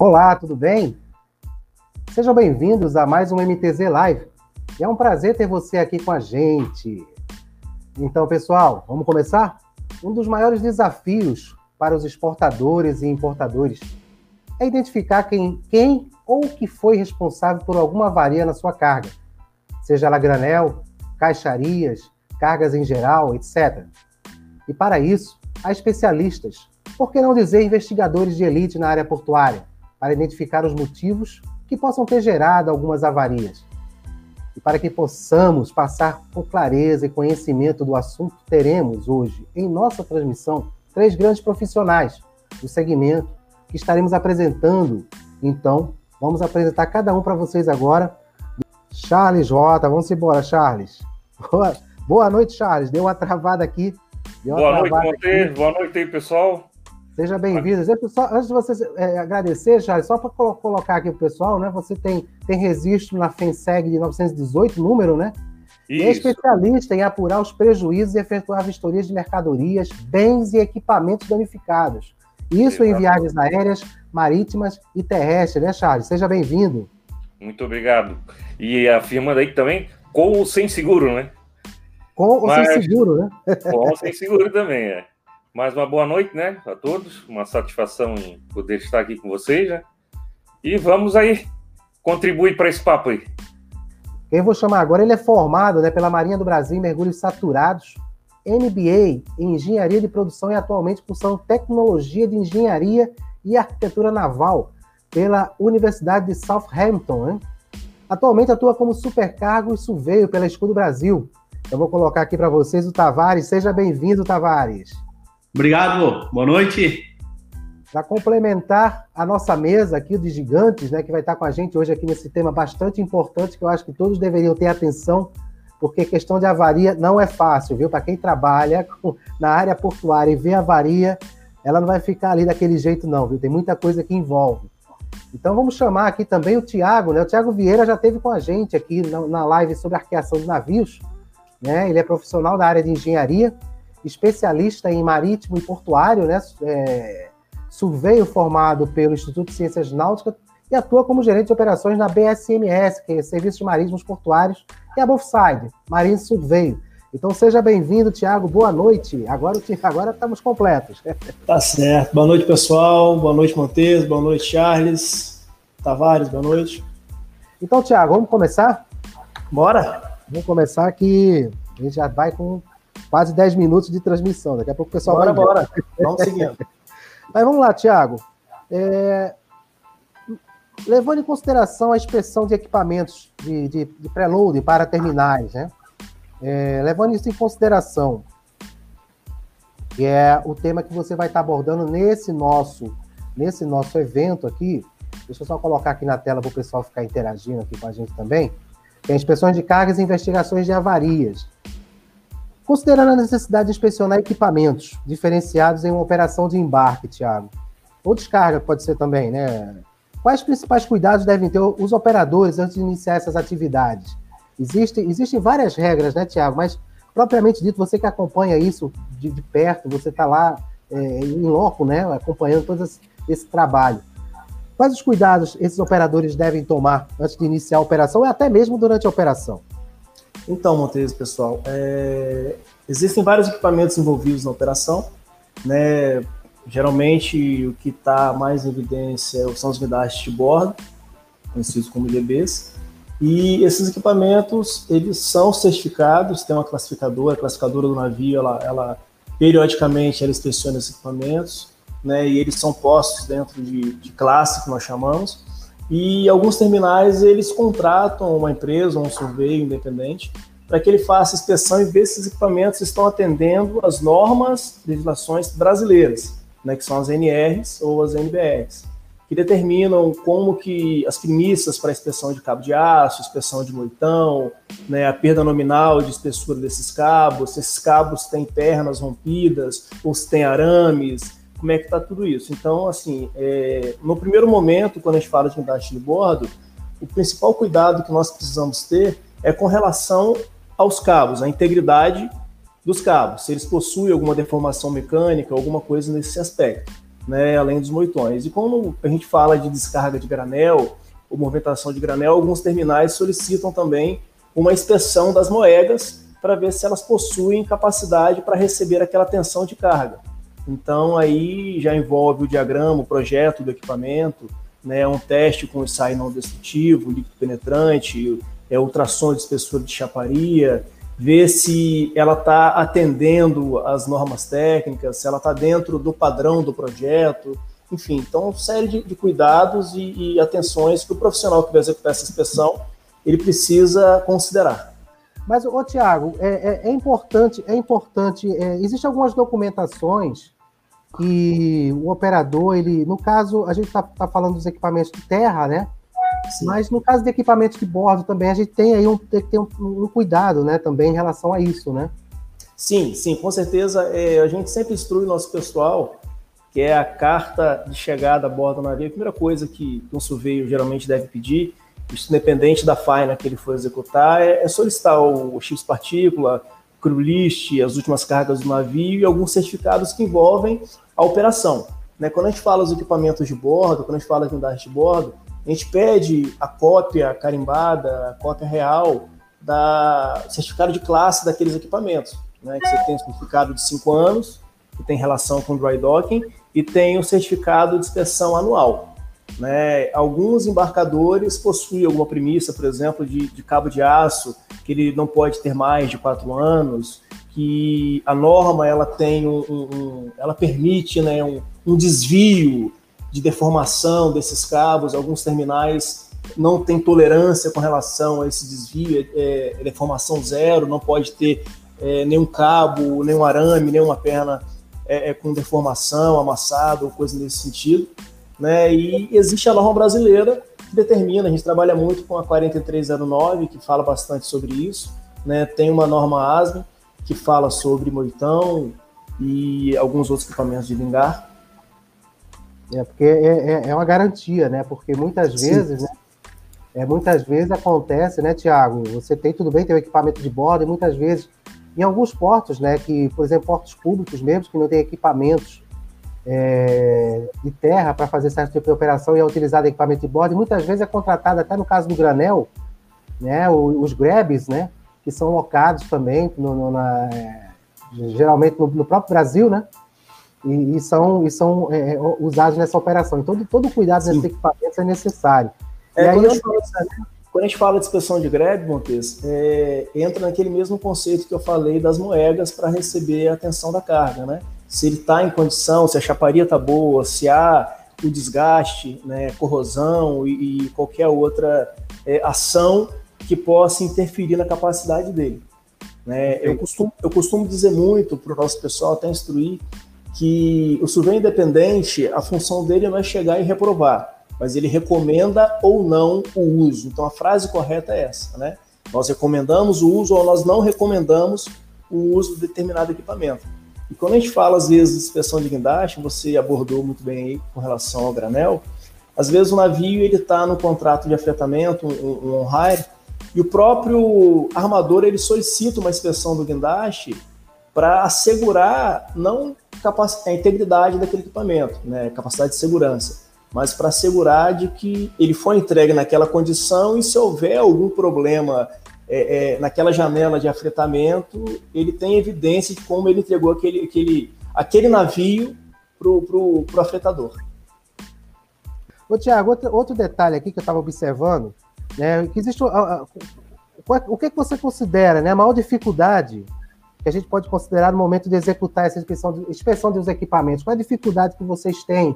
Olá, tudo bem? Sejam bem-vindos a mais um MTZ Live. E é um prazer ter você aqui com a gente. Então, pessoal, vamos começar? Um dos maiores desafios para os exportadores e importadores é identificar quem, quem ou que foi responsável por alguma avaria na sua carga, seja ela granel, caixarias, cargas em geral, etc. E para isso, há especialistas, por que não dizer investigadores de elite na área portuária, para identificar os motivos que possam ter gerado algumas avarias. E para que possamos passar com clareza e conhecimento do assunto, teremos hoje, em nossa transmissão, três grandes profissionais do segmento que estaremos apresentando. Então, vamos apresentar cada um para vocês agora. Charles Jota, vamos embora, Charles. Boa, boa noite, Charles. Deu uma travada aqui. Boa noite, Monteiro. Boa noite aí, pessoal. Seja bem-vindo. Antes de você é, agradecer, Charles, só para colocar aqui para o pessoal, né? Você tem, tem registro na FENSEG de 918, número, né? Isso. é especialista em apurar os prejuízos e efetuar vistorias de mercadorias, bens e equipamentos danificados. Isso em viagens aéreas, marítimas e terrestres, né, Charles? Seja bem-vindo. Muito obrigado. E afirmando aí também, com ou sem seguro, né? Com ou Mas... sem seguro, né? Com ou sem seguro também, é. Mais uma boa noite, né, a todos. Uma satisfação em poder estar aqui com vocês, né? E vamos aí contribuir para esse papo aí. Quem vou chamar agora, ele é formado né, pela Marinha do Brasil em Mergulhos Saturados, MBA em Engenharia de Produção e atualmente cursando Tecnologia de Engenharia e Arquitetura Naval pela Universidade de Southampton. Né? Atualmente atua como supercargo e surveio pela Escudo Brasil. Eu vou colocar aqui para vocês o Tavares. Seja bem-vindo, Tavares. Obrigado, boa noite. Para complementar a nossa mesa aqui de gigantes, né, que vai estar com a gente hoje aqui nesse tema bastante importante, que eu acho que todos deveriam ter atenção, porque questão de avaria não é fácil, viu? Para quem trabalha na área portuária e vê avaria, ela não vai ficar ali daquele jeito, não, viu? Tem muita coisa que envolve. Então vamos chamar aqui também o Tiago, né? O Tiago Vieira já teve com a gente aqui na live sobre arqueação de navios, né? Ele é profissional da área de engenharia especialista em marítimo e portuário, né? É, surveio formado pelo Instituto de Ciências Náuticas e atua como gerente de operações na BSMS, que é Serviço de Marismos Portuários, e a Buffside, Marine Surveio. Então seja bem-vindo, Tiago. Boa noite. Agora, agora estamos completos. Tá certo. Boa noite, pessoal. Boa noite, Montes. Boa noite, Charles. Tavares, boa noite. Então, Tiago, vamos começar? Bora. Vamos começar que a gente já vai com quase 10 minutos de transmissão. Daqui a pouco o pessoal bora, vai. Bora, bora. Vamos seguindo. Mas vamos lá, Tiago. É... Levando em consideração a inspeção de equipamentos de, de, de preload para terminais, né? É... Levando isso em consideração, que é o tema que você vai estar abordando nesse nosso, nesse nosso evento aqui. Deixa eu só colocar aqui na tela para o pessoal ficar interagindo aqui com a gente também. Tem inspeções de cargas e investigações de avarias. Considerando a necessidade de inspecionar equipamentos diferenciados em uma operação de embarque, Tiago, ou descarga pode ser também, né? Quais principais cuidados devem ter os operadores antes de iniciar essas atividades? Existe, existem várias regras, né, Tiago? Mas, propriamente dito, você que acompanha isso de, de perto, você está lá é, em loco, né, acompanhando todo esse, esse trabalho. Quais os cuidados esses operadores devem tomar antes de iniciar a operação e até mesmo durante a operação? Então, Montes, pessoal, é... existem vários equipamentos envolvidos na operação, né? Geralmente, o que está mais em evidência são os guidastes de bordo, conhecidos como IDBs, e esses equipamentos, eles são certificados, tem uma classificadora, a classificadora do navio, ela, ela periodicamente ela inspeciona esses equipamentos, né, e eles são postos dentro de, de classe, que nós chamamos, e alguns terminais eles contratam uma empresa, um surveio independente, para que ele faça inspeção e ver se esses equipamentos estão atendendo as normas, legislações brasileiras, né, que são as NRs ou as NBRs, que determinam como que as premissas para inspeção de cabo de aço, inspeção de moitão, né, a perda nominal de espessura desses cabos, se esses cabos têm pernas rompidas ou se tem arames, como é que está tudo isso. Então, assim, é, no primeiro momento, quando a gente fala de unidade de bordo, o principal cuidado que nós precisamos ter é com relação aos cabos, a integridade dos cabos, se eles possuem alguma deformação mecânica, alguma coisa nesse aspecto. né, além dos moitões. E quando a gente fala de descarga de granel ou movimentação de granel, alguns terminais solicitam também uma inspeção das moedas para ver se elas possuem capacidade para receber aquela tensão de carga. Então aí já envolve o diagrama, o projeto do equipamento, né, um teste com ensaio não destrutivo, líquido penetrante, é, ultrassom de espessura de chaparia, ver se ela está atendendo às normas técnicas, se ela está dentro do padrão do projeto, enfim, então uma série de, de cuidados e, e, atenções que o profissional que vai executar essa inspeção ele precisa considerar. Mas, ô Tiago, é, é, é, importante, é importante, é, existem algumas documentações que o operador, ele, no caso, a gente está tá falando dos equipamentos de terra, né? Sim. Mas no caso de equipamentos de bordo também, a gente tem aí um, tem que ter um, um, cuidado, né, também em relação a isso, né? Sim, sim, com certeza. É, a gente sempre instrui o nosso pessoal, que é a carta de chegada a bordo do navio. A primeira coisa que um surveio geralmente deve pedir, isso independente da faina que ele for executar, é, é solicitar o X partícula, crew list, as últimas cargas do navio e alguns certificados que envolvem a operação. Né? Quando a gente fala dos equipamentos de bordo, quando a gente fala de unidades de bordo, a gente pede a cópia carimbada, a cópia real da certificado de classe daqueles equipamentos, né? Que você tem o certificado de cinco anos, que tem relação com dry docking, e tem o certificado de inspeção anual. Né? Alguns embarcadores possuem alguma premissa, por exemplo, de, de, cabo de aço, que ele não pode ter mais de quatro anos, que a norma ela tem um, um, ela permite né, um, um desvio de deformação desses cabos, alguns terminais não têm tolerância com relação a esse desvio, é, é deformação zero, não pode ter é, nenhum cabo, nenhum arame, nenhuma perna é, é, com deformação, amassado ou coisa nesse sentido. Né? E existe a norma brasileira que determina, a gente trabalha muito com a 4309, que fala bastante sobre isso. Né? Tem uma norma ASME que fala sobre moitão e alguns outros equipamentos de lingar. É, porque é, é, é uma garantia, né? Porque muitas vezes, né? É, muitas vezes acontece, né, Tiago? Você tem tudo bem, tem o equipamento de bordo, e muitas vezes, em alguns portos, né, que, por exemplo, portos públicos mesmo, que não tem equipamentos é, de terra para fazer certo tipo de operação e é utilizado equipamento de bordo, e muitas vezes é contratado, até no caso do granel, né, os grabs, né, que são locados também, no, no, na, é, geralmente no, no próprio Brasil, né, e, e são, e são é, usados nessa operação. Então, todo cuidado Sim. nesses equipamentos é necessário. É, e aí, quando, a gente fala, quando a gente fala de inspeção de greve, Montes, é, entra naquele mesmo conceito que eu falei das moedas para receber a atenção da carga, né? Se ele está em condição, se a chaparia está boa, se há o desgaste, né, corrosão e, e qualquer outra é, ação que possa interferir na capacidade dele. Né? Eu, costumo, eu costumo dizer muito para o nosso pessoal, até instruir, que o survey independente, a função dele não é chegar e reprovar, mas ele recomenda ou não o uso. Então a frase correta é essa, né? Nós recomendamos o uso ou nós não recomendamos o uso de determinado equipamento. E quando a gente fala, às vezes, de inspeção de guindaste, você abordou muito bem aí com relação ao granel, às vezes o navio ele está no contrato de afretamento, um, um on-hire, e o próprio armador ele solicita uma inspeção do guindaste para assegurar não a integridade daquele equipamento, né, capacidade de segurança, mas para assegurar de que ele foi entregue naquela condição e se houver algum problema é, é, naquela janela de afretamento, ele tem evidência de como ele entregou aquele, aquele, aquele navio para o afretador. Ô, Tiago, outro, outro detalhe aqui que eu estava observando, né, que existe, o que, que você considera né, a maior dificuldade que a gente pode considerar no momento de executar essa inspeção, de, inspeção dos equipamentos? Qual é a dificuldade que vocês têm?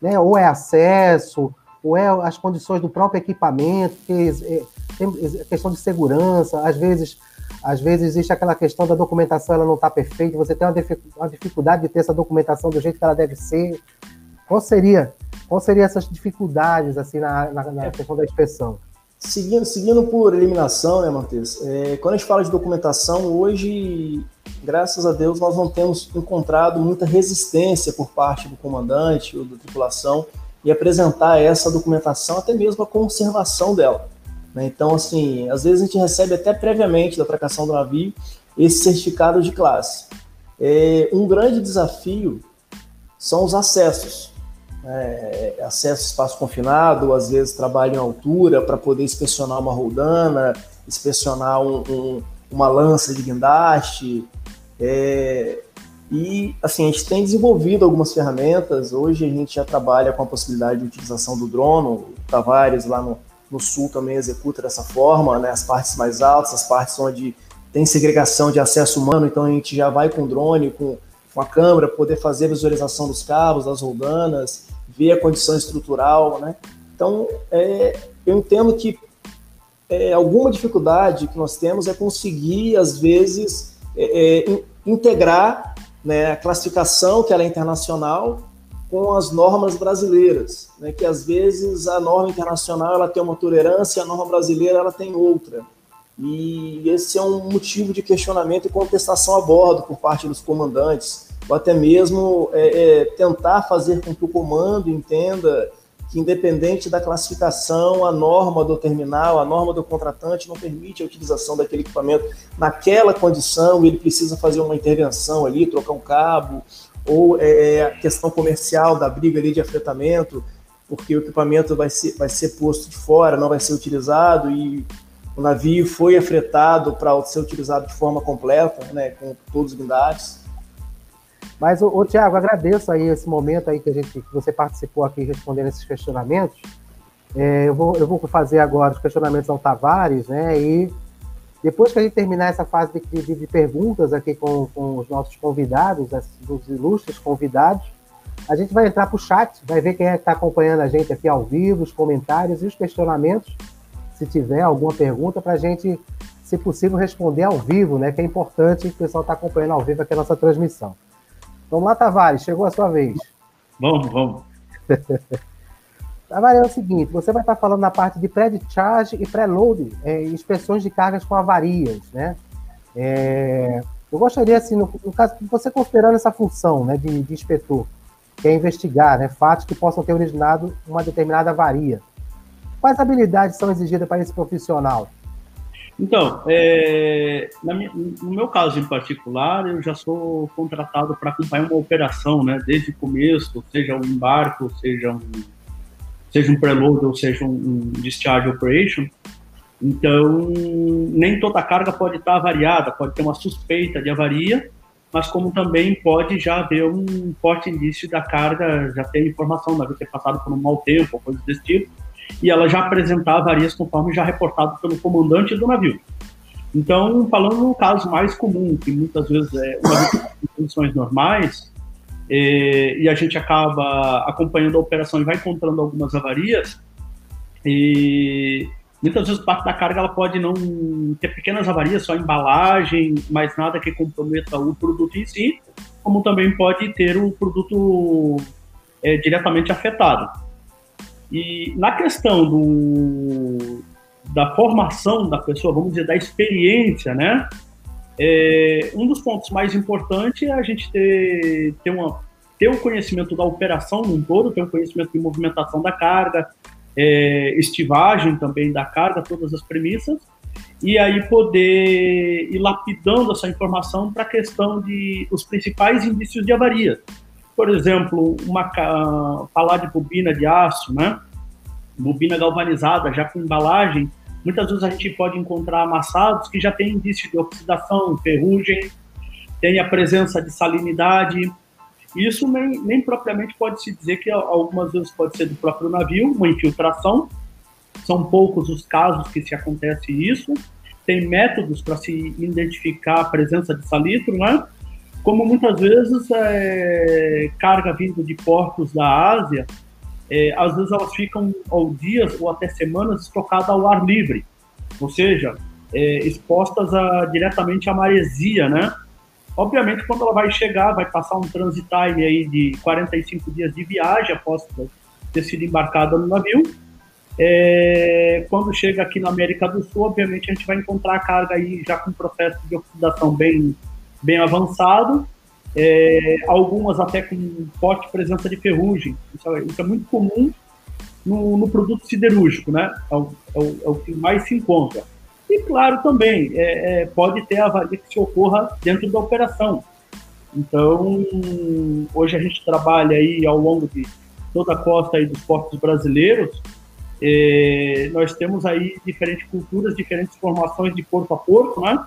Né? Ou é acesso, ou é as condições do próprio equipamento, que tem questão de segurança, às vezes, às vezes existe aquela questão da documentação, ela não está perfeita, você tem uma dificuldade de ter essa documentação do jeito que ela deve ser. Qual seria, qual seria essas dificuldades assim na, na, na questão da inspeção? Seguindo, seguindo por eliminação, né, Matheus? É, quando a gente fala de documentação, hoje, graças a Deus, nós não temos encontrado muita resistência por parte do comandante ou da tripulação e apresentar essa documentação, até mesmo a conservação dela. Né? Então, assim, às vezes a gente recebe até previamente da atracação do navio esse certificado de classe. É, um grande desafio são os acessos. é, acesso a espaço confinado, às vezes trabalho em altura para poder inspecionar uma roldana, inspecionar um, um, uma lança de guindaste. É, e assim, a gente tem desenvolvido algumas ferramentas. Hoje a gente já trabalha com a possibilidade de utilização do drone. O Tavares lá no, no sul também executa dessa forma, né? As partes mais altas, as partes onde tem segregação de acesso humano, então a gente já vai com drone, com, com a câmera, poder fazer visualização dos cabos, das roldanas, ver a condição estrutural, né? Então, é, eu entendo que é, alguma dificuldade que nós temos é conseguir, às vezes, é, é integrar né, a classificação, que ela é internacional, com as normas brasileiras, né, que às vezes a norma internacional ela tem uma tolerância, a norma brasileira ela tem outra. E esse é um motivo de questionamento e contestação a bordo por parte dos comandantes, ou até mesmo é, é, tentar fazer com que o comando entenda que, independente da classificação, a norma do terminal, a norma do contratante não permite a utilização daquele equipamento naquela condição, ele precisa fazer uma intervenção ali, trocar um cabo, ou é, é, a questão comercial da briga ali de afetamento, porque o equipamento vai ser, vai ser posto de fora, não vai ser utilizado e o navio foi afretado para ser utilizado de forma completa, né, com todos os blindados. Mas, o Tiago, agradeço aí esse momento aí que, a gente, que você participou aqui respondendo esses questionamentos. É, eu, vou, eu vou fazer agora os questionamentos ao Tavares, né? E depois que a gente terminar essa fase de, de, de perguntas aqui com, com, os nossos convidados, os ilustres convidados, a gente vai entrar para o chat, vai ver quem é que está acompanhando a gente aqui ao vivo, os comentários e os questionamentos se tiver alguma pergunta, para a gente, se possível, responder ao vivo, né? Que é importante, o pessoal está acompanhando ao vivo aqui a nossa transmissão. Vamos lá, Tavares, chegou a sua vez. Vamos, vamos. Tavares, é o seguinte, você vai estar falando na parte de pré-discharge e pré-load, é, inspeções de cargas com avarias, né? É, eu gostaria, assim, no, no, caso, você considerando essa função né, de, de inspetor, que é investigar né, fatos que possam ter originado uma determinada avaria, Quais habilidades são exigidas para esse profissional? Então, é, no meu caso em particular, eu já sou contratado para acompanhar uma operação, né, desde o começo, seja um embarque, seja um, seja um preload, ou seja um, discharge operation. Então, nem toda a carga pode estar variada, pode ter uma suspeita de avaria, mas como também pode já haver um forte indício da carga, já ter informação, deve ter passado por um mau tempo, ou coisa desse tipo, e ela já apresentava avarias conforme já reportado pelo comandante do navio. Então, falando no caso mais comum, que muitas vezes é uma em condições normais, é, e a gente acaba acompanhando a operação e vai encontrando algumas avarias, e muitas vezes parte da carga ela pode não ter pequenas avarias, só embalagem, mas nada que comprometa o produto em si, como também pode ter o produto é, diretamente afetado. E na questão do, da formação da pessoa, vamos dizer, da experiência, né? É, um dos pontos mais importantes é a gente ter, ter, uma, ter o conhecimento da operação num todo, ter o conhecimento de movimentação da carga, é, estivagem também da carga, todas as premissas, e aí poder ir lapidando essa informação para a questão de os principais indícios de avaria por exemplo, uma falar de bobina de aço, né? Bobina galvanizada, já com embalagem, muitas vezes a gente pode encontrar amassados que já tem indício de oxidação, ferrugem, tem a presença de salinidade. Isso nem, nem propriamente pode se dizer que algumas vezes pode ser do próprio navio, uma infiltração. São poucos os casos que se acontece isso. Tem métodos para se identificar a presença de salitro, né? como muitas vezes é, carga vindo de portos da Ásia, é, às vezes elas ficam ou dias ou até semanas estocadas ao ar livre, ou seja, é, expostas a, diretamente à maresia, né? Obviamente, quando ela vai chegar, vai passar um transit time aí de 45 dias de viagem após ter sido embarcada no navio. É, quando chega aqui na América do Sul, obviamente a gente vai encontrar a carga aí já com processo de oxidação bem bem avançado, é, algumas até com forte presença de ferrugem. Isso é, isso é muito comum no, no, produto siderúrgico, né? É o, é, o, é que mais se encontra. E claro também é, é, pode ter avaria que se ocorra dentro da operação. Então hoje a gente trabalha aí ao longo de toda a costa aí dos portos brasileiros, nós temos aí diferentes culturas, diferentes formações de porto a porto, né?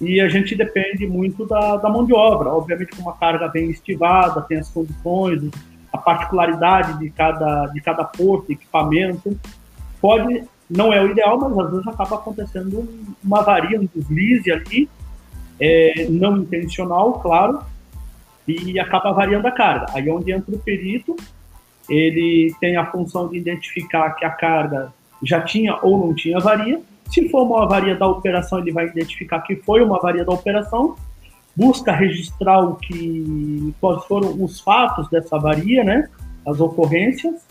E a gente depende muito da, da mão de obra. Obviamente, com uma carga bem estivada, tem as condições, a particularidade de cada, de cada porto, equipamento. Pode, não é o ideal, mas às vezes acaba acontecendo uma avaria, um deslize ali, é, não intencional, claro, e acaba variando a carga. Aí é onde entra o perito, ele tem a função de identificar que a carga já tinha ou não tinha avaria. Se for uma avaria da operação, ele vai identificar que foi uma avaria da operação, busca registrar o que quais foram os fatos dessa avaria, né, as ocorrências,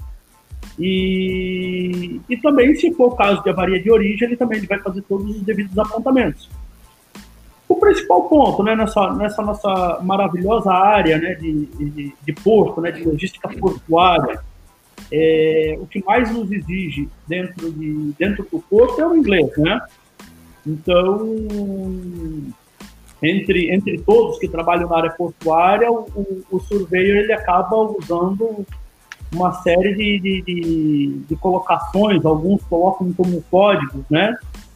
e, e também, se for o caso de avaria de origem, ele também ele vai fazer todos os devidos apontamentos. O principal ponto né, nessa, nessa nossa maravilhosa área né, de, de, de porto, né, de logística portuária, é, o que mais nos exige dentro, de, dentro do porto é o inglês, né? Então, entre, entre todos que trabalham na área portuária, o, o, o surveyor ele acaba usando uma série de, de, de, de colocações, alguns colocam como códigos, né?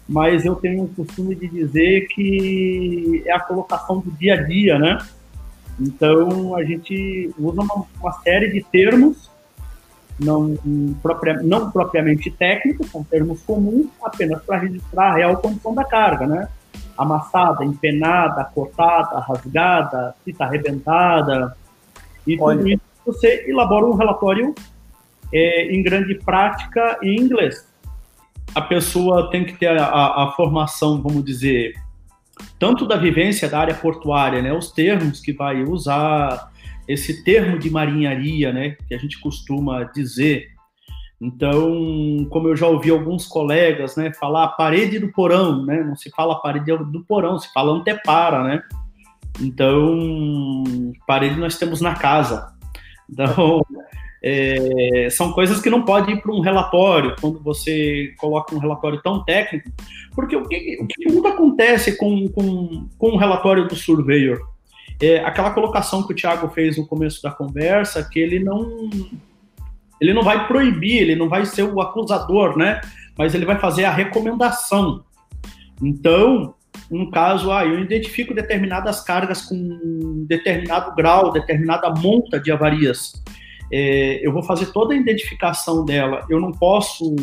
mas eu tenho o costume de dizer que é a colocação do dia a dia, né? Então, a gente usa uma, uma série de termos, não, propria, não propriamente técnicos, são termos comuns, apenas para registrar a real condição da carga, né? Amassada, empenada, cortada, rasgada, fita arrebentada, e Olha. tudo isso você elabora um relatório é, em grande prática em inglês a pessoa tem que ter a, a, a, formação, vamos dizer, tanto da vivência da área portuária, né, os termos que vai usar, esse termo de marinharia, né, que a gente costuma dizer. Então, como eu já ouvi alguns colegas, né, falar parede do porão, né, não se fala parede do porão, se fala antepara, né. Então, parede nós temos na casa. Então, é, são coisas que não podem ir para um relatório, quando você coloca um relatório tão técnico, porque o que, o que muito acontece com, com, com o relatório do surveyor? É aquela colocação que o Thiago fez no começo da conversa, que ele não, ele não vai proibir, ele não vai ser o acusador, né? Mas ele vai fazer a recomendação. Então, um caso, ah, eu identifico determinadas cargas com determinado grau, determinada monta de avarias é, eu vou fazer toda a identificação dela. Eu não posso,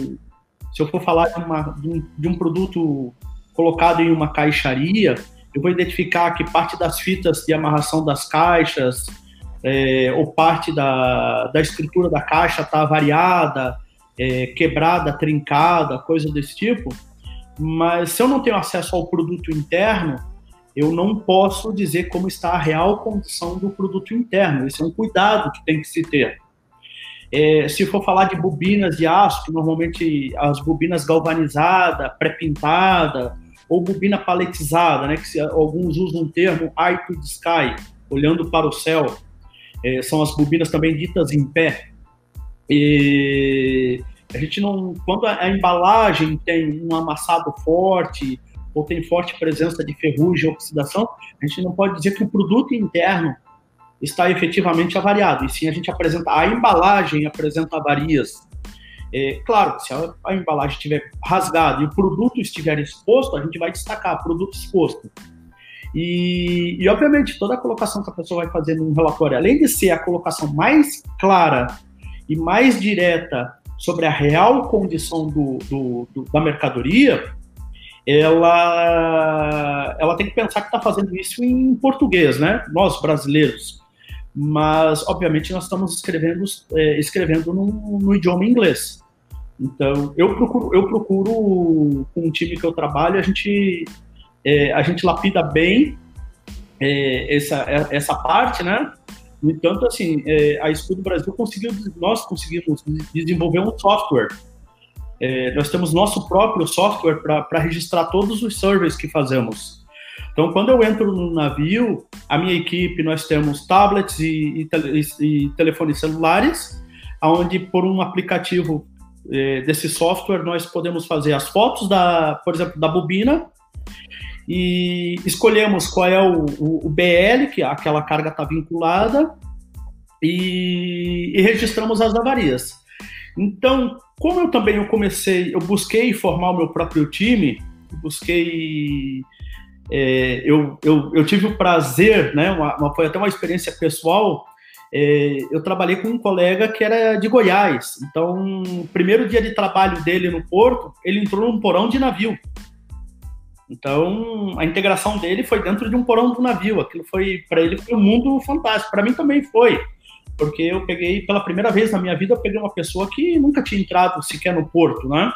se eu for falar de, uma, de, um, de um produto colocado em uma caixaria, eu vou identificar que parte das fitas de amarração das caixas é, ou parte da, da estrutura da caixa está variada, é, quebrada, trincada, coisa desse tipo. Mas se eu não tenho acesso ao produto interno, eu não posso dizer como está a real condição do produto interno. Esse é um cuidado que tem que se ter. É, se for falar de bobinas de aço, normalmente as bobinas galvanizadas, pré-pintada, ou bobina paletizada, né, que se, alguns usam o termo eye to the sky, olhando para o céu, é, são as bobinas também ditas em pé. E a gente não, quando a, a embalagem tem um amassado forte, ou tem forte presença de ferrugem, oxidação, a gente não pode dizer que o produto interno está efetivamente avariado, e sim a gente apresenta, a embalagem apresenta avarias. É, claro, se a, a embalagem estiver rasgada e o produto estiver exposto, a gente vai destacar produto exposto. E, e, obviamente, toda a colocação que a pessoa vai fazer num relatório, além de ser a colocação mais clara e mais direta sobre a real condição do, do, do da mercadoria, ela, ela tem que pensar que está fazendo isso em português, né? Nós, brasileiros. Mas, obviamente, nós estamos escrevendo, é, escrevendo no, no, idioma inglês. Então, eu procuro, eu procuro, com o time que eu trabalho, a gente, é, a gente lapida bem é, essa, essa parte, né? No entanto, assim, é, a Escudo Brasil conseguiu, nós conseguimos desenvolver um software é, nós temos nosso próprio software para registrar todos os surveys que fazemos. Então, quando eu entro no navio, a minha equipe, nós temos tablets e, e, e telefones celulares, onde por um aplicativo é, desse software nós podemos fazer as fotos da, por exemplo, da bobina e escolhemos qual é o, o, o BL que aquela carga está vinculada e, e registramos as avarias. Então, como eu também eu comecei, eu busquei formar o meu próprio time, busquei é, eu, eu, eu, tive o prazer, né, uma, uma, foi até uma experiência pessoal. É, eu trabalhei com um colega que era de Goiás. Então, primeiro dia de trabalho dele no porto, ele entrou num porão de navio. Então, a integração dele foi dentro de um porão do navio. Aquilo foi, para ele, foi um mundo fantástico. Para mim também foi, porque eu peguei, pela primeira vez na minha vida, eu peguei uma pessoa que nunca tinha entrado sequer no porto, né?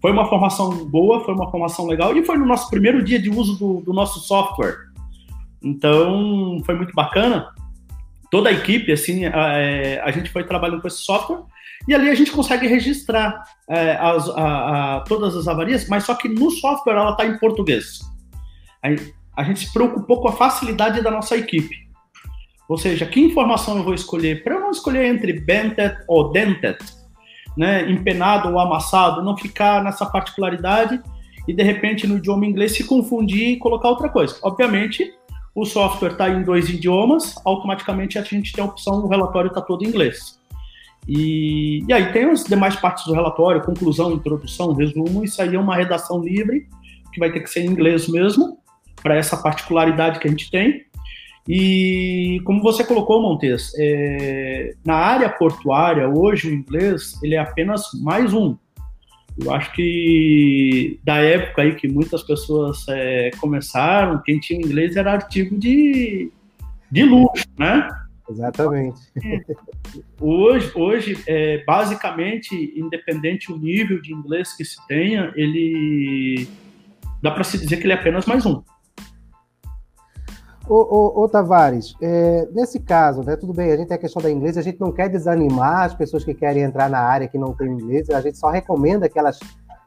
Foi uma formação boa, foi uma formação legal e foi no nosso primeiro dia de uso do, do nosso software. Então, foi muito bacana. Toda a equipe, assim, a, é, a, gente foi trabalhando com esse software e ali a gente consegue registrar é, as, a, a, todas as avarias, mas só que no software ela está em português. A, a gente se preocupou com a facilidade da nossa equipe. Ou seja, que informação eu vou escolher? Para eu não escolher entre Bentet ou Dentet, né, empenado ou amassado, não ficar nessa particularidade e de repente no idioma inglês se confundir e colocar outra coisa. Obviamente, o software está em dois idiomas, automaticamente a gente tem a opção, o relatório está todo em inglês. E, e aí tem as demais partes do relatório, conclusão, introdução, resumo, isso aí é uma redação livre, que vai ter que ser em inglês mesmo, para essa particularidade que a gente tem. E como você colocou, Montes, é, na área portuária, hoje o inglês ele é apenas mais um. Eu acho que da época aí que muitas pessoas é, começaram, quem tinha inglês era artigo de, de luxo, né? Exatamente. Hoje, hoje é, basicamente, independente o nível de inglês que se tenha, ele dá para se dizer que ele é apenas mais um. Ô, ô, ô Tavares, é, nesse caso, né, tudo bem, a gente tem a questão da inglês, a gente não quer desanimar as pessoas que querem entrar na área que não tem inglês, a gente só recomenda que elas,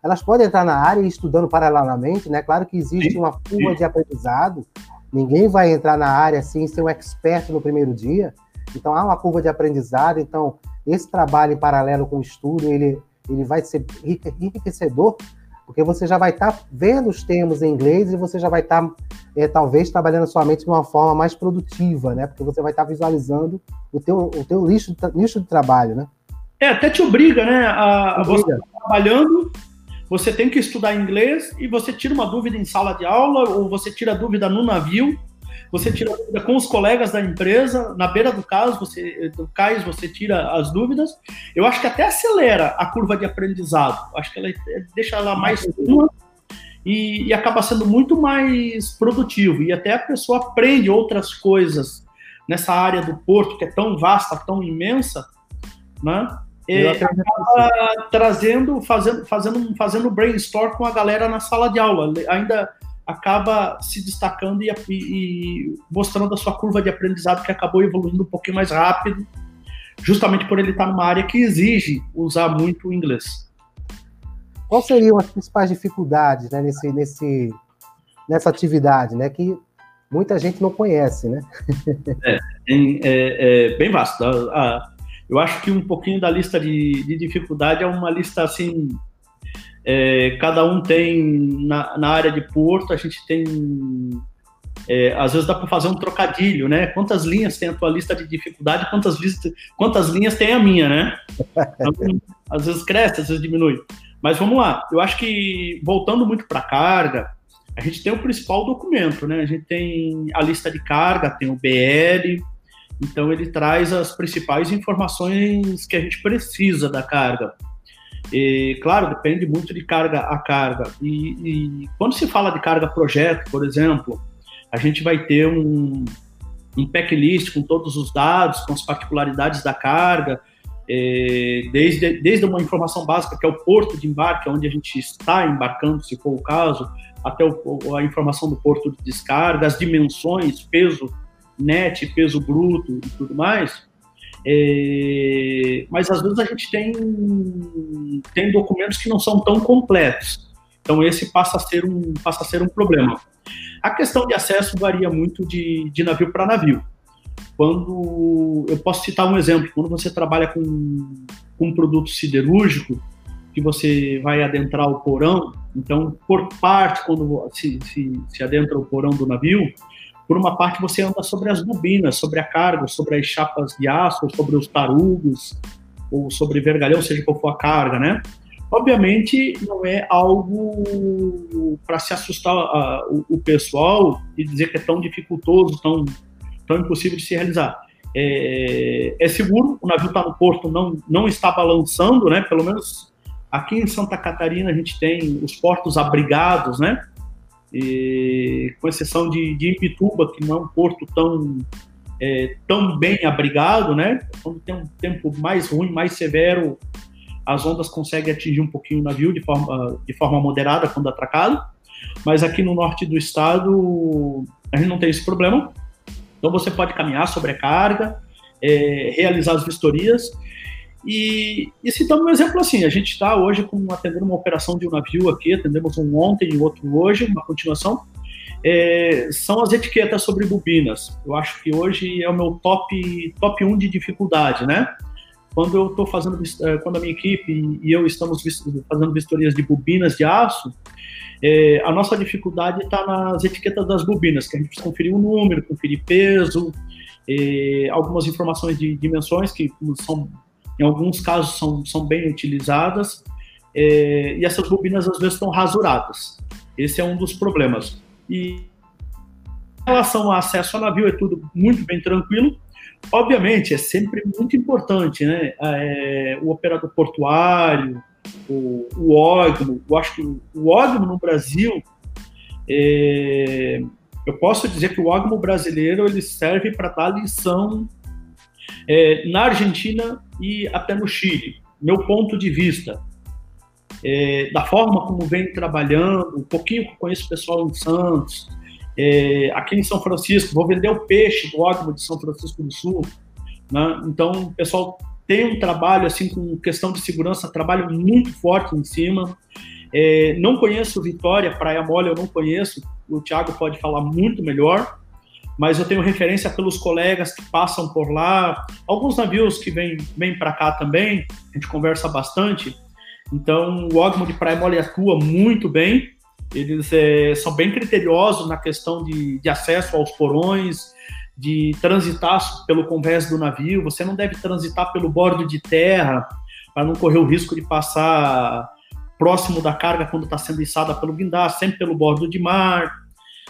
elas podem entrar na área e estudando paralelamente, né? Claro que existe uma curva de aprendizado, ninguém vai entrar na área assim, ser um expert no primeiro dia, então há uma curva de aprendizado, então esse trabalho em paralelo com o estudo, ele, ele vai ser enriquecedor, porque você já vai estar tá vendo os termos em inglês e você já vai estar, tá, é, talvez, trabalhando sua mente de uma forma mais produtiva, né? Porque você vai estar tá visualizando o teu, o teu nicho, nicho de trabalho, né? É, até te obriga, né? A, obriga. você tá trabalhando, você tem que estudar inglês e você tira uma dúvida em sala de aula ou você tira dúvida no navio você tira dúvida com os colegas da empresa, na beira do caso, você, do cais, você tira as dúvidas. Eu acho que até acelera a curva de aprendizado. Acho que ela deixa ela mais uma e, e, acaba sendo muito mais produtivo. E até a pessoa aprende outras coisas nessa área do porto, que é tão vasta, tão imensa, né? Acaba trazendo, fazendo, fazendo, fazendo brainstorm com a galera na sala de aula. Ainda acaba se destacando e, e, mostrando a sua curva de aprendizado que acabou evoluindo um pouquinho mais rápido, justamente por ele estar numa área que exige usar muito o inglês. Quais seriam as principais dificuldades né, nesse, nesse, nessa atividade, né, que muita gente não conhece, né? é, é, é, bem vasto. Eu acho que um pouquinho da lista de, de dificuldade é uma lista assim é, cada um tem na, na, área de porto, a gente tem. É, às vezes dá para fazer um trocadilho, né? Quantas linhas tem a tua lista de dificuldade, quantas, lista, quantas linhas tem a minha, né? Então, às vezes cresce, às vezes diminui. Mas vamos lá, eu acho que voltando muito para a carga, a gente tem o principal documento, né? A gente tem a lista de carga, tem o BL, então ele traz as principais informações que a gente precisa da carga. E, claro, depende muito de carga a carga. E, e, quando se fala de carga projeto, por exemplo, a gente vai ter um, um list com todos os dados, com as particularidades da carga, desde, desde uma informação básica, que é o porto de embarque, onde a gente está embarcando, se for o caso, até o, a informação do porto de descarga, as dimensões, peso net, peso bruto e tudo mais. É, mas às vezes a gente tem, tem documentos que não são tão completos. Então esse passa a ser um, passa a ser um problema. A questão de acesso varia muito de, de navio para navio. Quando eu posso citar um exemplo, quando você trabalha com, com um produto siderúrgico, que você vai adentrar o porão, então por parte, quando se, se, se adentra o porão do navio, por uma parte você anda sobre as bobinas, sobre a carga, sobre as chapas de aço, sobre os tarugos, ou sobre vergalhão, seja qual for a carga, né? Obviamente, não é algo para se assustar uh, o, o, pessoal e dizer que é tão dificultoso, tão, tão impossível de se realizar. É, é seguro, o navio está no porto, não, não está balançando, né? Pelo menos aqui em Santa Catarina a gente tem os portos abrigados, né? E, com exceção de, de que não é um porto tão, é, tão bem abrigado, né? Quando tem um tempo mais ruim, mais severo, as ondas conseguem atingir um pouquinho o navio de forma, de forma moderada quando atracado, mas aqui no norte do estado a gente não tem esse problema. Então você pode caminhar sobre a carga, é, realizar as vistorias. E, e citando um exemplo assim, a gente está hoje com, atendendo uma operação de um navio aqui, atendemos um ontem e outro hoje, uma continuação. É, são as etiquetas sobre bobinas. Eu acho que hoje é o meu top, top 1 de dificuldade, né? Quando eu estou fazendo, eh, quando a minha equipe e eu estamos fazendo vistorias de bobinas de aço, é, a nossa dificuldade está nas etiquetas das bobinas, que a gente precisa conferir o número, conferir peso, é, algumas informações de dimensões que são, em alguns casos, são, são bem utilizadas, é, e essas bobinas às vezes estão rasuradas. Esse é um dos problemas. E em relação ao acesso ao navio, é tudo muito bem tranquilo. Obviamente, é sempre muito importante, né? É, o operador portuário, o, o eu acho que o OGMO no Brasil, é, eu posso dizer que o OGMO brasileiro ele serve para dar lição é, na Argentina e até no Chile. Meu ponto de vista, é, da forma como vem trabalhando, um pouquinho que eu conheço o pessoal em Santos, é, aqui em São Francisco, vou vender o peixe do ótimo de São Francisco do Sul. Né? Então, o pessoal tem um trabalho, assim, com questão de segurança, trabalho muito forte em cima. É, não conheço Vitória, Praia Mole eu não conheço, o Thiago pode falar muito melhor, mas eu tenho referência pelos colegas que passam por lá, alguns navios que vêm, vêm para cá também, a gente conversa bastante. Então, o Ogmo de Praia Mole atua muito bem, eles é, são bem criteriosos na questão de, de, acesso aos porões, de transitar pelo convés do navio. Você não deve transitar pelo bordo de terra para não correr o risco de passar próximo da carga quando está sendo içada pelo guindaste, sempre pelo bordo de mar.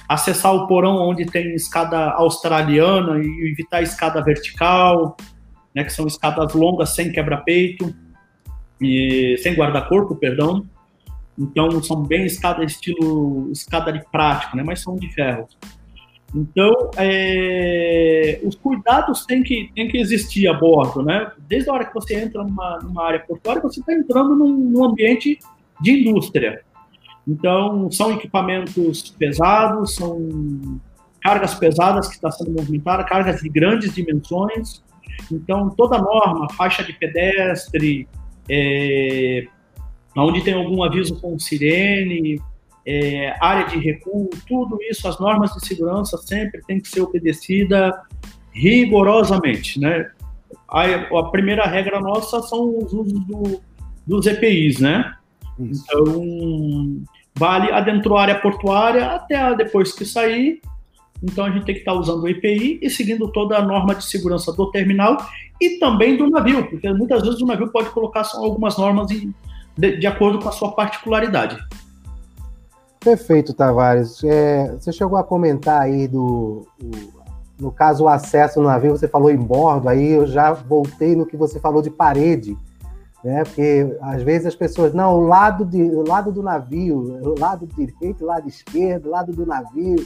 Acessar o porão onde tem escada australiana e evitar escada vertical, né, que são escadas longas sem quebra-peito e sem guarda-corpo, perdão. Então, são bem escada estilo escada de prático, né? mas são de ferro. Então, é, os cuidados têm que, têm que existir a bordo, né? Desde a hora que você entra numa, numa área portuária, você está entrando num, num, ambiente de indústria. Então, são equipamentos pesados, são cargas pesadas que estão sendo movimentadas, cargas de grandes dimensões. Então, toda norma, faixa de pedestre, é, onde tem algum aviso com sirene, é, área de recuo, tudo isso, as normas de segurança sempre tem que ser obedecida rigorosamente, né? A, a primeira regra nossa são os usos do, dos EPIs, né? Isso. Então, vale adentrou a área portuária até depois que sair. Então, a gente tem que estar usando o EPI e seguindo toda a norma de segurança do terminal e também do navio, porque muitas vezes o navio pode colocar algumas normas de, de acordo com a sua particularidade. Perfeito, Tavares. É, você chegou a comentar aí do, o, no caso, o acesso no navio, você falou em bordo, aí eu já voltei no que você falou de parede, né? Porque às vezes as pessoas, não, o lado, de, o lado do navio, o lado direito, o lado esquerdo, o lado do navio.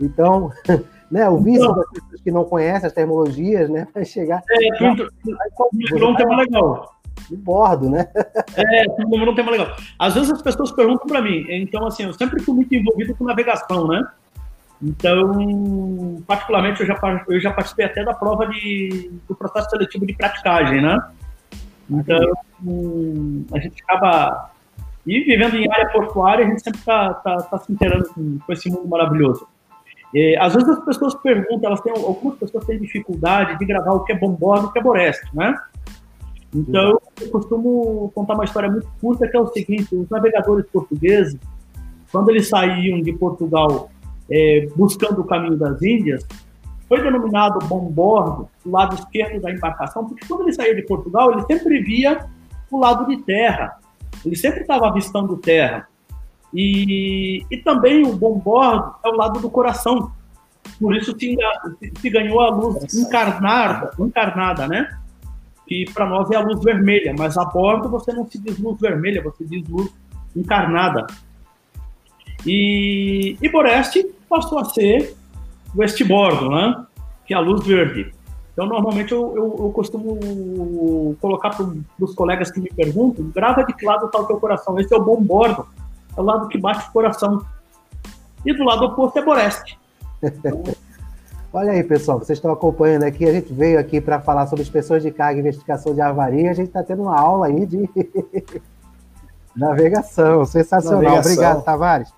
Então, né, o vício das pessoas que não conhecem as termologias, né, vai chegar. É, aí, um tema legal de bordo, né? É, um tema legal. Às vezes as pessoas perguntam para mim, então assim, eu sempre fui muito envolvido com navegação, né? Então, particularmente, eu já, eu já participei até da prova de, do processo seletivo de praticagem, né? Então, a gente acaba. E vivendo em área portuária, a gente sempre está tá, tá se inteirando com, com, esse mundo maravilhoso. E, às vezes as pessoas perguntam, elas têm, algumas pessoas têm dificuldade de gravar o que é bombordo e o que é boreste, né? Então, eu costumo contar uma história muito curta, que é o seguinte, os navegadores portugueses, quando eles saíam de Portugal é, buscando o caminho das Índias, foi denominado bombordo, o lado esquerdo da embarcação, porque quando ele saía de Portugal, ele sempre via o lado de terra, ele sempre estava avistando terra. E, e também o bombordo é o lado do coração, por isso se, se ganhou a luz encarnada, encarnada né? Que para nós é a luz vermelha, mas a bordo você não se diz luz vermelha, você diz luz encarnada. E, e Boreste passou a ser westbordo, né? Que é a luz verde. Então, normalmente, eu, eu, eu costumo colocar para os colegas que me perguntam, grava de que lado está o teu coração. Esse é o bom bordo, é o lado que bate o coração. E do lado oposto é Boreste. Olha aí, pessoal, vocês estão acompanhando aqui. A gente veio aqui para falar sobre inspeções de carga e investigação de avaria. A gente está tendo uma aula aí de navegação. Sensacional. Navegação. Obrigado, Tavares.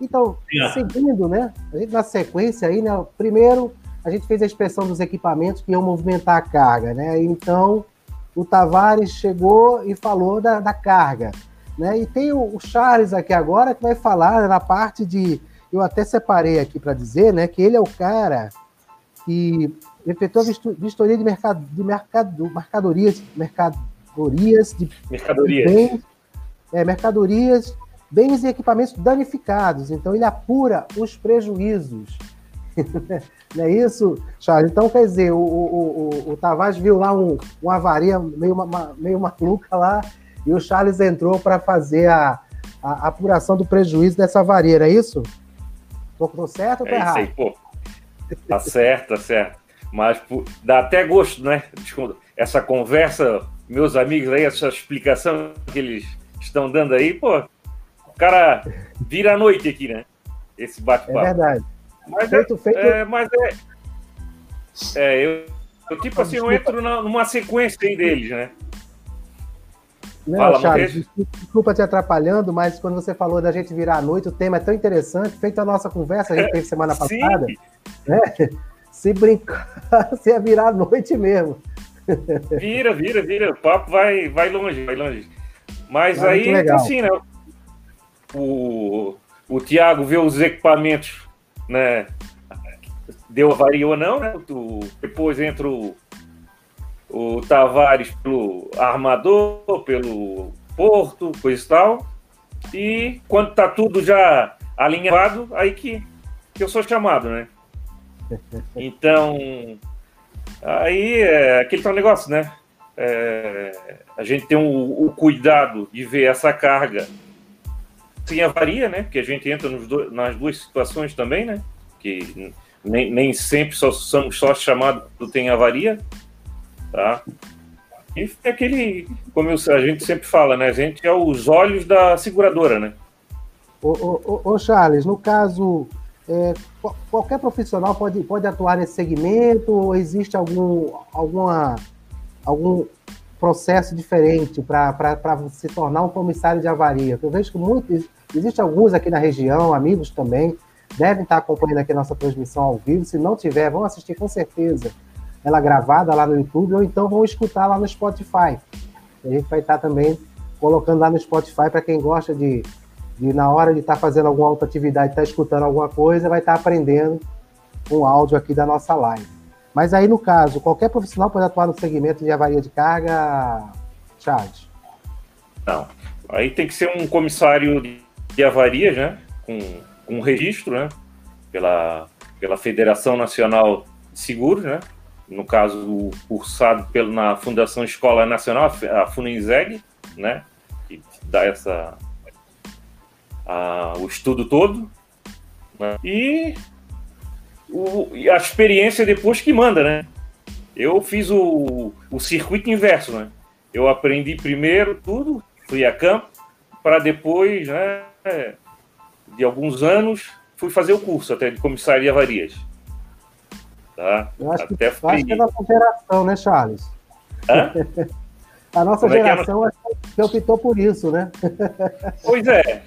Então, seguindo, né? A gente na sequência aí, né? Primeiro, a gente fez a inspeção dos equipamentos que iam movimentar a carga, né? Então, o Tavares chegou e falou da, da carga, né? E tem o, o Charles aqui agora que vai falar na parte de eu até separei aqui para dizer, né, que ele é o cara que efetuou a vistoria de mercado de mercado, mercadorias, mercadorias de mercadorias. Bens, é, mercadorias, bens e equipamentos danificados. Então ele apura os prejuízos. Não é isso, Charles? Então, quer dizer, o, o, o, o Tavares viu lá um, uma avaria meio, uma, meio maluca lá, e o Charles entrou para fazer a, a, apuração do prejuízo dessa avaria, é isso? Tô, certo ou tô é errado? Isso aí, pô. Tá certo, tá certo. Mas pô, dá até gosto, né? Essa conversa, meus amigos aí, essa explicação que eles estão dando aí, pô, cara vira a noite aqui, né? Esse bate-papo. É verdade. Mas feito, é, feito. É, mas é. É, eu, eu tipo assim, eu entro na, numa sequência aí deles, né? Não, Fala, Charles, desculpa te atrapalhando, mas quando você falou da gente virar à noite, o tema é tão interessante, feito a nossa conversa, a gente teve semana passada, né? Se brincar, se ia virar à noite mesmo. Vira, vira, vira. O papo vai, vai longe, vai longe. Mas ah, aí, então, assim, né? O, o Tiago vê os equipamentos, né? Deu avaria ou não, né? depois entra o, o Tavares pelo armador, pelo Porto, coisa e tal. E quando tá tudo já alinhado, aí que, que eu sou chamado, né? Então, aí é aquele tal negócio, né? É, a gente tem o, o, cuidado de ver essa carga sem avaria, né? Porque a gente entra nas duas situações também, né? Que nem, nem sempre só somos só chamados do tem avaria, tá? E é aquele, como a gente sempre fala, né? A gente é os olhos da seguradora, né? Ô, ô, ô Charles, no caso, é, qualquer profissional pode, pode atuar nesse segmento ou existe algum, alguma, algum processo diferente para se tornar um comissário de avaria? Eu vejo que muitos, existe alguns aqui na região, amigos também, devem estar acompanhando aqui a nossa transmissão ao vivo. Se não tiver, vão assistir com certeza ela gravada lá no YouTube, ou então vão escutar lá no Spotify. A gente vai estar também colocando lá no Spotify para quem gosta de, de, na hora de estar tá fazendo alguma outra atividade, estar tá escutando alguma coisa, vai estar aprendendo um áudio aqui da nossa live. Mas aí, no caso, qualquer profissional pode atuar no segmento de avaria de carga, Charles? Não. Aí tem que ser um comissário de avaria, né? Com, com registro, né? Pela, pela Federação Nacional de Seguros, né? no caso, cursado na Fundação Escola Nacional, a FUNENSEG, né? Que dá essa, a, o estudo todo. Né? E, o, a experiência depois que manda, né? Eu fiz o, o circuito inverso, né? Eu aprendi primeiro tudo, fui a campo, para depois, né, de alguns anos, fui fazer o curso até de comissária avarias. Tá? Eu acho, Até que, acho que é da nossa geração, né, Charles? Hã? A nossa Como geração é que, é optou por isso, né? Pois é.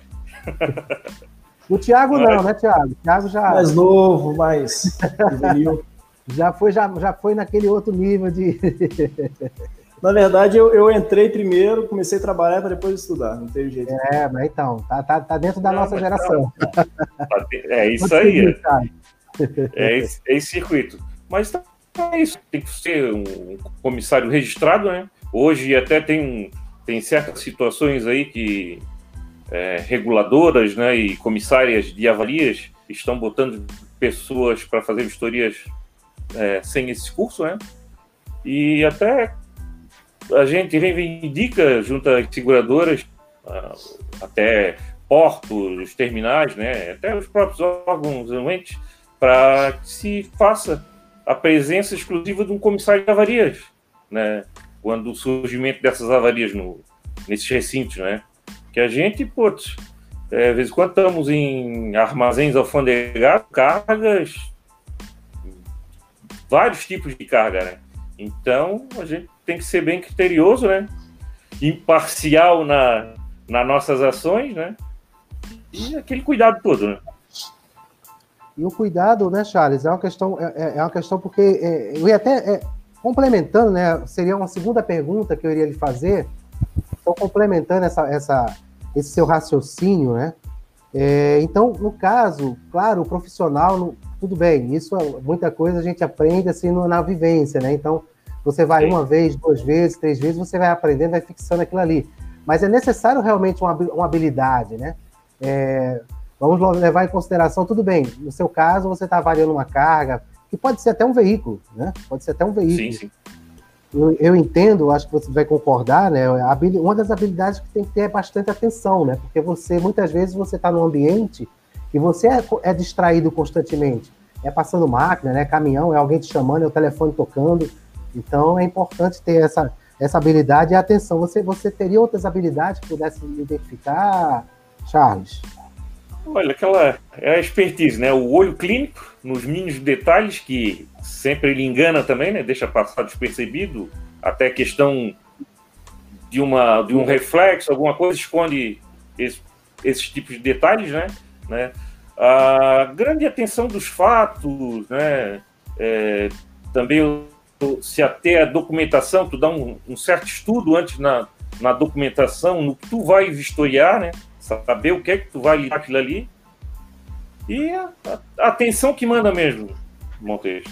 O Thiago não, né, Thiago? O Thiago já. Mais novo, mais. já, foi, já, já foi naquele outro nível de. Na verdade, eu, eu entrei primeiro, comecei a trabalhar para depois estudar, não teve jeito. É, mas então, tá, tá, tá dentro da não, nossa geração. Tá, é isso aí. É, é, esse, é esse circuito. Mas tá, é isso. Tem que ser um comissário registrado, né? Hoje até tem, tem certas situações aí que é, reguladoras né, e comissárias de avalias estão botando pessoas para fazer vistorias é, sem esse curso, né? E até a gente reivindica junto às seguradoras, até portos, terminais, né? Até os próprios órgãos anuentes, para que se faça a presença exclusiva de um comissário de avarias, né? Quando o surgimento dessas avarias no, nesses recintos, né? Que a gente, putz, é, de vez em quando estamos em armazéns alfandegados, cargas, vários tipos de carga, né? Então, a gente tem que ser bem criterioso, né? Imparcial na, nas nossas ações, né? E aquele cuidado todo, né? E o cuidado, né, Charles, é uma questão, é, é, é uma questão porque é, eu ia até é, complementando, né? Seria uma segunda pergunta que eu iria lhe fazer. Então, complementando essa, essa, esse seu raciocínio, né? É, então, no caso, claro, o profissional, tudo bem, isso é muita coisa a gente aprende assim no, na vivência, né? Então, você vai Sim. uma vez, duas vezes, três vezes, você vai aprendendo, vai fixando aquilo ali. Mas é necessário realmente uma, uma habilidade, né? É, vamos levar em consideração, tudo bem, no seu caso, você está avaliando uma carga, que pode ser até um veículo, né? Pode ser até um veículo. Sim, sim. Eu, eu, entendo, acho que você vai concordar, né? Uma das habilidades que tem que ter é bastante atenção, né? Porque você, muitas vezes, você está num ambiente e você é, é, distraído constantemente. É passando máquina, né? Caminhão, é alguém te chamando, é o telefone tocando. Então é importante ter essa, essa habilidade e atenção. Você, você teria outras habilidades que pudesse identificar, Charles? Olha, aquela é a expertise, né? O olho clínico nos mínimos detalhes que sempre ele engana também, né? Deixa passar despercebido, até questão de uma de um reflexo, alguma coisa esconde esse, esses tipos de detalhes, né? né? A grande atenção dos fatos, né? É, também se até a documentação, tu dá um, um certo estudo antes na, na documentação, no que tu vai vistoriar, né? Saber o que é que tu vai lidar aquilo ali. E a, a atenção que manda mesmo, Montes.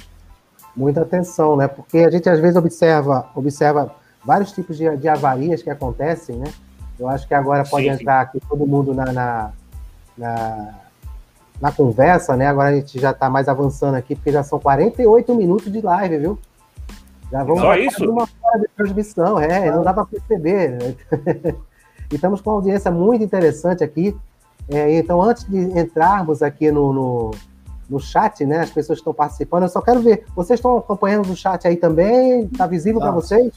Muita atenção, né? Porque a gente às vezes observa, observa vários tipos de, de avarias que acontecem, né? Eu acho que agora pode sim, entrar sim. aqui todo mundo na, na, na, na, conversa, né? Agora a gente já está mais avançando aqui, porque já são 48 minutos de live, viu? Já vamos Só isso? uma hora de transmissão, é, não dá para perceber. Né? E estamos com uma audiência muito interessante aqui. É, então, antes de entrarmos aqui no, no, no, chat, né? As pessoas estão participando. Eu só quero ver. Vocês estão acompanhando o chat aí também? Está visível para vocês?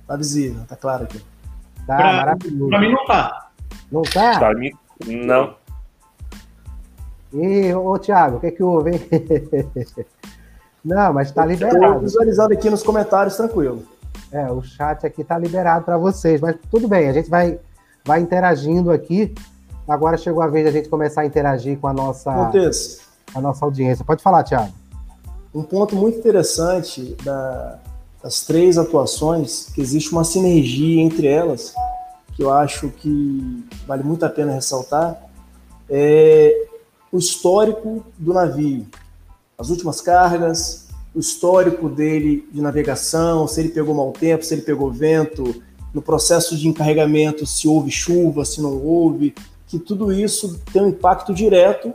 Está visível, está claro aqui. Tá, pra, maravilhoso. Para mim não está. Não está? Para mim, não. E, ô, Thiago, o que é que houve, hein? não, mas está liberado. Estou visualizado aqui nos comentários, tranquilo. É, o chat aqui está liberado para vocês, mas tudo bem, a gente vai vai interagindo aqui. Agora chegou a vez da gente começar a interagir com a nossa, a nossa audiência. Pode falar, Thiago. Um ponto muito interessante da, das três atuações, que existe uma sinergia entre elas, que eu acho que vale muito a pena ressaltar, é o histórico do navio. As últimas cargas, o histórico dele de navegação, se ele pegou mau tempo, se ele pegou vento, no processo de encarregamento, se houve chuva, se não houve, que tudo isso tem um impacto direto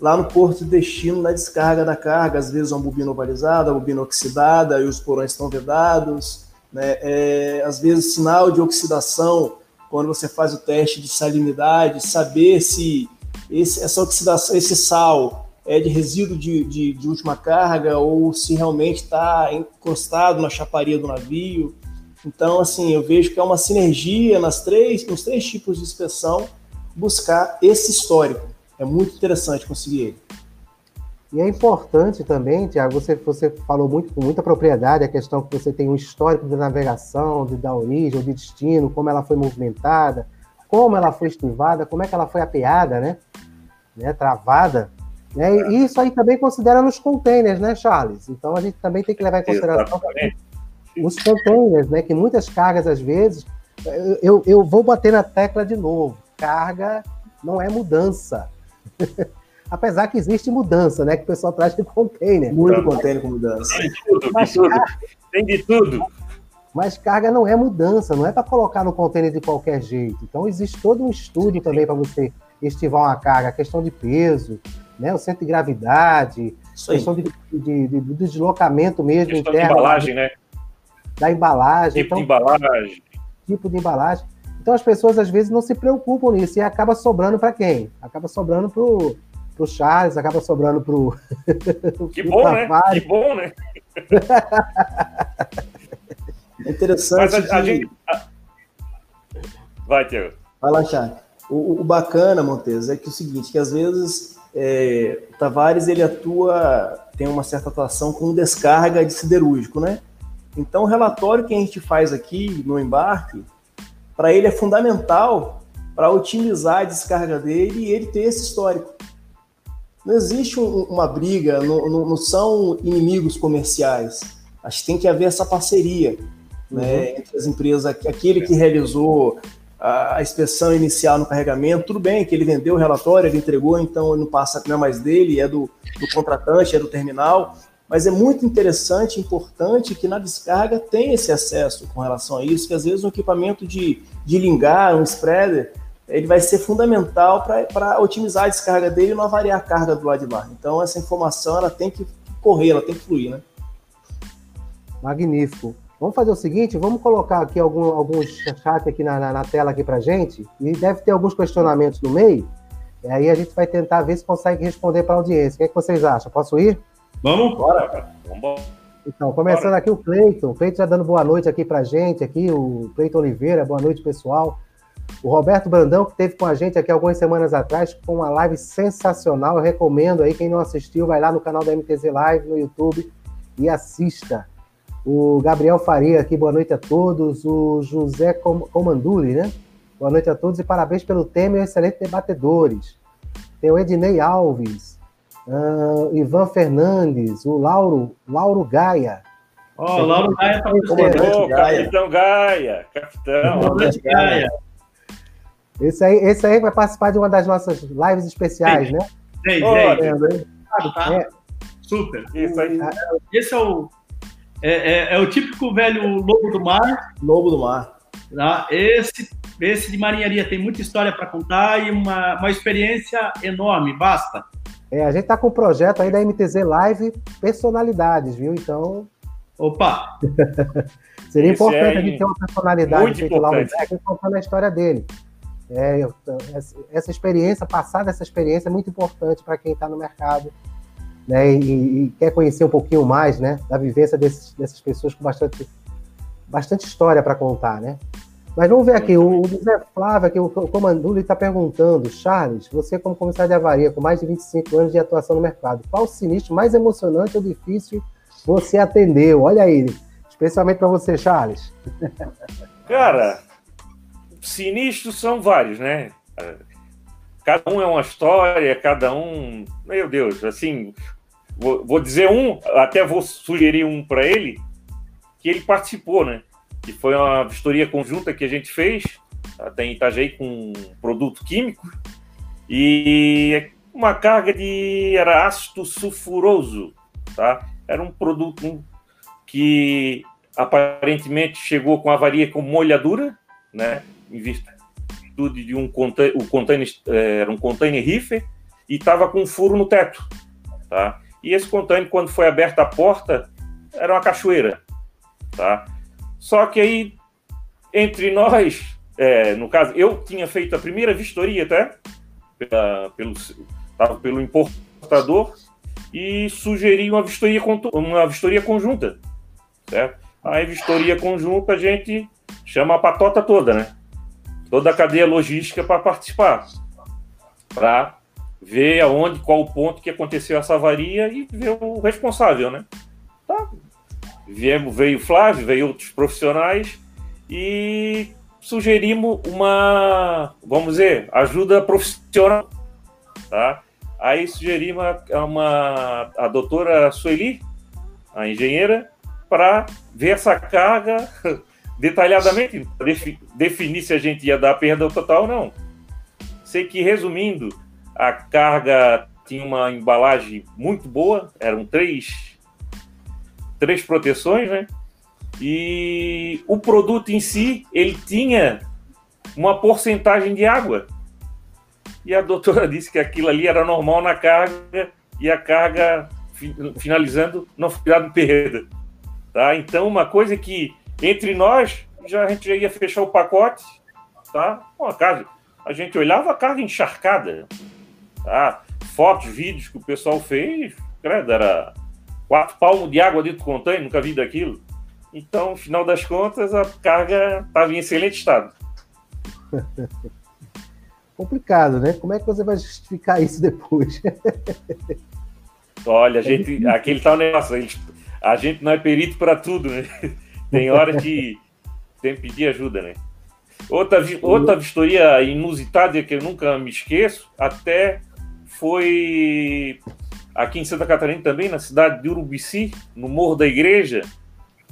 lá no porto de destino, na descarga da carga, às vezes uma bobina ovalizada, uma bobina oxidada, e os porões estão vedados, né? É, às vezes sinal de oxidação, quando você faz o teste de salinidade, saber se esse, essa oxidação, esse sal é de resíduo de, de, de última carga ou se realmente está encostado na chaparia do navio. Então, assim, eu vejo que é uma sinergia nas três, nos três tipos de inspeção, buscar esse histórico. É muito interessante conseguir ele. E é importante também, Tiago, você, você falou muito com muita propriedade a questão que você tem um histórico de navegação, de, da origem, de destino, como ela foi movimentada, como ela foi estivada, como é que ela foi apeada, né? né? Travada. Né? E isso aí também considera nos containers, né, Charles? Então a gente também tem que levar em consideração. Exatamente os containers, né? Que muitas cargas, às vezes, eu, eu vou bater na tecla de novo. Carga não é mudança. Apesar que existe mudança, né? Que o pessoal traz de container. Muito então, container com mudança. Tem de tudo, de tudo. Carga... Tem de tudo. Mas carga não é mudança, não é para colocar no container de qualquer jeito. Então existe todo um estudo também para você estivar uma carga, a questão de peso, né? O centro de gravidade, questão de, de, de, de, deslocamento mesmo questão interno. De embalagem, né? Da embalagem. Tipo então, de embalagem. Tipo de embalagem. Então as pessoas às vezes não se preocupam nisso e acaba sobrando para quem? Acaba sobrando pro pro Charles, acaba sobrando pro. Que bom, né? Que bom, né? É interessante. Mas a, que... a gente. Vai, Tiago. Vai lá, Charles. O, o, bacana, Montes, é que é o seguinte, que às vezes é, o Tavares ele atua, tem uma certa atuação com descarga de siderúrgico, né? Então o relatório que a gente faz aqui no embarque, para ele é fundamental para otimizar a descarga dele e ele ter esse histórico. Não existe um, uma briga, não, não, não, são inimigos comerciais. Acho que tem que haver essa parceria né, uhum. entre as empresas. Aquele que realizou a, a inspeção inicial no carregamento, tudo bem que ele vendeu o relatório, ele entregou, então não passa, não é mais dele, é do, do contratante, é do terminal. Mas é muito interessante, importante que na descarga tenha esse acesso com relação a isso, que às vezes um equipamento de, de lingar, um spreader, ele vai ser fundamental para otimizar a descarga dele e não variar a carga do lado de lá. Então essa informação ela tem que correr, ela tem que fluir, né? Magnífico. Vamos fazer o seguinte, vamos colocar aqui algum, alguns chat aqui na, na, na tela aqui para gente e deve ter alguns questionamentos no meio. E aí a gente vai tentar ver se consegue responder para a audiência. O que, é que vocês acham? Posso ir? Vamos? Bora. Vamos Então, começando Bora. aqui o Cleiton. O Cleiton já dando boa noite aqui para gente, aqui, o Cleiton Oliveira, boa noite, pessoal. O Roberto Brandão, que esteve com a gente aqui algumas semanas atrás, com uma live sensacional. Eu recomendo aí, quem não assistiu, vai lá no canal da MTZ Live no YouTube e assista. O Gabriel Faria aqui, boa noite a todos. O José Comanduli, né? Boa noite a todos e parabéns pelo tema e excelentes debatedores. Tem o Ednei Alves, uh, Ivan Fernandes, o Lauro, Lauro Gaia. Ó, oh, Lauro Gaia tá oh, Capitão Gaia, capitão. Gaia. Esse aí, esse aí vai participar de uma das nossas lives especiais, sim. né? Sim, sim. Oh, tá? É. Super. Isso aí. Esse é o é, é, é, o típico velho lobo do mar. Lobo do mar. Tá? Esse, esse de marinharia tem muita história para contar e uma, uma experiência enorme, basta. É, a gente tá com o um projeto aí da MTZ Live Personalidades, viu? Então. Opa! Seria esse importante é a gente ter uma personalidade feita lá o contando a história dele. É, essa experiência, passar dessa experiência é muito importante para quem está no mercado né, e, e, quer conhecer um pouquinho mais, né, da vivência desses, dessas pessoas com bastante, bastante história para contar, né. Mas vamos ver aqui, o, o José Flávio, aqui, o Comanduli está perguntando, Charles, você como comissário de avaria, com mais de 25 anos de atuação no mercado, qual o sinistro mais emocionante ou difícil você atendeu? Olha aí, especialmente para você, Charles. Cara, sinistros são vários, né? Cada um é uma história, cada um. Meu Deus, assim, vou, vou dizer um, até vou sugerir um para ele, que ele participou, né? Que foi uma vistoria conjunta que a gente fez, até em Itajaí, com um produto químico, e uma carga de. era ácido sulfuroso, tá? Era um produto que aparentemente chegou com avaria com molhadura, né? Em virtude de um container, o container é, era um container reefer e estava com um furo no teto, tá? E esse container, quando foi aberta a porta, era uma cachoeira, tá? Só que aí, entre nós, é, no caso, eu tinha feito a primeira vistoria até, pela, pelo, tava pelo importador, e sugeri uma vistoria, uma vistoria conjunta, certo? Aí, vistoria conjunta, a gente chama a patota toda, né? toda a cadeia logística para participar, para ver aonde, qual o ponto que aconteceu essa avaria e ver o responsável, né? Viemos, veio o Flávio, veio outros profissionais e sugerimos uma, vamos dizer, ajuda profissional, tá? Aí sugerimos uma, a doutora Sueli, a engenheira, para ver essa carga detalhadamente, definir se a gente ia dar perda total ou não. Sei que, resumindo, a carga tinha uma embalagem muito boa, eram três, três proteções, né? E o produto em si, ele tinha uma porcentagem de água. E a doutora disse que aquilo ali era normal na carga e a carga finalizando não foi dado perda. Tá? Então, uma coisa que entre nós já a gente já ia fechar o pacote, tá? Uma carga, a gente olhava a carga encharcada, tá? Fotos, vídeos que o pessoal fez, credo, era quatro palmos de água dentro do container, nunca vi daquilo. Então, no final das contas, a carga estava em excelente estado. Complicado, né? Como é que você vai justificar isso depois? Olha, a gente, aquele tal negócio, a gente não é perito para tudo, né? Tem hora que tem que pedir ajuda, né? Outra, outra vistoria inusitada que eu nunca me esqueço, até foi aqui em Santa Catarina também, na cidade de Urubici, no Morro da Igreja,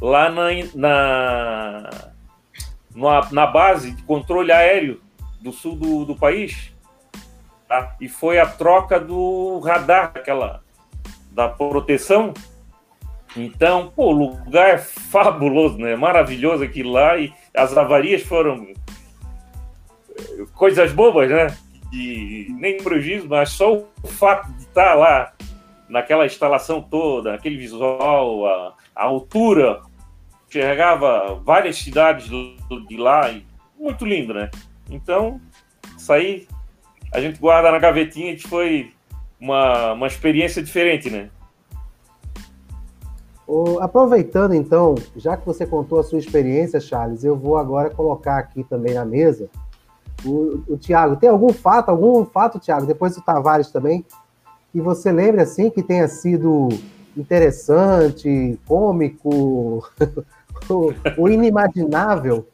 lá na, na, na, na base de controle aéreo do sul do, do país. Tá? E foi a troca do radar, aquela da proteção. Então, pô, lugar é fabuloso, né? Maravilhoso aquilo lá. E as avarias foram coisas bobas, né? E nem prejuízo, mas só o fato de estar lá naquela instalação toda, aquele visual, a, a altura, enxergava várias cidades de lá, muito lindo, né? Então, isso aí a gente guarda na gavetinha que foi uma, uma experiência diferente, né? aproveitando então, já que você contou a sua experiência, Charles, eu vou agora colocar aqui também na mesa o, o Tiago. Tem algum fato, algum fato, Tiago, depois do Tavares também, que você lembre assim que tenha sido interessante, cômico, ou inimaginável?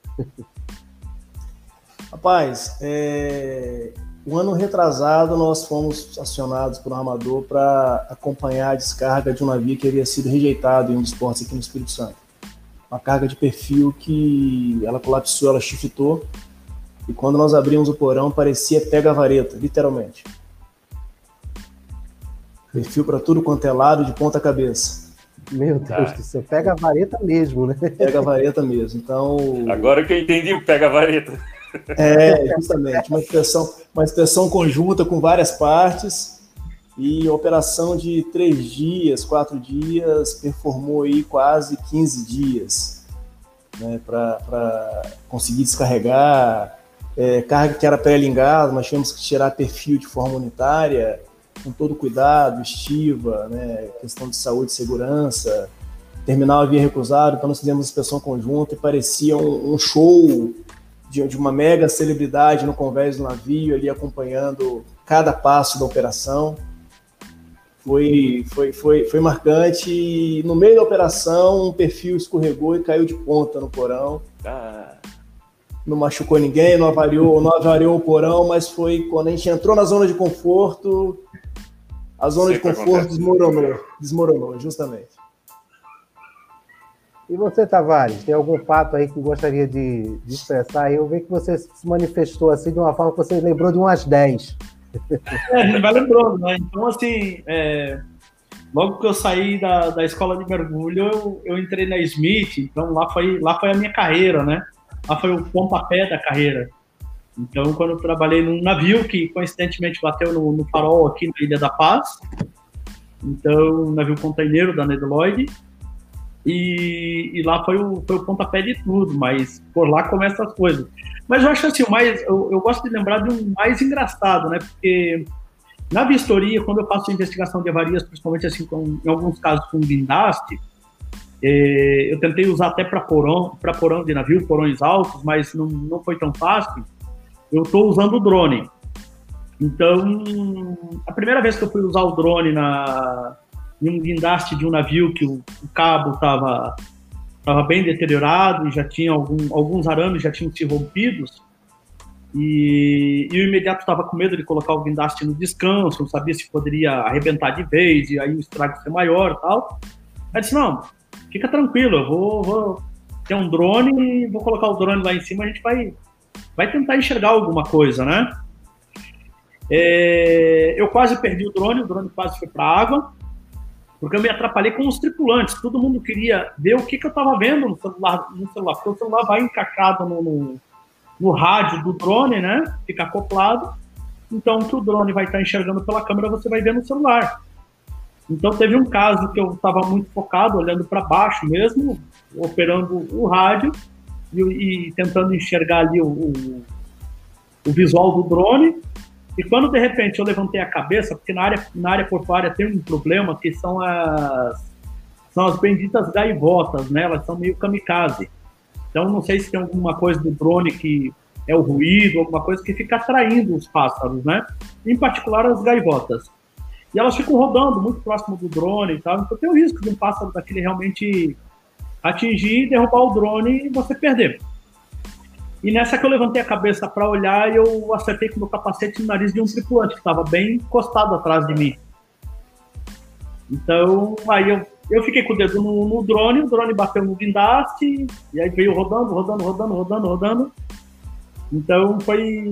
Rapaz, é... um ano retrasado nós fomos acionados por um armador para acompanhar a descarga de um navio que havia sido rejeitado em um dos portos aqui no Espírito Santo. Uma carga de perfil que ela colapsou, ela shiftou, e quando nós abrimos o porão parecia pega-vareta, literalmente. Perfil para tudo quanto é lado, de ponta cabeça. Meu Deus do céu, pega a vareta mesmo, né? Pega a vareta mesmo. Então. Agora que eu entendi o pega a vareta. É, justamente. Uma inspeção, uma inspeção conjunta com várias partes e operação de três dias, quatro dias, performou aí quase 15 dias né, para conseguir descarregar. É, carga que era pré-lingada, nós tínhamos que tirar perfil de forma unitária, com todo cuidado, estiva, né, questão de saúde e segurança. O terminal havia recusado, então nós fizemos inspeção conjunta e parecia um, um show de, de, uma mega celebridade no convés do navio, ali acompanhando cada passo da operação. Foi, foi, foi, foi marcante. E no meio da operação, um perfil escorregou e caiu de ponta no porão. Ah. Não machucou ninguém, não avariou, não avariou o porão, mas foi quando a gente entrou na zona de conforto, a zona Sempre de conforto acontece. desmoronou, desmoronou, justamente. E você, Tavares, tem algum fato aí que gostaria de, de expressar? Eu vi que você se manifestou assim de uma forma que você lembrou de umas 10. É, vai lembrando, né? Então, assim, é, logo que eu saí da, da escola de mergulho, eu, eu entrei na Smith, então lá foi, lá foi a minha carreira, né? Lá foi o pontapé da carreira. Então, quando eu trabalhei num navio que coincidentemente bateu no, no farol aqui na Ilha da Paz, então, um navio containeiro da Nedloyd, e, e, lá foi o, foi o pontapé de tudo, mas por lá começam as coisas. Mas eu acho assim, mais, eu, eu, gosto de lembrar de um mais engraçado, né? Porque na vistoria, quando eu faço investigação de avarias, principalmente assim, com, em alguns casos com guindaste, é, eu tentei usar até para porão, para porão de navio, porões altos, mas não, não foi tão fácil. Eu estou usando o drone. Então, a primeira vez que eu fui usar o drone na, em um guindaste de um navio que o, o cabo estava tava bem deteriorado e já tinha algum, alguns arames já tinham se rompidos. E, e o imediato estava com medo de colocar o guindaste no descanso, não sabia se poderia arrebentar de vez e aí o estrago ser maior e tal. Aí disse: não, fica tranquilo, eu vou, vou ter um drone e vou colocar o drone lá em cima, a gente vai, vai tentar enxergar alguma coisa, né? É, eu quase perdi o drone, o drone quase foi para a água, porque eu me atrapalhei com os tripulantes. Todo mundo queria ver o que, que eu estava vendo no celular, no celular, porque o celular vai encaixado no, no, no rádio do drone, né? Fica acoplado. Então, o que o drone vai estar enxergando pela câmera, você vai ver no celular. Então, teve um caso que eu estava muito focado, olhando para baixo mesmo, operando o rádio e, e tentando enxergar ali o, o, o, visual do drone. E quando, de repente, eu levantei a cabeça, porque na área, na área portuária tem um problema, que são as, são as benditas gaivotas, né? Elas são meio kamikaze. Então, não sei se tem alguma coisa do drone que é o ruído, alguma coisa que fica atraindo os pássaros, né? Em particular as gaivotas. E elas ficam rodando muito próximo do drone e tal, então tem o risco de um pássaro daquele realmente atingir, derrubar o drone e você perder. E nessa que eu levantei a cabeça para olhar, eu acertei com o meu capacete no nariz de um tripulante que estava bem encostado atrás de mim. Então, aí eu, eu fiquei com o dedo no, no drone, o drone bateu no guindaste, e aí veio rodando, rodando, rodando, rodando, rodando. Então foi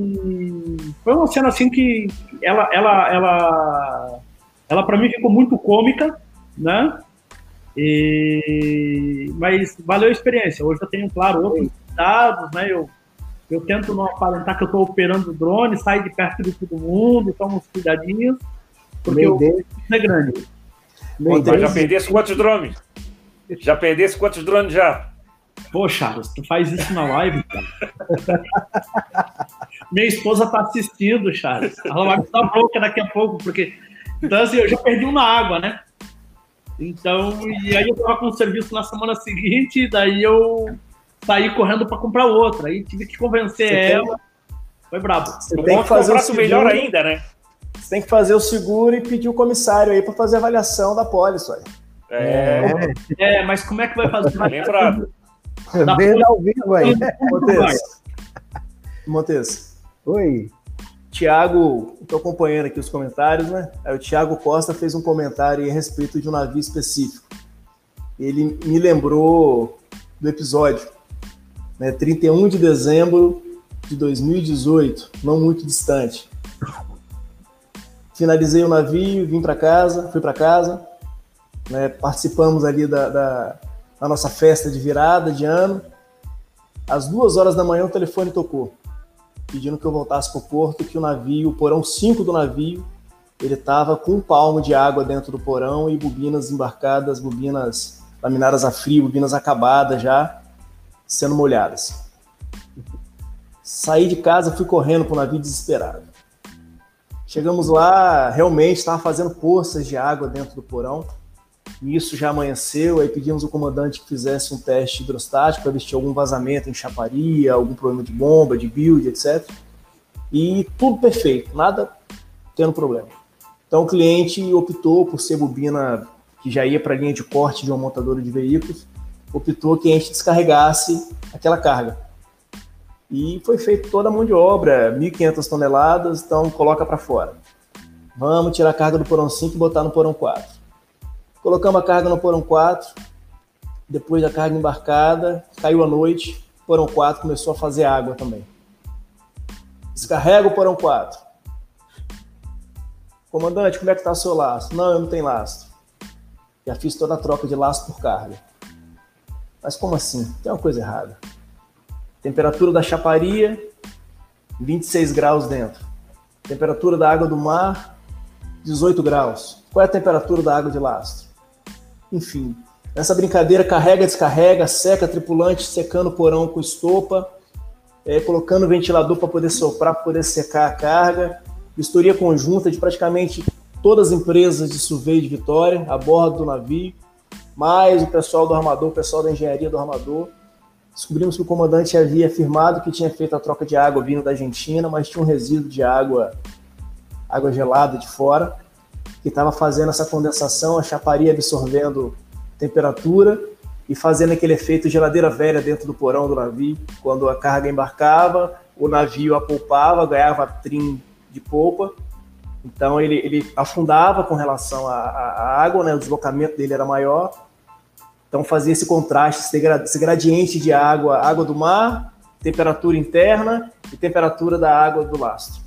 foi uma cena assim que ela ela ela ela para mim ficou muito cômica, né? E, mas valeu a experiência. Hoje eu tenho claro outros dados, né? Eu eu tento não aparentar que eu estou operando o drone, sair de perto de todo mundo, tomo uns cuidadinhos, porque Meu o Deus. é grande. Meu já perdesse quantos drones? Já perdesse quantos drones já? Pô, Charles, tu faz isso na live, cara. Minha esposa tá assistindo, Charles. Ela vai me dar bronca daqui a pouco, porque. Então, assim, eu já perdi um na água, né? Então, e aí eu tava com o serviço na semana seguinte, daí eu saí correndo para comprar outra. Aí tive que convencer Você ela. Tem... Foi brabo. Você tem que fazer o seguro... melhor ainda, né? Você tem que fazer o seguro e pedir o comissário aí para fazer a avaliação da pólice, olha. É... é, mas como é que vai fazer? Lembrado. Vendo ao vivo aí. Montes. Montes. Oi. Tiago, estou acompanhando aqui os comentários, né? O Tiago Costa fez um comentário a respeito de um navio específico. Ele me lembrou do episódio, né? 31 de dezembro de 2018, não muito distante. Finalizei o navio, vim para casa, fui para casa, né? participamos ali da, da, na nossa festa de virada de ano. Às duas horas da manhã o telefone tocou, pedindo que eu voltasse para o porto, que o navio, o porão 5 do navio, ele estava com um palmo de água dentro do porão e bobinas embarcadas, bobinas laminadas a frio, bobinas acabadas já, sendo molhadas. Saí de casa, fui correndo para o navio desesperado. Chegamos lá, realmente estava fazendo poças de água dentro do porão. Isso já amanheceu, aí pedimos ao comandante que fizesse um teste hidrostático para ver se tinha algum vazamento em chaparia, algum problema de bomba, de build, etc. E tudo perfeito, nada tendo problema. Então o cliente optou por ser bobina que já ia para a linha de corte de uma montadora de veículos, optou que a gente descarregasse aquela carga. E foi feito toda a mão de obra, 1.500 toneladas, então coloca para fora. Vamos tirar a carga do porão 5 e botar no porão 4. Colocamos a carga no porão 4, depois da carga embarcada, caiu a noite, porão 4 começou a fazer água também. Descarrega o porão 4. Comandante, como é que está o seu lastro? Não, eu não tenho lastro. Já fiz toda a troca de lastro por carga. Mas como assim? Tem uma coisa errada. Temperatura da chaparia, 26 graus dentro. Temperatura da água do mar, 18 graus. Qual é a temperatura da água de lastro? Enfim, nessa brincadeira carrega, descarrega, seca tripulante, secando o porão com estopa, é, colocando ventilador para poder soprar, para poder secar a carga, vistoria conjunta de praticamente todas as empresas de survey de Vitória a bordo do navio, mais o pessoal do armador, o pessoal da engenharia do armador. Descobrimos que o comandante havia afirmado que tinha feito a troca de água vindo da Argentina, mas tinha um resíduo de água, água gelada de fora que estava fazendo essa condensação, a chaparia absorvendo temperatura e fazendo aquele efeito geladeira velha dentro do porão do navio. Quando a carga embarcava, o navio apolpava, ganhava trim de polpa. Então ele, ele afundava com relação à, à água, né? o deslocamento dele era maior. Então fazia esse contraste, esse gradiente de água, água do mar, temperatura interna e temperatura da água do lastro.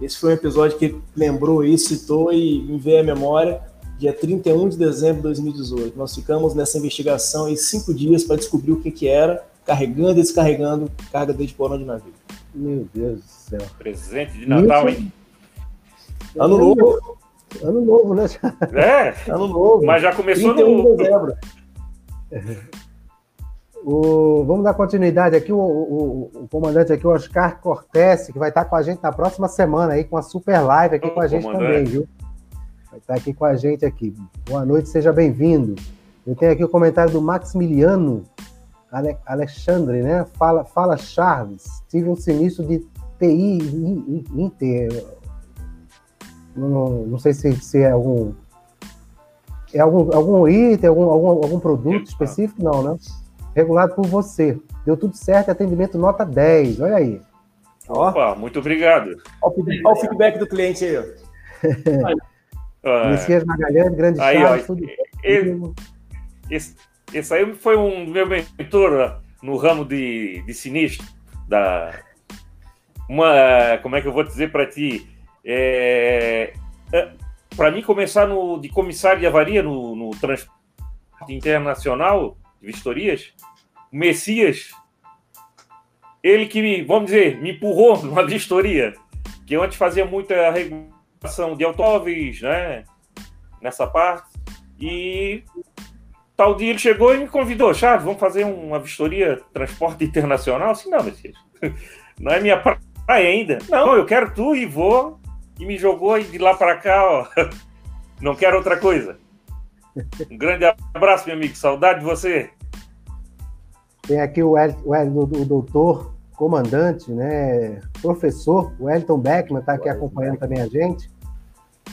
Esse foi um episódio que lembrou isso, citou e me veio à memória, dia 31 de dezembro de 2018. Nós ficamos nessa investigação em cinco dias para descobrir o que, que era, carregando e descarregando carga de porão de navio. Meu Deus do céu. Presente de Natal, isso... hein? Ano novo. Ano novo, né? É. Ano novo. Mas já começou no. De dezembro. O, vamos dar continuidade aqui. O, o, o, comandante aqui, o Oscar Cortese, que vai estar com a gente na próxima semana aí, com a super live aqui com a gente também, viu? Vai estar aqui com a gente aqui. Boa noite, seja bem-vindo. Eu tenho aqui o comentário do Maximiliano Ale, Alexandre, né? Fala, fala Charles. Tive um sinistro de TI Inter. Não, não sei se, se é algum. É algum, algum item, algum, algum, algum produto específico? Não, né? Regulado por você. Deu tudo certo, atendimento nota 10. Olha aí. Opa, muito obrigado. Olha o feedback do cliente aí. Ah, Messias Magalhães, grande aí, Charles, ó, tudo ele, esse, esse aí foi um meu mentor no ramo de, de sinistro. Da, uma, como é que eu vou dizer para ti? É, é, para mim começar no, de comissário de avaria no, no transporte internacional, vistorias, o Messias, ele que, me, vamos dizer, me empurrou numa vistoria, que eu antes fazia muita regulação de automóveis, né, nessa parte, e tal dia ele chegou e me convidou, Charles, vamos fazer uma vistoria transporte internacional? Assim, não, Messias, não é minha praia ainda. Não, eu quero tu e vou, e me jogou de lá para cá, ó, não quero outra coisa. Um grande abraço, meu amigo. Saudade de você. Tem aqui o, El, o, El, o doutor, comandante, né? Professor, o Elton Beckman está aqui acompanhando também a gente.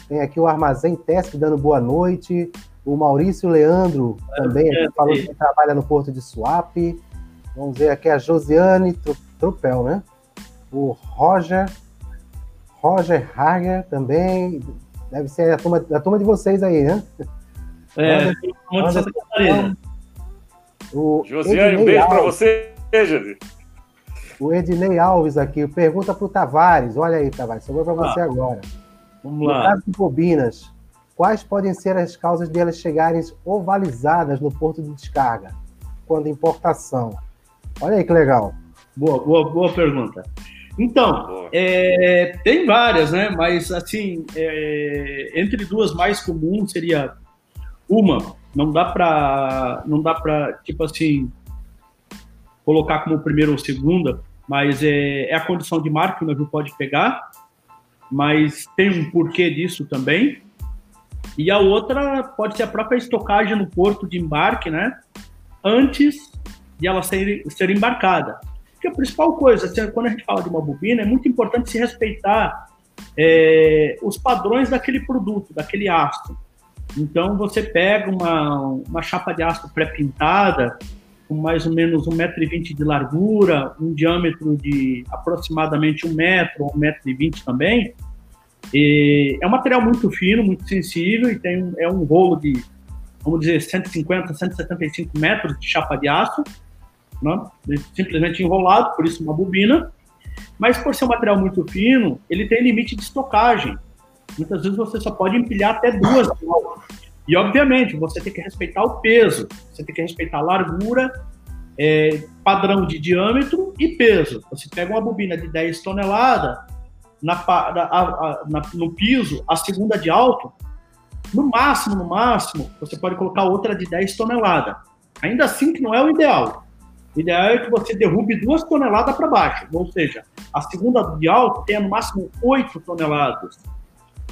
Tem aqui o Armazém Tesc dando boa noite. O Maurício Leandro também é, falou que trabalha no Porto de Suape. Vamos ver aqui a Josiane Trupel, né? O Roger, Roger Hager também. Deve ser a turma, a turma de vocês aí, né? É, Anderson, Anderson, o Josiane, um beijo para você, José. O Ednei Alves aqui pergunta para o Tavares. Olha aí, Tavares, sobrou para você ah, agora. Vamos lá. No caso de bobinas, quais podem ser as causas de elas chegarem ovalizadas no porto de descarga, quando importação? Olha aí que legal. Boa, boa, boa pergunta. Então, é, tem várias, né? Mas assim, é, entre duas mais comuns seria uma não dá para não dá para tipo assim colocar como primeira ou segunda, mas é, é a condição de mar que o navio pode pegar, mas tem um porquê disso também. E a outra pode ser a própria estocagem no porto de embarque, né? Antes de ela ser, ser embarcada. Porque a principal coisa, assim, quando a gente fala de uma bobina, é muito importante se respeitar é, os padrões daquele produto, daquele aço. Então você pega uma, uma chapa de aço pré-pintada, com mais ou menos 1,20m de largura, um diâmetro de aproximadamente 1 metro, 1,20m também. E é um material muito fino, muito sensível e tem é um rolo de, vamos dizer, 150, 175 metros de chapa de aço, né? simplesmente enrolado, por isso uma bobina. Mas por ser um material muito fino, ele tem limite de estocagem. Muitas vezes você só pode empilhar até duas E, obviamente, você tem que respeitar o peso, você tem que respeitar a largura, é, padrão de diâmetro e peso. Você pega uma bobina de 10 toneladas, na, na, na, no piso, a segunda de alto, no máximo, no máximo, você pode colocar outra de 10 toneladas. Ainda assim que não é o ideal. O ideal é que você derrube duas toneladas para baixo, ou seja, a segunda de alto tenha no máximo 8 toneladas.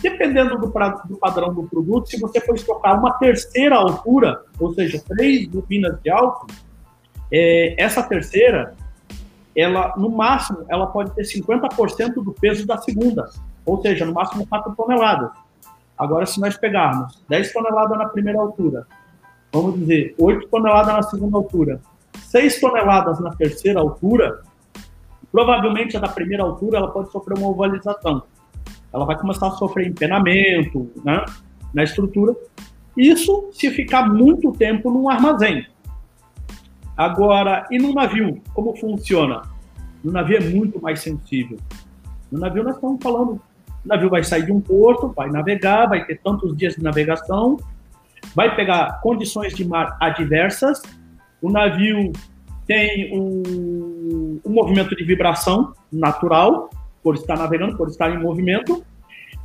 Dependendo do, pra, do, padrão do produto, se você for estocar uma terceira altura, ou seja, três bobinas de alto, é, essa terceira, ela no máximo, ela pode ter 50% do peso da segunda, ou seja, no máximo 4 toneladas. Agora, se nós pegarmos 10 toneladas na primeira altura, vamos dizer, 8 toneladas na segunda altura, 6 toneladas na terceira altura, provavelmente a da primeira altura ela pode sofrer uma ovalização ela vai começar a sofrer empenamento né, na estrutura. Isso se ficar muito tempo num armazém. Agora, e no navio, como funciona? No navio é muito mais sensível. No navio nós estamos falando, o navio vai sair de um porto, vai navegar, vai ter tantos dias de navegação, vai pegar condições de mar adversas, o navio tem um, um movimento de vibração natural, por estar navegando, por estar em movimento,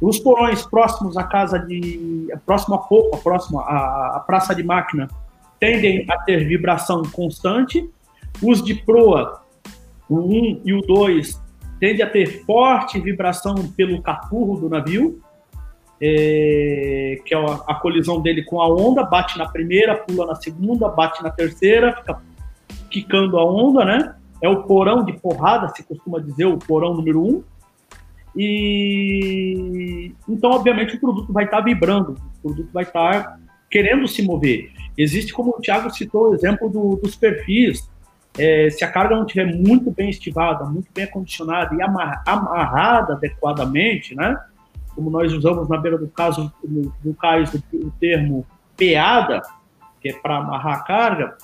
os porões próximos à casa de. próximo a pouco, próximo à, à praça de máquina, tendem a ter vibração constante. Os de proa, o 1 e o 2, tendem a ter forte vibração pelo capurro do navio, é, que é a, a, colisão dele com a onda, bate na primeira, pula na segunda, bate na terceira, fica quicando a onda, né? É o porão de porrada, se costuma dizer, o porão número 1. Um. E então, obviamente, o produto vai estar vibrando, o produto vai estar querendo se mover. Existe, como o Thiago citou, o exemplo do, dos perfis. É, se a carga não estiver muito bem estivada, muito bem acondicionada e amarrada adequadamente, né? Como nós usamos na beira do caso do, do cais o, o termo peada, que é para amarrar a carga,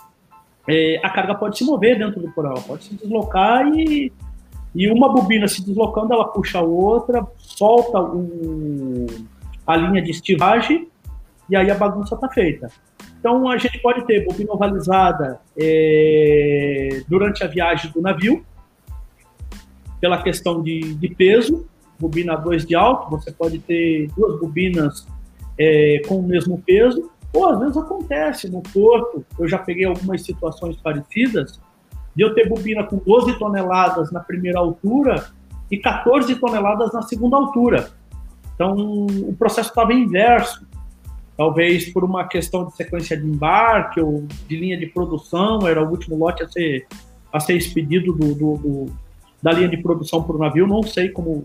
é, a carga pode se mover dentro do porão, pode se deslocar e e uma bobina se deslocando, ela puxa a outra, solta a linha de estivagem e aí a bagunça está feita. Então a gente pode ter bobina ovalizada é, durante a viagem do navio, pela questão de, de, peso, bobina 2 de alto, você pode ter duas bobinas é, com o mesmo peso, ou às vezes acontece no porto, eu já peguei algumas situações parecidas, de eu ter bobina com 12 toneladas na primeira altura e 14 toneladas na segunda altura. Então, o processo estava inverso. Talvez por uma questão de sequência de embarque ou de linha de produção, era o último lote a ser, a ser expedido do, do, do da linha de produção para o navio. Não sei como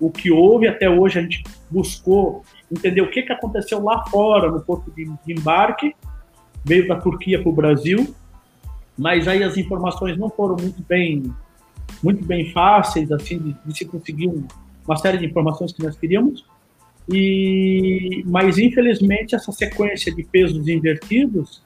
o que houve. Até hoje a gente buscou entender o que, que aconteceu lá fora, no porto de, embarque. Veio da Turquia para o Brasil mas aí as informações não foram muito bem muito bem fáceis assim de, de se conseguir um, uma série de informações que nós queríamos e mas infelizmente essa sequência de pesos invertidos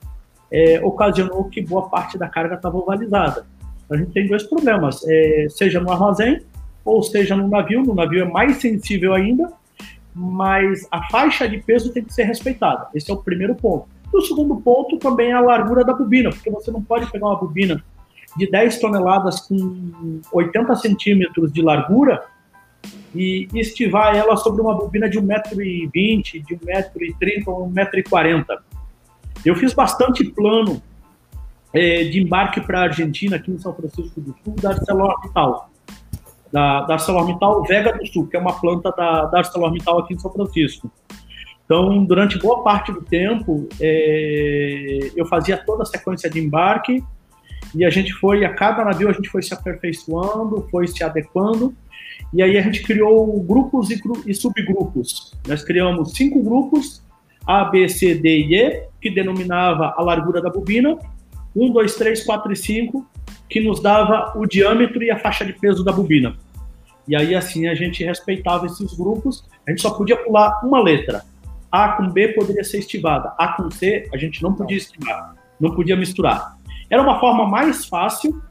é, ocasionou que boa parte da carga estava ovalizada. A gente tem dois problemas, é, seja no armazém ou seja no navio. No navio é mais sensível ainda, mas a faixa de peso tem que ser respeitada. Esse é o primeiro ponto. E o segundo ponto também é a largura da bobina, porque você não pode pegar uma bobina de 10 toneladas com 80 centímetros de largura e estivar ela sobre uma bobina de 1,20m, de 1,30m ou 1,40m. Eu fiz bastante plano é, de embarque para a Argentina, aqui em São Francisco do Sul, da ArcelorMittal. Da, da ArcelorMittal Vega do Sul, que é uma planta da, da ArcelorMittal aqui em São Francisco. Então, durante boa parte do tempo, é, eu fazia toda a sequência de embarque e a gente foi, a cada navio a gente foi se aperfeiçoando, foi se adequando e aí a gente criou grupos e, e subgrupos. Nós criamos cinco grupos, A, B, C, D e E, que denominava a largura da bobina, 1, 2, 3, 4 e 5, que nos dava o diâmetro e a faixa de peso da bobina. E aí assim a gente respeitava esses grupos, a gente só podia pular uma letra. A com B poderia ser estivada, A com C a gente não podia estivar, não podia misturar. Era uma forma mais fácil,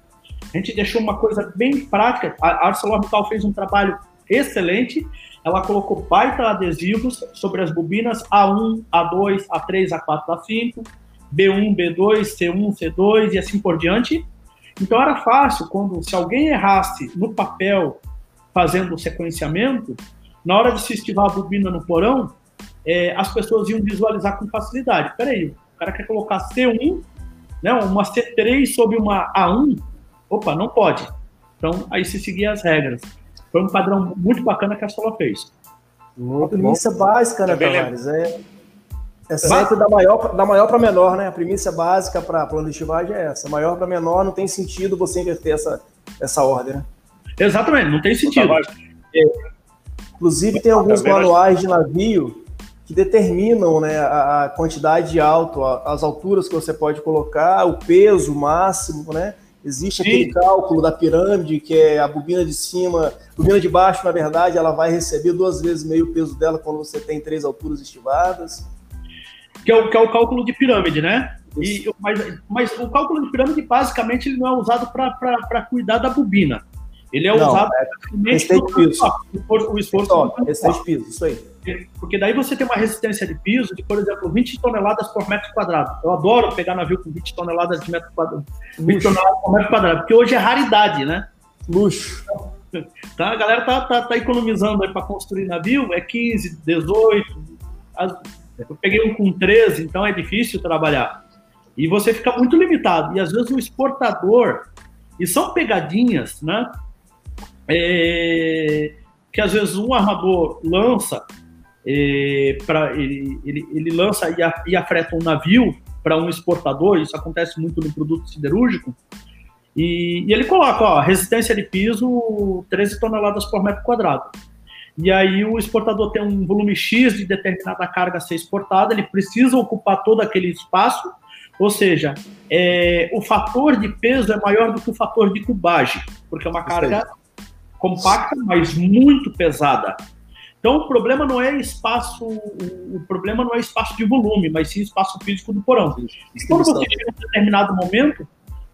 a gente deixou uma coisa bem prática. A ArcelorMittal fez um trabalho excelente, ela colocou baita adesivos sobre as bobinas A1, A2, A3, A4, A5, B1, B2, C1, C2 e assim por diante. Então era fácil quando se alguém errasse no papel fazendo o sequenciamento, na hora de se estivar a bobina no porão, é, as pessoas iam visualizar com facilidade. Peraí, o cara quer colocar C1, né, uma C3 sobre uma A1, opa, não pode. Então, aí se seguia as regras. Foi um padrão muito bacana que a Sola fez. Muito a premissa básica, né, Tavares? É, é sempre da maior, da maior para menor, né? A premissa básica para plano de estivagem é essa. Maior para menor, não tem sentido você inverter essa, essa ordem, né? Exatamente, não tem sentido. É, inclusive, tem alguns manuais de navio que determinam né, a, a quantidade de alto, a, as alturas que você pode colocar, o peso máximo, né? Existe Sim. aquele cálculo da pirâmide, que é a bobina de cima, bobina de baixo, na verdade, ela vai receber duas vezes meio peso dela quando você tem três alturas estivadas. Que é o, que é o cálculo de pirâmide, né? E, mas, mas o cálculo de pirâmide, basicamente, ele não é usado para cuidar da bobina. Ele é não, usado é, restante piso. O esforço. Restante piso, isso aí. Porque daí você tem uma resistência de piso de, por exemplo, 20 toneladas por metro quadrado. Eu adoro pegar navio com 20 toneladas de metro quadrado. 20 toneladas por metro quadrado, porque hoje é raridade, né? Luxo. Tá, a galera tá, tá, tá economizando aí para construir navio, é 15, 18. As, eu peguei um com 13, então é difícil trabalhar. E você fica muito limitado. E às vezes o exportador, e são pegadinhas, né? É, que às vezes um armador lança é, para ele, ele, ele, lança e, a, e afreta um navio para um exportador, isso acontece muito no produto siderúrgico, e, e, ele coloca, ó, resistência de piso 13 toneladas por metro quadrado. E aí o exportador tem um volume X de determinada carga a ser exportada, ele precisa ocupar todo aquele espaço, ou seja, é, o fator de peso é maior do que o fator de cubagem, porque é uma carga compacta, mas muito pesada. Então o problema não é espaço, o problema não é espaço de volume, mas sim espaço físico do porão. E quando você chega em um determinado momento,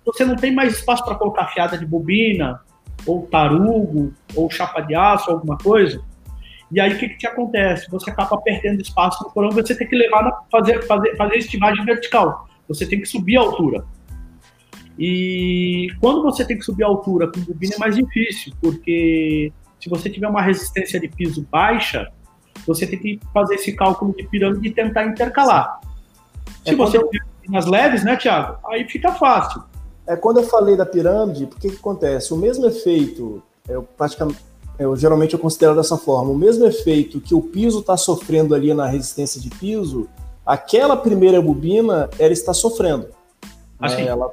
você não tem mais espaço para colocar fiada de bobina, ou tarugo, ou chapa de aço, alguma coisa. E aí o que, que te acontece? Você acaba perdendo espaço no porão, você tem que levar na, fazer, fazer, fazer estivagem vertical. Você tem que subir a altura. E quando você tem que subir a altura com bobina é mais difícil, porque se você tiver uma resistência de piso baixa, você tem que fazer esse cálculo de pirâmide e tentar intercalar. É se você tiver nas leves, né, Tiago? Aí fica fácil. É quando eu falei da pirâmide, porque que acontece? O mesmo efeito, eu praticamente, eu geralmente eu considero dessa forma, o mesmo efeito que o piso está sofrendo ali na resistência de piso, aquela primeira bobina ela está sofrendo. Assim. Né? Ela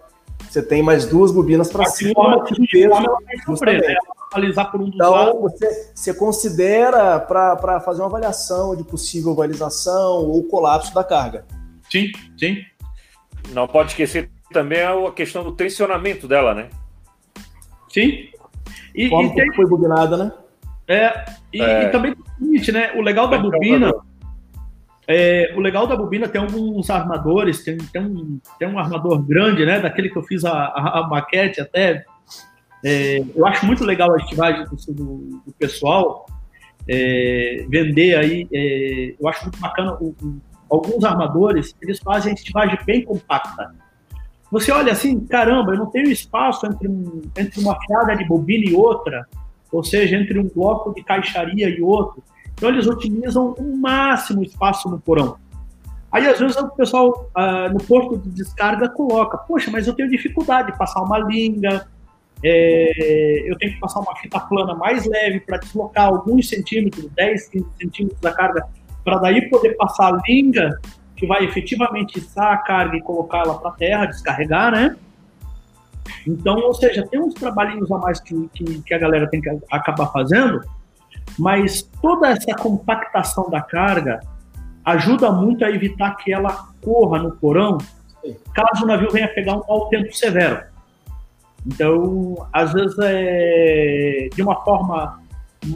você tem mais duas bobinas para cima. Forma, peso, ela vai sofrer, né? por um dos então, lados. Você, você considera para fazer uma avaliação de possível valização ou colapso da carga. Sim, sim. Não pode esquecer também a questão do tensionamento dela, né? Sim. E, Como e tem... foi bobinada, né? É, e, é. e também né? O legal da bobina é, o legal da bobina tem alguns armadores, tem, tem, um, tem um armador grande, né? Daquele que eu fiz a, a, a maquete até. É, eu acho muito legal a estivagem do, do, do pessoal é, vender aí. É, eu acho muito bacana. O, o, alguns armadores eles fazem a estivagem bem compacta. Você olha assim, caramba, eu não tenho espaço entre, um, entre uma fiada de bobina e outra, ou seja, entre um bloco de caixaria e outro. Então eles otimizam o máximo espaço no porão. Aí às vezes o pessoal ah, no porto de descarga coloca, poxa, mas eu tenho dificuldade de passar uma linga, é, eu tenho que passar uma fita plana mais leve para deslocar alguns centímetros, 10, 15 centímetros da carga, para daí poder passar a linga que vai efetivamente içar a carga e colocá-la para a terra, descarregar, né? Então, ou seja, tem uns trabalhinhos a mais que, que, que a galera tem que acabar fazendo, mas toda essa compactação da carga ajuda muito a evitar que ela corra no porão caso o navio venha pegar um mau tempo severo. Então, às vezes, é, de uma forma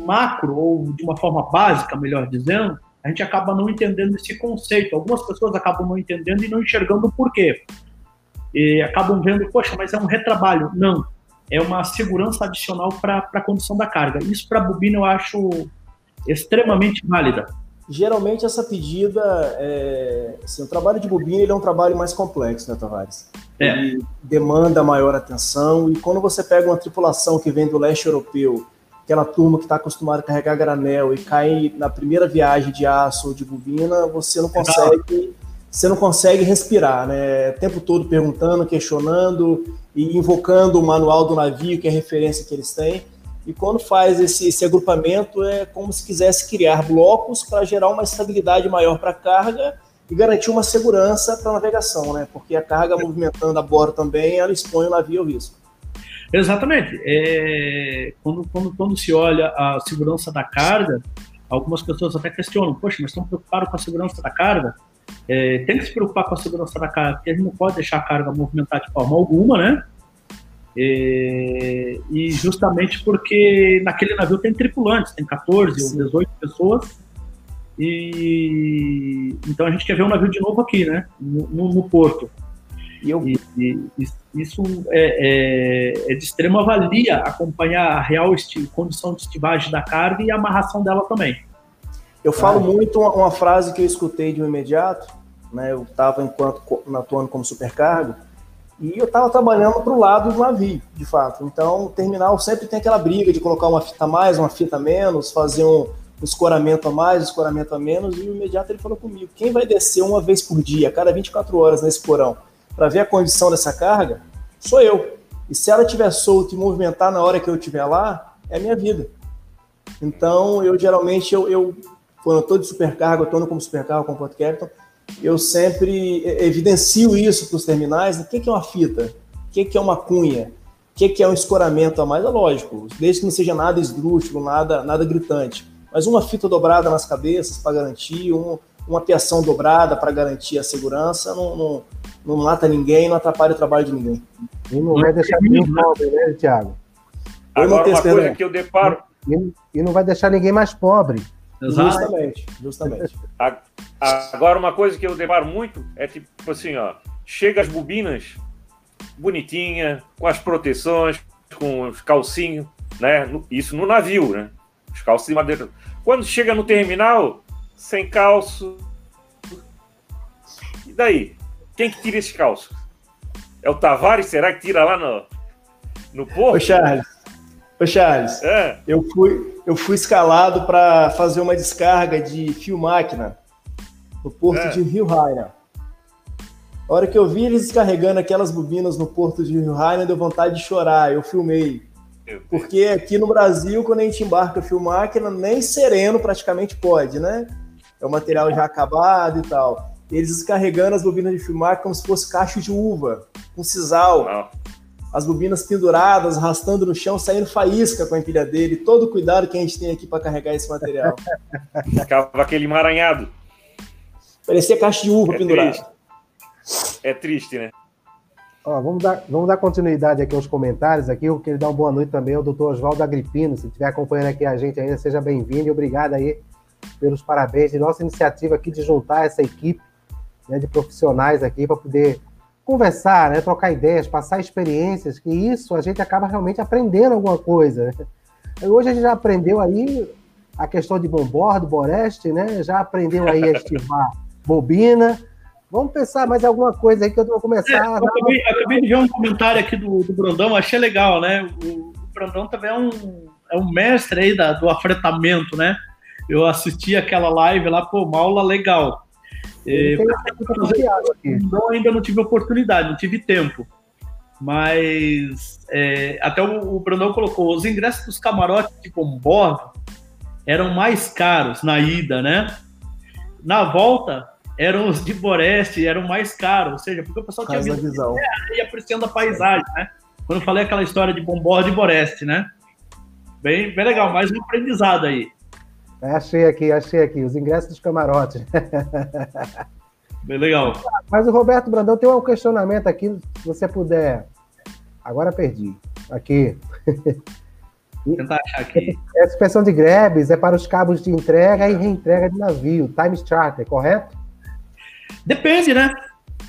macro ou de uma forma básica, melhor dizendo, a gente acaba não entendendo esse conceito. Algumas pessoas acabam não entendendo e não enxergando o porquê. E acabam vendo, poxa, mas é um retrabalho. Não é uma segurança adicional para a condição da carga. Isso para a bobina eu acho extremamente válida. Geralmente essa pedida, é, assim, o trabalho de bobina ele é um trabalho mais complexo, né, Tavares? É. Ele demanda maior atenção e quando você pega uma tripulação que vem do leste europeu, aquela turma que está acostumada a carregar granel e cai na primeira viagem de aço ou de bobina, você não consegue você não consegue respirar, né? O tempo todo perguntando, questionando e invocando o manual do navio, que é a referência que eles têm. E quando faz esse, esse agrupamento, é como se quisesse criar blocos para gerar uma estabilidade maior para a carga e garantir uma segurança para a navegação, né? Porque a carga movimentando a bordo também, ela expõe o navio ao risco. Exatamente. É, quando, quando, quando se olha a segurança da carga, algumas pessoas até questionam, poxa, mas estão preocupados com a segurança da carga? é, tem que se preocupar com a segurança da carga, porque a gente não pode deixar a carga movimentar de forma alguma, né? É, e justamente porque naquele navio tem tripulantes, tem 14 ou 18 pessoas, e, então a gente quer ver o navio de novo aqui, né? No, no, no porto. E, eu... E, e, isso é, é, é, de extrema valia acompanhar a real condição de estivagem da carga e a amarração dela também. Eu falo ah. muito uma, uma, frase que eu escutei de um imediato, né? Eu estava enquanto atuando como supercargo e eu estava trabalhando para o lado do navio, de fato. Então, o terminal sempre tem aquela briga de colocar uma fita a mais, uma fita a menos, fazer um, um escoramento a mais, um escoramento a menos. E o imediato ele falou comigo: quem vai descer uma vez por dia, a cada 24 horas nesse porão? Para ver a condição dessa carga, sou eu. E se ela estiver solta e movimentar na hora que eu estiver lá, é a minha vida. Então, eu geralmente, eu, eu quando eu estou de supercarga, eu estou como supercarga com Port Captain, eu sempre evidencio isso para os terminais. O que é uma fita? O que é uma cunha? O que é um escoramento a mais? É lógico, desde que não seja nada esdrúxulo, nada, nada gritante. Mas uma fita dobrada nas cabeças para garantir, um, uma piação dobrada para garantir a segurança, não, não, não mata ninguém, não atrapalha o trabalho de ninguém. E não vai deixar ninguém pobre, né, Thiago? Agora, uma coisa que eu deparo. E não vai deixar ninguém mais pobre. Justamente, justamente. Agora, uma coisa que eu deparo muito é tipo assim, ó. Chega as bobinas bonitinha, com as proteções, com os calcinhos, né? Isso no navio, né? Os calços de madeira. Quando chega no terminal, sem calço. E daí? Quem que tira esse calço? É o Tavares? Será que tira lá no, no porto? Ô, Charles. Ô, Charles. É. Eu, fui, eu fui escalado para fazer uma descarga de fio máquina no porto é. de Rio Raina. A hora que eu vi eles descarregando aquelas bobinas no porto de Rio Raina, deu vontade de chorar. Eu filmei. Porque aqui no Brasil, quando a gente embarca fio máquina, nem sereno praticamente pode, né? É o material já acabado e tal eles descarregando as bobinas de filmar como se fosse cacho de uva, com sisal. Não. As bobinas penduradas, arrastando no chão, saindo faísca com a empilhadeira e todo o cuidado que a gente tem aqui para carregar esse material. Ficava aquele emaranhado. Parecia caixa de uva é pendurada. Triste. É triste, né? Ó, vamos, dar, vamos dar continuidade aqui aos comentários. Aqui, eu queria dar uma boa noite também ao doutor Oswaldo Agripino. Se estiver acompanhando aqui a gente ainda, seja bem-vindo e obrigado aí pelos parabéns de nossa iniciativa aqui de juntar essa equipe né, de profissionais aqui para poder conversar, né, trocar ideias, passar experiências, que isso a gente acaba realmente aprendendo alguma coisa. Né? Hoje a gente já aprendeu aí a questão de bombordo, boreste, né? Já aprendeu aí a estivar bobina. Vamos pensar mais alguma coisa aí que eu vou começar. É, eu, acabei, acabei, de ver um comentário aqui do, do Brandão, achei legal, né? O, o Brandão também é um, é um mestre aí da, do afretamento, né? Eu assisti aquela live lá, pô, uma aula legal. É, não, ainda não tive oportunidade, não tive tempo. Mas é, até o, o Brandão colocou, os ingressos dos camarotes de combordo eram mais caros na ida, né? Na volta, eram os de Boreste, eram mais caros, ou seja, porque o pessoal tinha visto visão. e apreciando a paisagem, né? Quando eu falei aquela história de Bombordo e Boreste, né? Bem, bem legal, mais um aprendizado aí. É, achei aqui, achei aqui, os ingressos dos camarotes. Bem legal. Mas o Roberto Brandão tem um questionamento aqui, se você puder. Agora perdi. Aqui. Vou tentar achar aqui. Essa expressão de grebes é para os cabos de entrega e reentrega de navio, time charter, correto? Depende, né?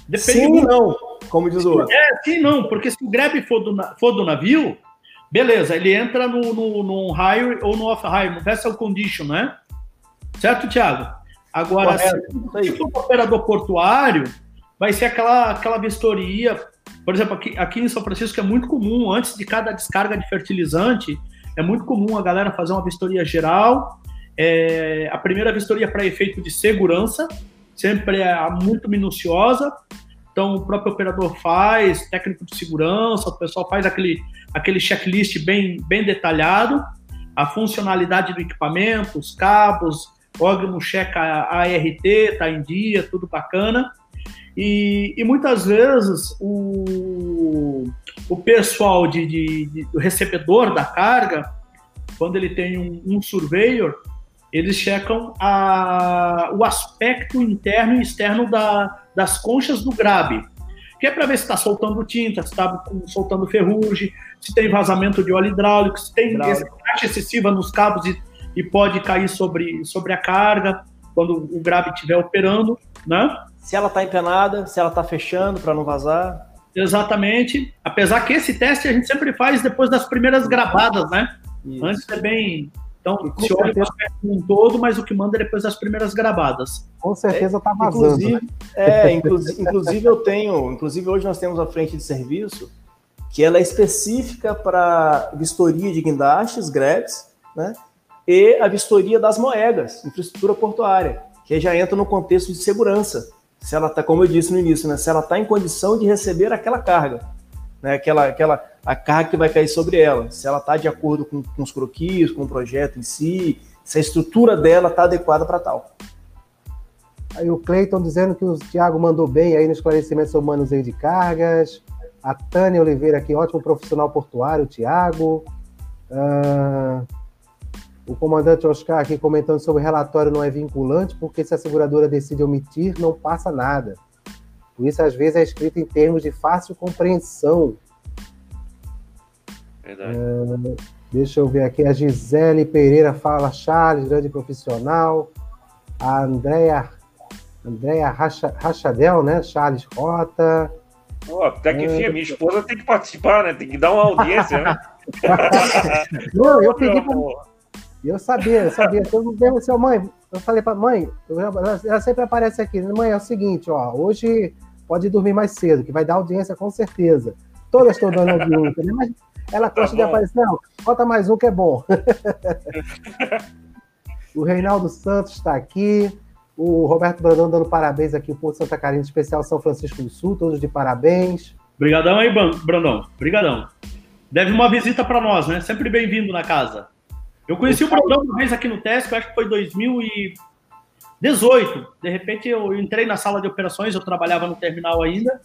Depende sim, não, como diz o outro. É, sim, não, porque se o grebe for do, for do navio, Beleza, ele entra no, no, no hire ou no off-hire, no vessel condition, né? Certo, Thiago? Agora, se for um operador portuário, vai ser aquela, aquela vistoria. Por exemplo, aqui, aqui em São Francisco é muito comum, antes de cada descarga de fertilizante, é muito comum a galera fazer uma vistoria geral. É, a primeira vistoria para efeito de segurança, sempre é muito minuciosa. Então, o próprio operador faz, técnico de segurança, o pessoal faz aquele aquele checklist bem, bem detalhado, a funcionalidade do equipamento, os cabos, órgão checa a ART, está em dia, tudo bacana. E, e muitas vezes o, o pessoal de, de, de, do recebedor da carga, quando ele tem um, um surveyor, eles checam a, o aspecto interno e externo da, das conchas do grab que é para ver se está soltando tinta, se está soltando ferrugem, se tem vazamento de óleo hidráulico, se tem taxa excessiva nos cabos e, e, pode cair sobre, sobre a carga. quando o grave estiver operando, né? Se ela está empenada, se ela está fechando para não vazar. Exatamente. Apesar que esse teste a gente sempre faz depois das primeiras gravadas, né? Isso. Antes é bem. Então, se olha o aspecto um todo, mas o que manda é depois das primeiras gravadas. Com certeza está vazando. Inclusive, né? é, inclusive, inclusive eu tenho. Inclusive, hoje nós temos a frente de serviço que ela é específica para vistoria de guindastes, GREPs, né? E a vistoria das moedas, infraestrutura portuária, que já entra no contexto de segurança. Se ela está, como eu disse no início, né? Se ela está em condição de receber aquela carga, né? Aquela, aquela a carga que vai cair sobre ela, se ela está de acordo com, com os croquis, com o projeto em si, se a estrutura dela está adequada para tal. Aí o Cleiton dizendo que o Thiago mandou bem aí no esclarecimento sobre manuseio de cargas. A Tânia Oliveira aqui, ótimo profissional portuário, Thiago. Uh, o comandante Oscar aqui comentando sobre o relatório não é vinculante, porque se a seguradora decide omitir, não passa nada. Por isso, às vezes, é escrito em termos de fácil compreensão. Verdade. Uh, deixa eu ver aqui. A Gisele Pereira fala, Charles, grande profissional. A Andrea, Andrea Racha, Rachadel, né? Charles Rota. Até que enfim, a minha esposa tem que participar, né? Tem que dar uma audiência, né? Não, eu pedi pra... Eu sabia, eu sabia. Eu mesmo assim, mãe, eu falei pra mãe, ela sempre aparece aqui. Mãe, é o seguinte, ó, hoje pode dormir mais cedo, que vai dar audiência com certeza. Todas estão dando audiência, né? Mas ela gosta tá de aparecer, não, bota mais um que é bom. o Reinaldo Santos está aqui. O Roberto Brandão dando parabéns aqui o Porto Santa Catarina, especial São Francisco do Sul, todos de parabéns. Obrigadão aí, Brandão. Obrigadão. Deve uma visita para nós, né? Sempre bem-vindo na casa. Eu conheci o Brandão uma vez aqui no Tesc, acho que foi 2018. De repente eu entrei na sala de operações, eu trabalhava no terminal ainda,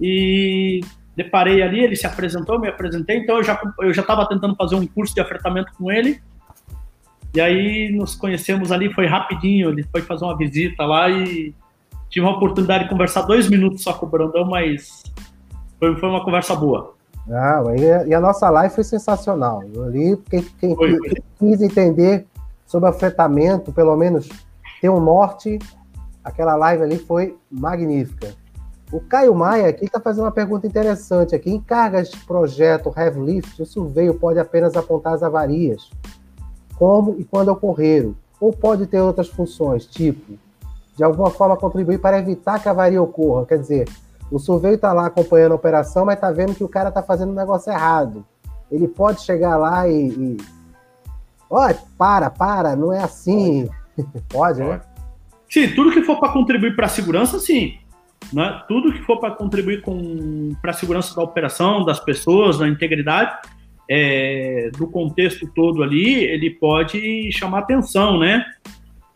e deparei ali, ele se apresentou, me apresentei, então eu já eu já estava tentando fazer um curso de afretamento com ele. E aí nos conhecemos ali, foi rapidinho, ele foi fazer uma visita lá e tive a oportunidade de conversar dois minutos só com o Brandão, mas foi, foi uma conversa boa. Ah, e a nossa live foi sensacional. Ali, quem, quem, quem, quis entender sobre afetamento, pelo menos ter um norte, aquela live ali foi magnífica. O Caio Maia aqui está fazendo uma pergunta interessante aqui. Em cargas de projeto Heavy Lift, o surveio pode apenas apontar as avarias como e quando ocorreram, ou pode ter outras funções, tipo, de alguma forma contribuir para evitar que a avaria ocorra. Quer dizer, o surveio está lá acompanhando a operação, mas está vendo que o cara está fazendo um negócio errado. Ele pode chegar lá e. e... Olha, para, para, não é assim. pode, né? Sim, tudo que for para contribuir para a segurança, sim. Né? Tudo que for para contribuir para a segurança da operação, das pessoas, da integridade, é, do contexto todo ali, ele pode chamar atenção, né?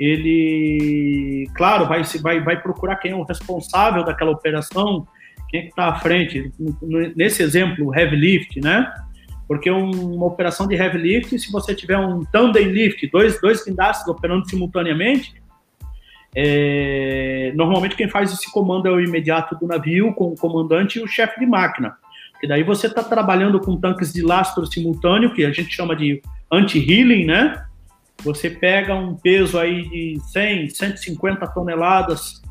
Ele, claro, vai, vai, vai procurar quem é o responsável daquela operação, quem é que está à frente. Nesse exemplo, heavy lift, né? Porque uma operação de heavy lift, se você tiver um tandem lift, dois, dois guindastes operando simultaneamente, é, normalmente quem faz esse comando é o imediato do navio, com o comandante e o chefe de máquina. E daí você está trabalhando com tanques de lastro simultâneo, que a gente chama de anti-healing, né? Você pega um peso aí de 100, 150 toneladas,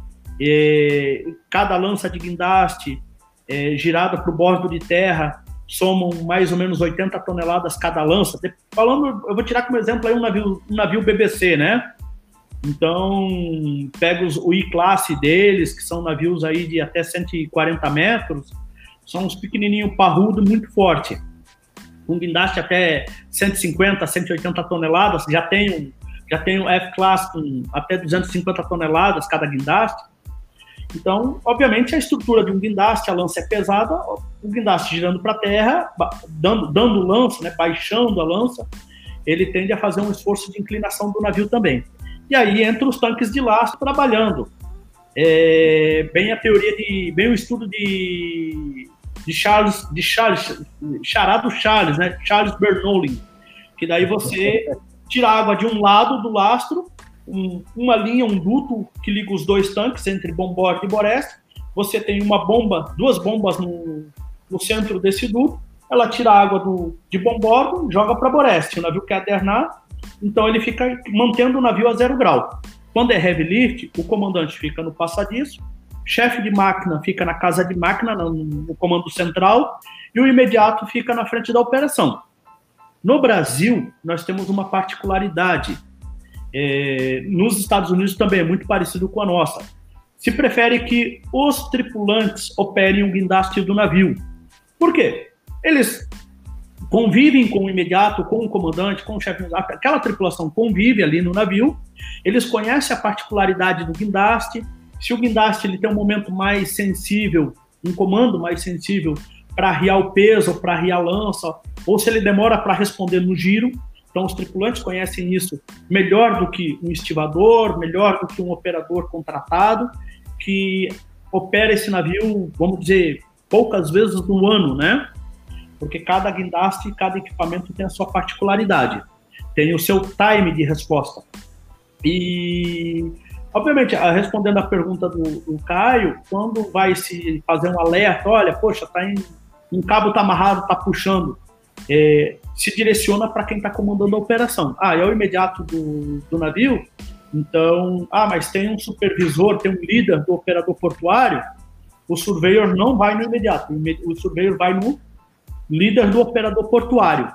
cada lança de guindaste é, girada para o bordo de terra somam mais ou menos 80 toneladas cada lança. Falando, eu vou tirar como exemplo aí um navio, um navio BBC, né? Então, pega os, o I-classe deles, que são navios aí de até 140 metros, são uns pequenininho parrudo muito forte. Um guindaste até 150, 180 toneladas, já tem um, já tem um F-Class com até 250 toneladas cada guindaste. Então, obviamente, a estrutura de um guindaste, a lança é pesada, o guindaste girando para a terra, dando, dando lança, né, baixando a lança, ele tende a fazer um esforço de inclinação do navio também. E aí entra os tanques de lastro trabalhando. É, bem a teoria de, bem o estudo de de Charles, de Charles, charado Charles, né? Charles Bernoulli, que daí você tira a água de um lado do lastro, um, uma linha, um duto que liga os dois tanques entre Bombordo e Boreste. Você tem uma bomba, duas bombas no, no centro desse duto. Ela tira a água do, de Bombordo, joga para Boreste. O navio quer adernar, então ele fica mantendo o navio a zero grau. Quando é heavy lift, o comandante fica no passadiço, chefe de máquina fica na casa de máquina, no comando central, e o imediato fica na frente da operação. No Brasil, nós temos uma particularidade. É, nos Estados Unidos também é muito parecido com a nossa. Se prefere que os tripulantes operem o guindaste do navio. Por quê? Eles convivem com o imediato, com o comandante, com o chefe, aquela tripulação convive ali no navio, eles conhecem a particularidade do guindaste, se o guindaste ele tem um momento mais sensível, um comando mais sensível para arriar o peso, para arriar a lança, ou se ele demora para responder no giro. Então, os tripulantes conhecem isso melhor do que um estivador, melhor do que um operador contratado, que opera esse navio, vamos dizer, poucas vezes no ano, né? Porque cada guindaste, cada equipamento tem a sua particularidade, tem o seu time de resposta. E Obviamente, respondendo a pergunta do, do, Caio, quando vai se fazer um alerta, olha, poxa, tá em, um cabo está amarrado, está puxando, é, se direciona para quem está comandando a operação. Ah, é o imediato do, do navio? Então, ah, mas tem um supervisor, tem um líder do operador portuário, o surveyor não vai no imediato, o surveyor vai no líder do operador portuário.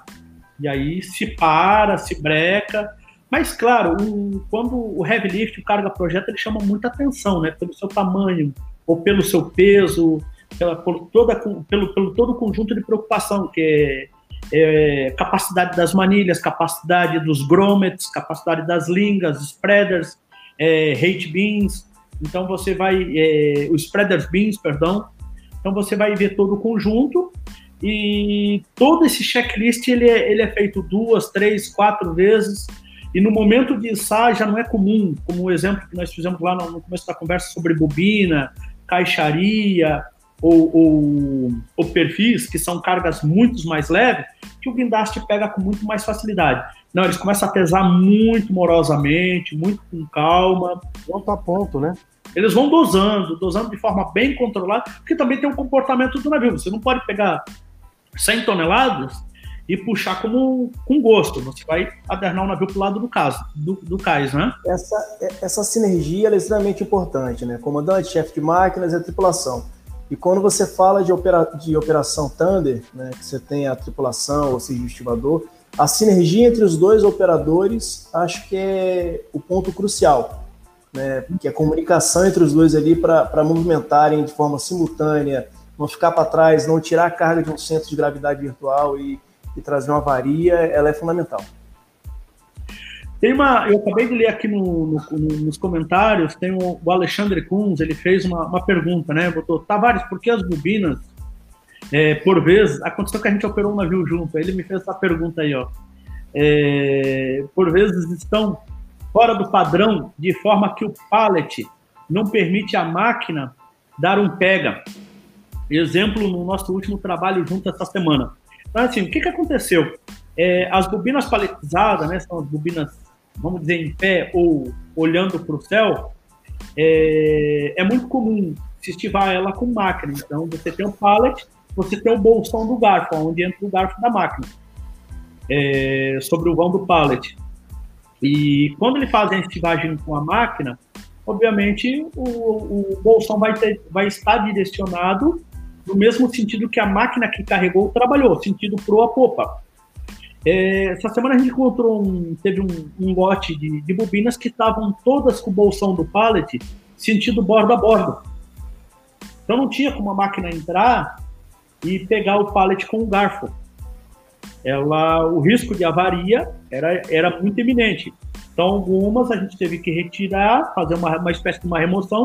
E aí se para, se breca, mas, claro, o, quando o heavy lift, o carga projeto, ele chama muita atenção, né? Pelo seu tamanho, ou pelo seu peso, pela, por toda, pelo, pelo todo o conjunto de preocupação, que é, é capacidade das manilhas, capacidade dos grommets, capacidade das lingas, spreaders, é, hate beams. Então, você vai... É, os spreaders beams, perdão. Então, você vai ver todo o conjunto e todo esse checklist, ele é, ele é feito duas, três, quatro vezes e no momento de ensaio já não é comum, como o exemplo que nós fizemos lá no, começo da conversa sobre bobina, caixaria ou, ou, ou perfis, que são cargas muito mais leves, que o guindaste pega com muito mais facilidade. Não, eles começam a pesar muito morosamente, muito com calma. Ponto a ponto, né? Eles vão dosando, dosando de forma bem controlada, porque também tem um comportamento do navio. Você não pode pegar 100 toneladas e puxar como, com gosto. Você vai adernar o navio para o lado do, do, do cais, né? Essa, essa sinergia é extremamente importante, né? Comandante, chefe de máquinas e a tripulação. E quando você fala de, opera, de operação Thunder, né, que você tem a tripulação, ou seja, o estivador, a sinergia entre os dois operadores acho que é o ponto crucial. Né, porque a comunicação entre os dois ali para movimentarem de forma simultânea, não ficar para trás, não tirar a carga de um centro de gravidade virtual e e trazer uma varia, ela é fundamental. Tem uma, eu acabei de ler aqui no, no, nos comentários, tem o, o, Alexandre Kunz, ele fez uma, uma pergunta, né? Botou, Tavares, por que as bobinas, é, por vezes, aconteceu que a gente operou um navio junto, ele me fez essa pergunta aí, ó. É, por vezes estão fora do padrão, de forma que o pallet não permite a máquina dar um pega. Exemplo no nosso último trabalho junto essa semana. Então, assim, o que, que aconteceu? É, as bobinas paletizadas, né, são as bobinas, vamos dizer, em pé ou olhando para o céu, é, é, muito comum se estivar ela com máquina. Então, você tem um pallet, você tem o bolsão do garfo, onde entra o garfo da máquina, é, sobre o vão do pallet. E quando ele faz a estivagem com a máquina, obviamente o, o bolsão vai, ter, vai estar direcionado no mesmo sentido que a máquina que carregou trabalhou, sentido proa popa. É, essa semana a gente encontrou um, teve um, um lote de, de, bobinas que estavam todas com o bolsão do pallet sentido bordo a bordo. Então não tinha como a máquina entrar e pegar o pallet com o garfo. Ela, o risco de avaria era, era muito iminente. Então algumas a gente teve que retirar, fazer uma, uma espécie de uma remoção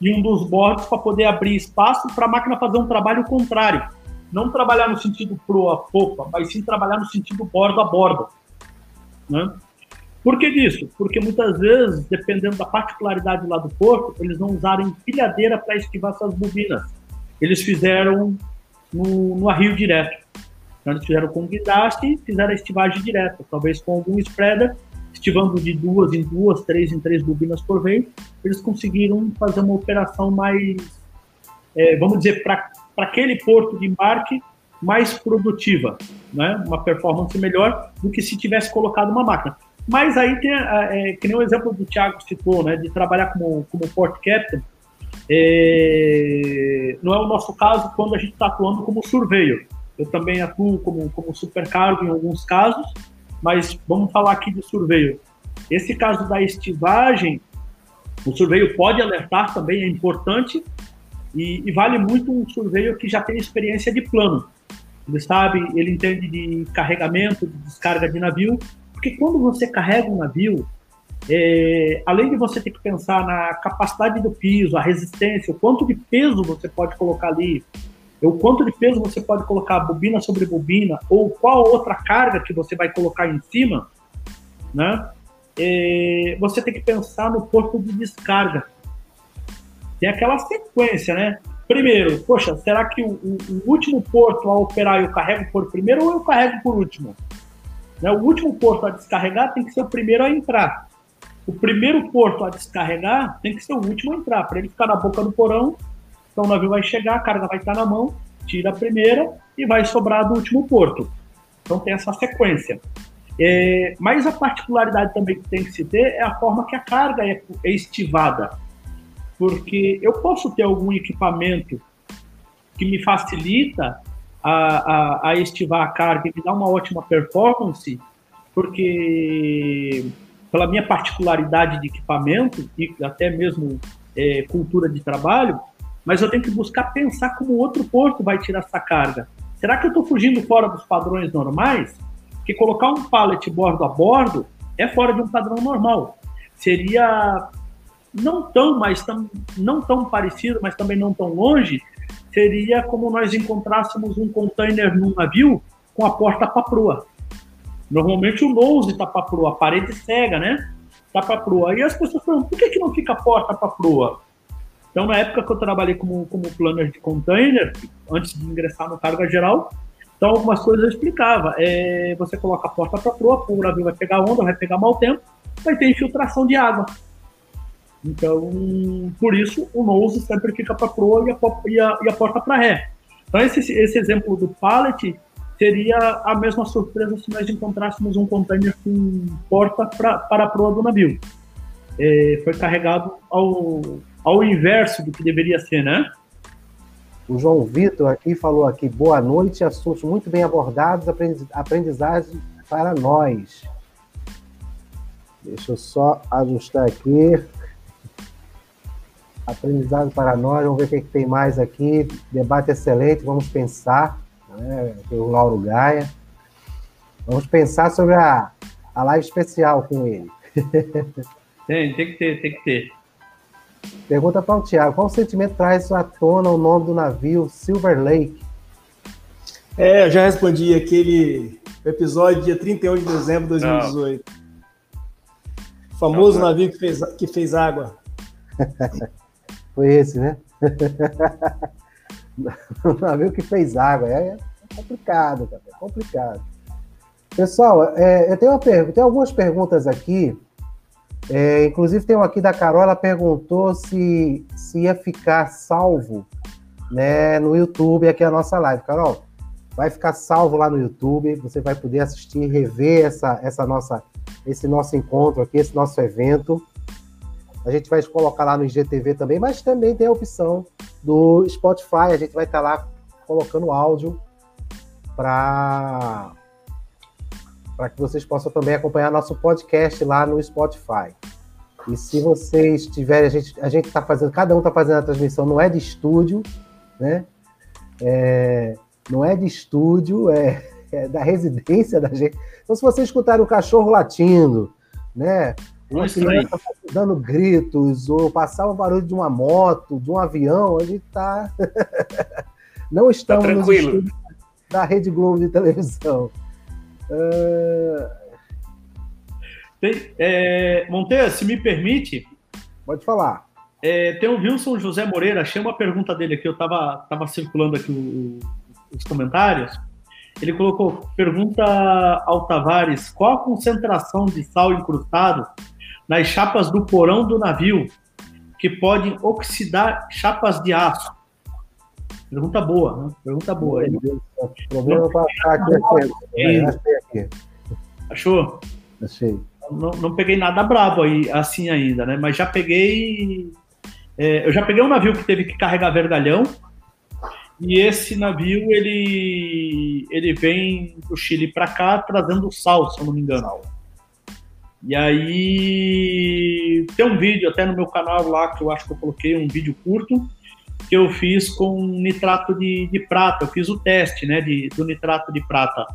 e um dos bordos para poder abrir espaço para a máquina fazer um trabalho contrário. Não trabalhar no sentido proa, popa, mas sim trabalhar no sentido bordo a bordo. Né? Por que disso? Porque muitas vezes, dependendo da particularidade lá do porto, eles não usaram empilhadeira para esquivar essas bobinas. Eles fizeram no, no arrio direto. Então, eles fizeram com guindaste e fizeram a estivagem direta, talvez com algum spreader estivando de duas em duas, três em três bobinas por vez, eles conseguiram fazer uma operação mais, é, vamos dizer, para aquele porto de embarque mais produtiva, né? uma performance melhor do que se tivesse colocado uma máquina. Mas aí tem, é, que nem o exemplo do Thiago citou, né, de trabalhar como, como port captain, é, não é o nosso caso quando a gente está atuando como surveyor. Eu também atuo como, como supercargo em alguns casos, mas vamos falar aqui de surveyor. Esse caso da estivagem, o surveyor pode alertar também, é importante, e, e vale muito um surveyor que já tem experiência de plano. Ele sabe, ele entende de carregamento, de descarga de navio, porque quando você carrega um navio, é, além de você ter que pensar na capacidade do piso, a resistência, o quanto de peso você pode colocar ali, o quanto de peso você pode colocar bobina sobre bobina, ou qual outra carga que você vai colocar em cima, né? É, você tem que pensar no porto de descarga. Tem aquela sequência, né? Primeiro, poxa, será que o, o, o último porto a operar eu carrego por primeiro ou eu carrego por último? Né? O último porto a descarregar tem que ser o primeiro a entrar. O primeiro porto a descarregar tem que ser o último a entrar, para ele ficar na boca do porão. Então o navio vai chegar, a carga vai estar na mão, tira a primeira e vai sobrar do último porto. Então tem essa sequência. É, mas a particularidade também que tem que se ter é a forma que a carga é, é estivada. Porque eu posso ter algum equipamento que me facilita a, a, a estivar a carga e me dá uma ótima performance, porque pela minha particularidade de equipamento e até mesmo é, cultura de trabalho, mas eu tenho que buscar pensar como outro porto vai tirar essa carga. Será que eu estou fugindo fora dos padrões normais? que colocar um pallet bordo a bordo é fora de um padrão normal. Seria não tão, mas tam, não tão parecido, mas também não tão longe, seria como nós encontrássemos um container num navio com a porta para proa. Normalmente o nose está para proa, a parede cega, né? Está para proa. E as pessoas falam, por que, que não fica a porta para proa? Então, na época que eu trabalhei como, como planner de container, antes de ingressar no carga geral, então, algumas coisas eu explicava. É, você coloca a porta para proa, o navio vai pegar onda, vai pegar mau tempo, vai ter infiltração de água. Então, por isso, o nose sempre fica para proa e a, e a, e a porta para ré. Então, esse, esse exemplo do pallet seria a mesma surpresa se nós encontrássemos um container com porta pra, para a proa do navio. É, foi carregado ao, ao inverso do que deveria ser, né? O João Vitor aqui falou aqui, boa noite, assuntos muito bem abordados, aprendizagem para nós. Deixa eu só ajustar aqui. Aprendizado para nós, vamos ver o que, é que tem mais aqui. Debate excelente, vamos pensar. Né? O Lauro Gaia. Vamos pensar sobre a, a live especial com ele. Tem, tem que ter, tem que ter. Pergunta para o Thiago: qual sentimento traz à tona o nome do navio Silver Lake? É, eu já respondi aquele episódio dia 31 de dezembro de 2018. Não. Famoso não, não. navio que fez, que fez água. Foi esse, né? o navio que fez água. É, é complicado, cara. É complicado. Pessoal, é, eu tenho, uma pergunta, tem algumas perguntas aqui é, inclusive tem um aqui da Carol, ela perguntou se, se ia ficar salvo né, no YouTube aqui a nossa live. Carol, vai ficar salvo lá no YouTube, você vai poder assistir, rever essa, essa nossa, esse nosso encontro aqui, esse nosso evento. A gente vai colocar lá no IGTV também, mas também tem a opção do Spotify, a gente vai estar lá colocando áudio para para que vocês possam também acompanhar nosso podcast lá no Spotify. E se vocês tiverem, a gente a gente está fazendo, cada um está fazendo a transmissão, não é de estúdio, né? É, não é de estúdio, é, é, da residência da gente. Então, se vocês escutarem o cachorro latindo, né? Uma criança dando gritos, ou passar o barulho de uma moto, de um avião, a gente está. não tá estamos tá tranquilo. da Rede Globo de televisão. Uh... Tem, é, Monteiro, se me permite. Pode falar. É, tem o Wilson José Moreira, achei uma pergunta dele aqui, eu estava tava circulando aqui o, os comentários. Ele colocou, pergunta ao Tavares, qual a concentração de sal incrustado nas chapas do porão do navio que podem oxidar chapas de aço? Pergunta boa, né? Pergunta boa. Ele... O problema para achar aqui é, é, aqui. Achou? Achei. não, não peguei nada brabo aí, assim ainda, né? Mas já peguei. É, eu já peguei um navio que teve que carregar vergalhão. E esse navio ele ele vem do Chile para cá trazendo sal, se eu não me engano. E aí tem um vídeo até no meu canal lá que eu acho que eu coloquei um vídeo curto que eu fiz com nitrato de, de prata. Eu fiz o teste, né, de, do nitrato de prata.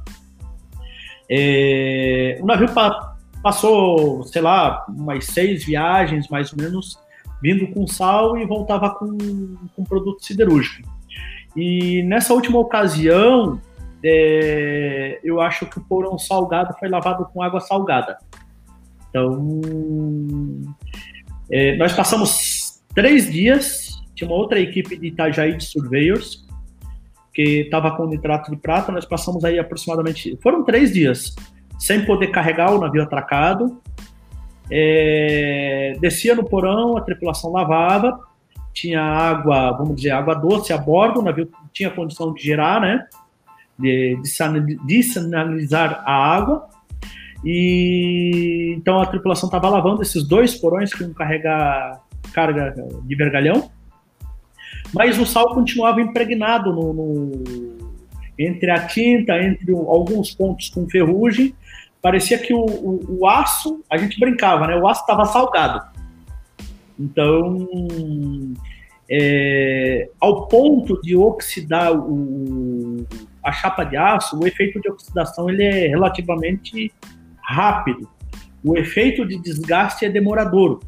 É, o navio pa, passou, sei lá, umas seis viagens mais ou menos, vindo com sal e voltava com, com produto siderúrgico. E nessa última ocasião, é, eu acho que o porão salgado foi lavado com água salgada. Então, é, nós passamos três dias, tinha uma outra equipe de Itajaí de Surveyors, que estava com nitrato de prata, nós passamos aí aproximadamente, foram três dias, sem poder carregar o navio atracado, é, descia no porão, a tripulação lavava, tinha água, vamos dizer, água doce a bordo, o navio tinha condição de gerar, né, de, de, sanalizar a água, e então a tripulação estava lavando esses dois porões que iam carregar carga de vergalhão, mas o sal continuava impregnado no, no, entre a tinta, entre o, alguns pontos com ferrugem. Parecia que o, o, o, aço, a gente brincava, né? O aço estava salgado. Então, é, ao ponto de oxidar o, a chapa de aço, o efeito de oxidação ele é relativamente rápido. O efeito de desgaste é demoradouro.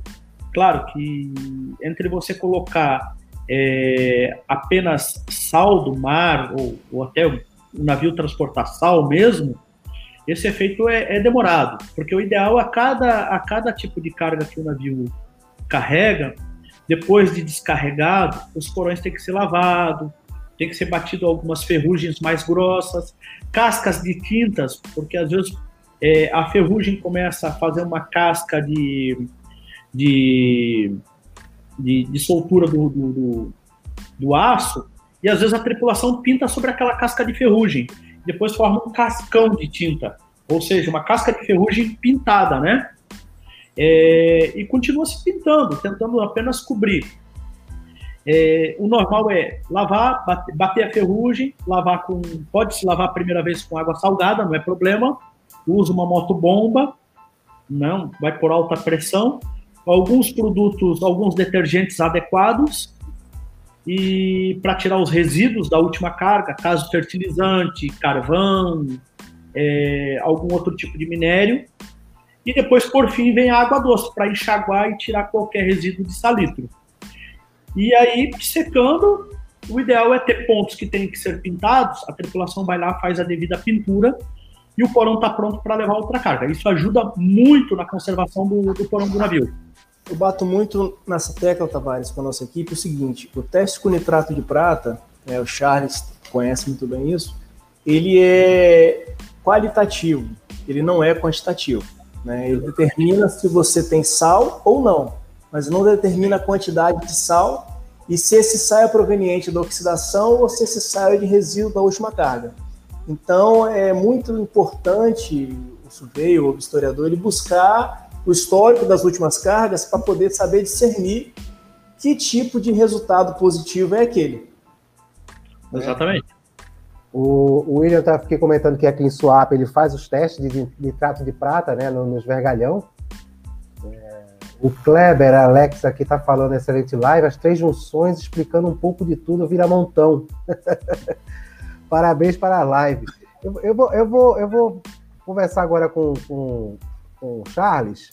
Claro que entre você colocar é, apenas sal do mar ou, ou até o navio transportar sal mesmo, esse efeito é, é, demorado, porque o ideal a cada, a cada tipo de carga que o navio carrega, depois de descarregado, os porões têm que ser lavados, tem que ser batido algumas ferrugens mais grossas, cascas de tintas, porque às vezes é, a ferrugem começa a fazer uma casca de, de, de, de soltura do, do, do, do, aço, e às vezes a tripulação pinta sobre aquela casca de ferrugem, depois forma um cascão de tinta, ou seja, uma casca de ferrugem pintada, né? É, e continua se pintando, tentando apenas cobrir. É, o normal é lavar, bater, a ferrugem, lavar com. Pode se lavar a primeira vez com água salgada, não é problema usa uma motobomba, não, vai por alta pressão, alguns produtos, alguns detergentes adequados e para tirar os resíduos da última carga, caso fertilizante, carvão, é, algum outro tipo de minério. E depois, por fim, vem a água doce para enxaguar e tirar qualquer resíduo de salitro. E aí, secando, o ideal é ter pontos que têm que ser pintados, a tripulação vai lá, faz a devida pintura e o porão está pronto para levar outra carga. Isso ajuda muito na conservação do, do porão do navio. Eu bato muito nessa tecla, Tavares, com a nossa equipe, o seguinte: o teste com nitrato de prata, é, o Charles conhece muito bem isso, ele é qualitativo, ele não é quantitativo. Né? Ele determina se você tem sal ou não, mas não determina a quantidade de sal e se esse sal é proveniente da oxidação ou se esse sal é de resíduo da última carga. Então, é muito importante o surveio, o historiador, ele buscar o histórico das últimas cargas para poder saber discernir que tipo de resultado positivo é aquele. Exatamente. O, o William tá aqui comentando que aqui em Swap ele faz os testes de nitrato de prata né, nos vergalhão. É, o Kleber, a Alex aqui está falando excelente live, as três junções explicando um pouco de tudo, vira montão. Parabéns para a live. Eu, eu, vou, eu, vou, eu vou conversar agora com, com, com o Charles.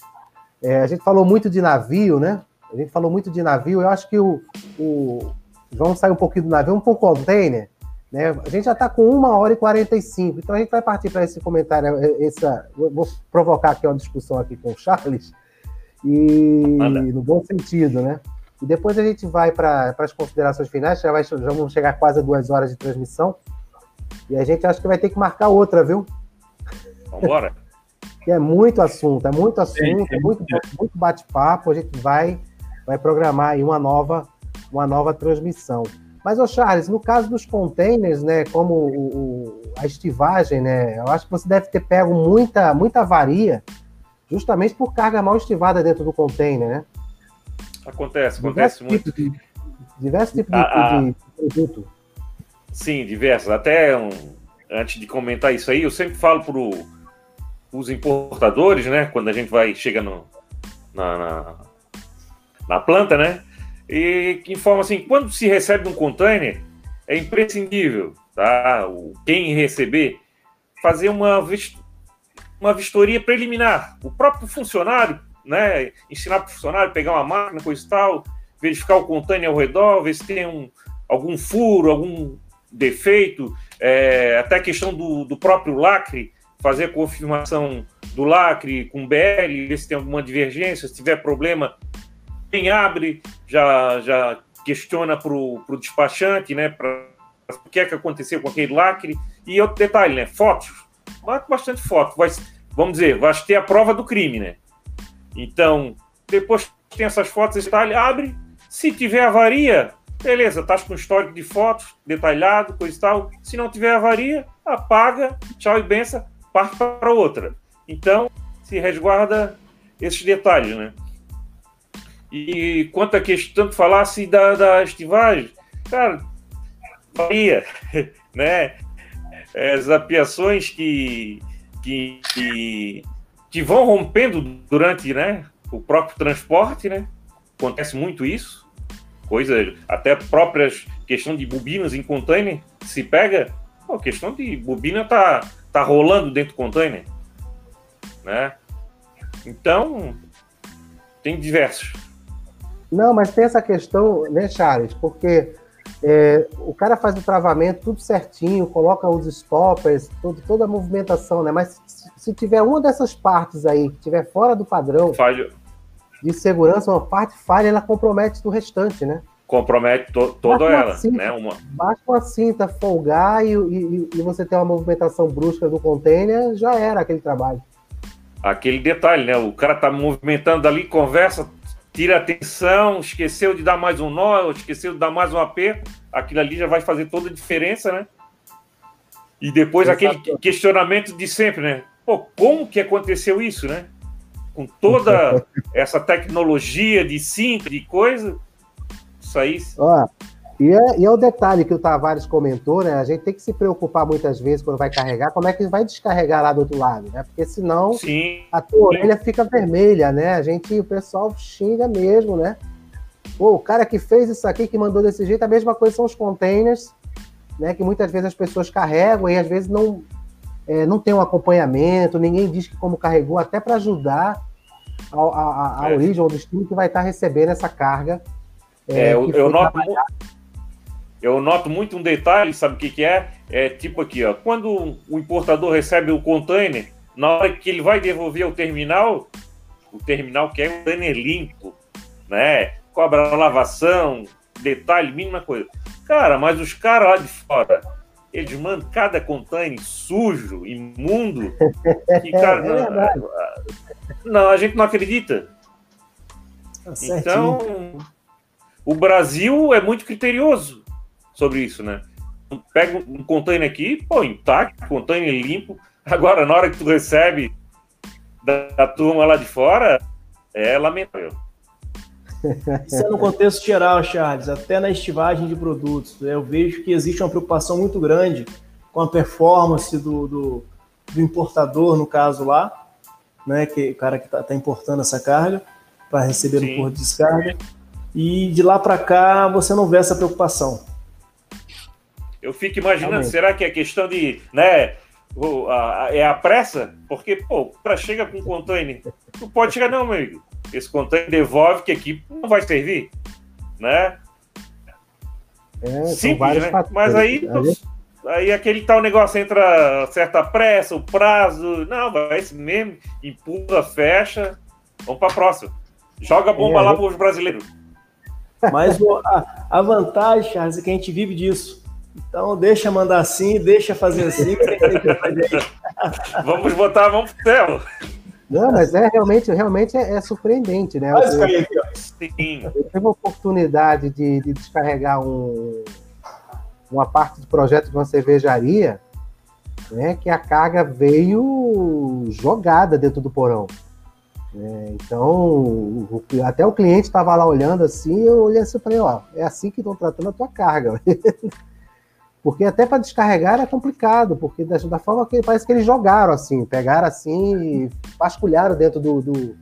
É, a gente falou muito de navio, né? A gente falou muito de navio. Eu acho que o, o vamos sair um pouquinho do navio, um pouco container. Né? A gente já está com 1 hora e 45, então a gente vai partir para esse comentário. É, essa, vou provocar aqui uma discussão aqui com o Charles, e no bom sentido, né? E depois a gente vai para as considerações finais, já, vai, já vamos chegar quase a duas horas de transmissão. E a gente acha que vai ter que marcar outra, viu? Vambora. que é muito assunto, é muito assunto, é muito, muito bate-papo. A gente vai, vai programar aí uma nova, uma nova transmissão. Mas, ô Charles, no caso dos containers, né, como o, a estivagem, né, eu acho que você deve ter pego muita, muita avaria justamente por carga mal estivada dentro do container, né? Acontece, acontece diversos muito. Tipos de, diversos tipos a, de, de, produto. Sim, diversos. Até um, antes de comentar isso aí, eu sempre falo para os importadores, né? Quando a gente vai, chega no, na, na, na planta, né? E que informa assim, quando se recebe um container, é imprescindível, tá? O, quem receber, fazer uma, uma vistoria preliminar. O próprio funcionário, né? Ensinar para o funcionário pegar uma máquina, coisa e tal, verificar o container ao redor, ver se tem um, algum furo, algum defeito, é, até a questão do, do próprio lacre, fazer confirmação do lacre com BL, ver se tem alguma divergência, se tiver problema, quem abre já, já questiona para o despachante, né, para o que é que aconteceu com aquele lacre. E outro detalhe, né, fotos, bastante foto, vai, vamos dizer, vai ter a prova do crime, né. Então, depois tem essas fotos, detalhe, abre, se tiver avaria, beleza, tá com histórico de fotos, detalhado, coisa e tal. Se não tiver avaria, apaga, tchau e benção, parte para outra. Então, se resguarda esses detalhes, né? E quanto a questão que falasse da, da estivagem, cara, varia, né? As apiações que, que, que, que, vão rompendo durante né, o próprio transporte, né? Acontece muito isso. Coisa, até próprias questão de bobinas em container, se pega, a questão de bobina tá, tá rolando dentro do container, né? Então, tem diversos. Não, mas tem essa questão, né, Charles? Porque é, o cara faz o travamento tudo certinho, coloca os stoppers, todo, toda a movimentação, né? Mas se, se, tiver uma dessas partes aí que estiver fora do padrão Falho. de segurança, uma parte falha, ela compromete o restante, né? Compromete to, toda ela, cinta, né? Uma... Basta uma cinta folgar e, e, e você ter uma movimentação brusca do container, já era aquele trabalho. Aquele detalhe, né? O cara tá movimentando ali, conversa, tira atenção, esqueceu de dar mais um nó, esqueceu de dar mais um aperto, aquilo ali já vai fazer toda a diferença, né? E depois Exato. aquele questionamento de sempre, né? Pô, como que aconteceu isso, né? Com toda essa tecnologia de cinta, de coisa, isso aí. Ó, e é, e é, o detalhe que o Tavares comentou, né? A gente tem que se preocupar muitas vezes quando vai carregar, como é que vai descarregar lá do outro lado, né? Porque senão Sim. a tua orelha fica vermelha, né? A gente, o pessoal xinga mesmo, né? Pô, o cara que fez isso aqui, que mandou desse jeito, a mesma coisa são os containers, né? Que muitas vezes as pessoas carregam e às vezes não, é, não tem um acompanhamento, ninguém diz que como carregou, até para ajudar a, a, a, é. origem ou o destino que vai estar recebendo essa carga. É, é eu, eu noto, eu noto muito um detalhe, sabe o que, que é? É tipo aqui, ó. Quando o importador recebe o container, na hora que ele vai devolver ao terminal, o terminal quer um container limpo, né? Cobra lavação, detalhe, mínima coisa. Cara, mas os caras lá de fora, eles mandam cada container sujo, imundo, que, cara, é não, não, a gente não acredita. Tá então, o Brasil é muito criterioso sobre isso, né? Pega um container aqui, pô, intacto, container limpo. Agora, na hora que tu recebe da, da turma lá de fora, é lamentável. Isso é no contexto geral, Charles, até na estivagem de produtos. Eu vejo que existe uma preocupação muito grande com a performance do, do, do importador, no caso lá, né, que o cara que está tá importando essa carga para receber Sim. no porto de descarga. E de lá para cá você não vê essa preocupação. Eu fico imaginando, Realmente. será que é questão de, né, é a pressa? Porque, pô, para chega com um container, tu pode chegar, não, meu amigo, esse container devolve que aqui não vai servir, né? É, Simples, né? Fatores. Mas aí, aí aquele tal negócio entra certa pressa, o prazo, não, vai esse mesmo, empurra, fecha, vamos para a próxima. Joga a bomba é, lá para os brasileiros. Mas a, a vantagem, Charles, é que a gente vive disso. Então deixa mandar assim, deixa fazer assim. Vamos botar a mão pro céu. Não, mas é realmente, realmente é, é surpreendente, né? Eu, eu, eu tive a oportunidade de, de, descarregar um, uma parte do projeto de uma cervejaria, né? Que a carga veio jogada dentro do porão. É, então, até o cliente estava lá olhando assim, eu olhei assim e falei, ó, é assim que estão tratando a tua carga. porque até para descarregar era complicado, porque da, da, forma que parece que eles jogaram assim, pegaram assim e vasculharam dentro do, do,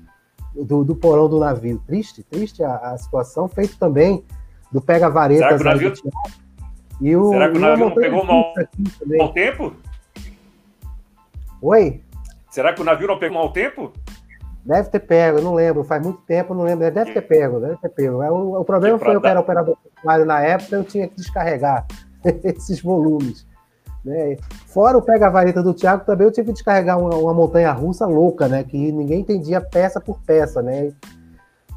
do, do porão do navio. Triste, triste a, a situação, feito também do pega-varetas. Será que o navio, e o, Será que o navio não pegou mal, mau tempo? Oi? Será que o navio não pegou mau tempo? Deve ter pego, não lembro, faz muito tempo, não lembro. Deve ter pego, deve ter pego. É, o, o problema foi que eu era operador na época, eu tinha que descarregar esses volumes. Né? Fora o pega-vareta do Thiago, também eu tive que descarregar uma, uma, montanha russa louca, né? Que ninguém entendia peça por peça, né?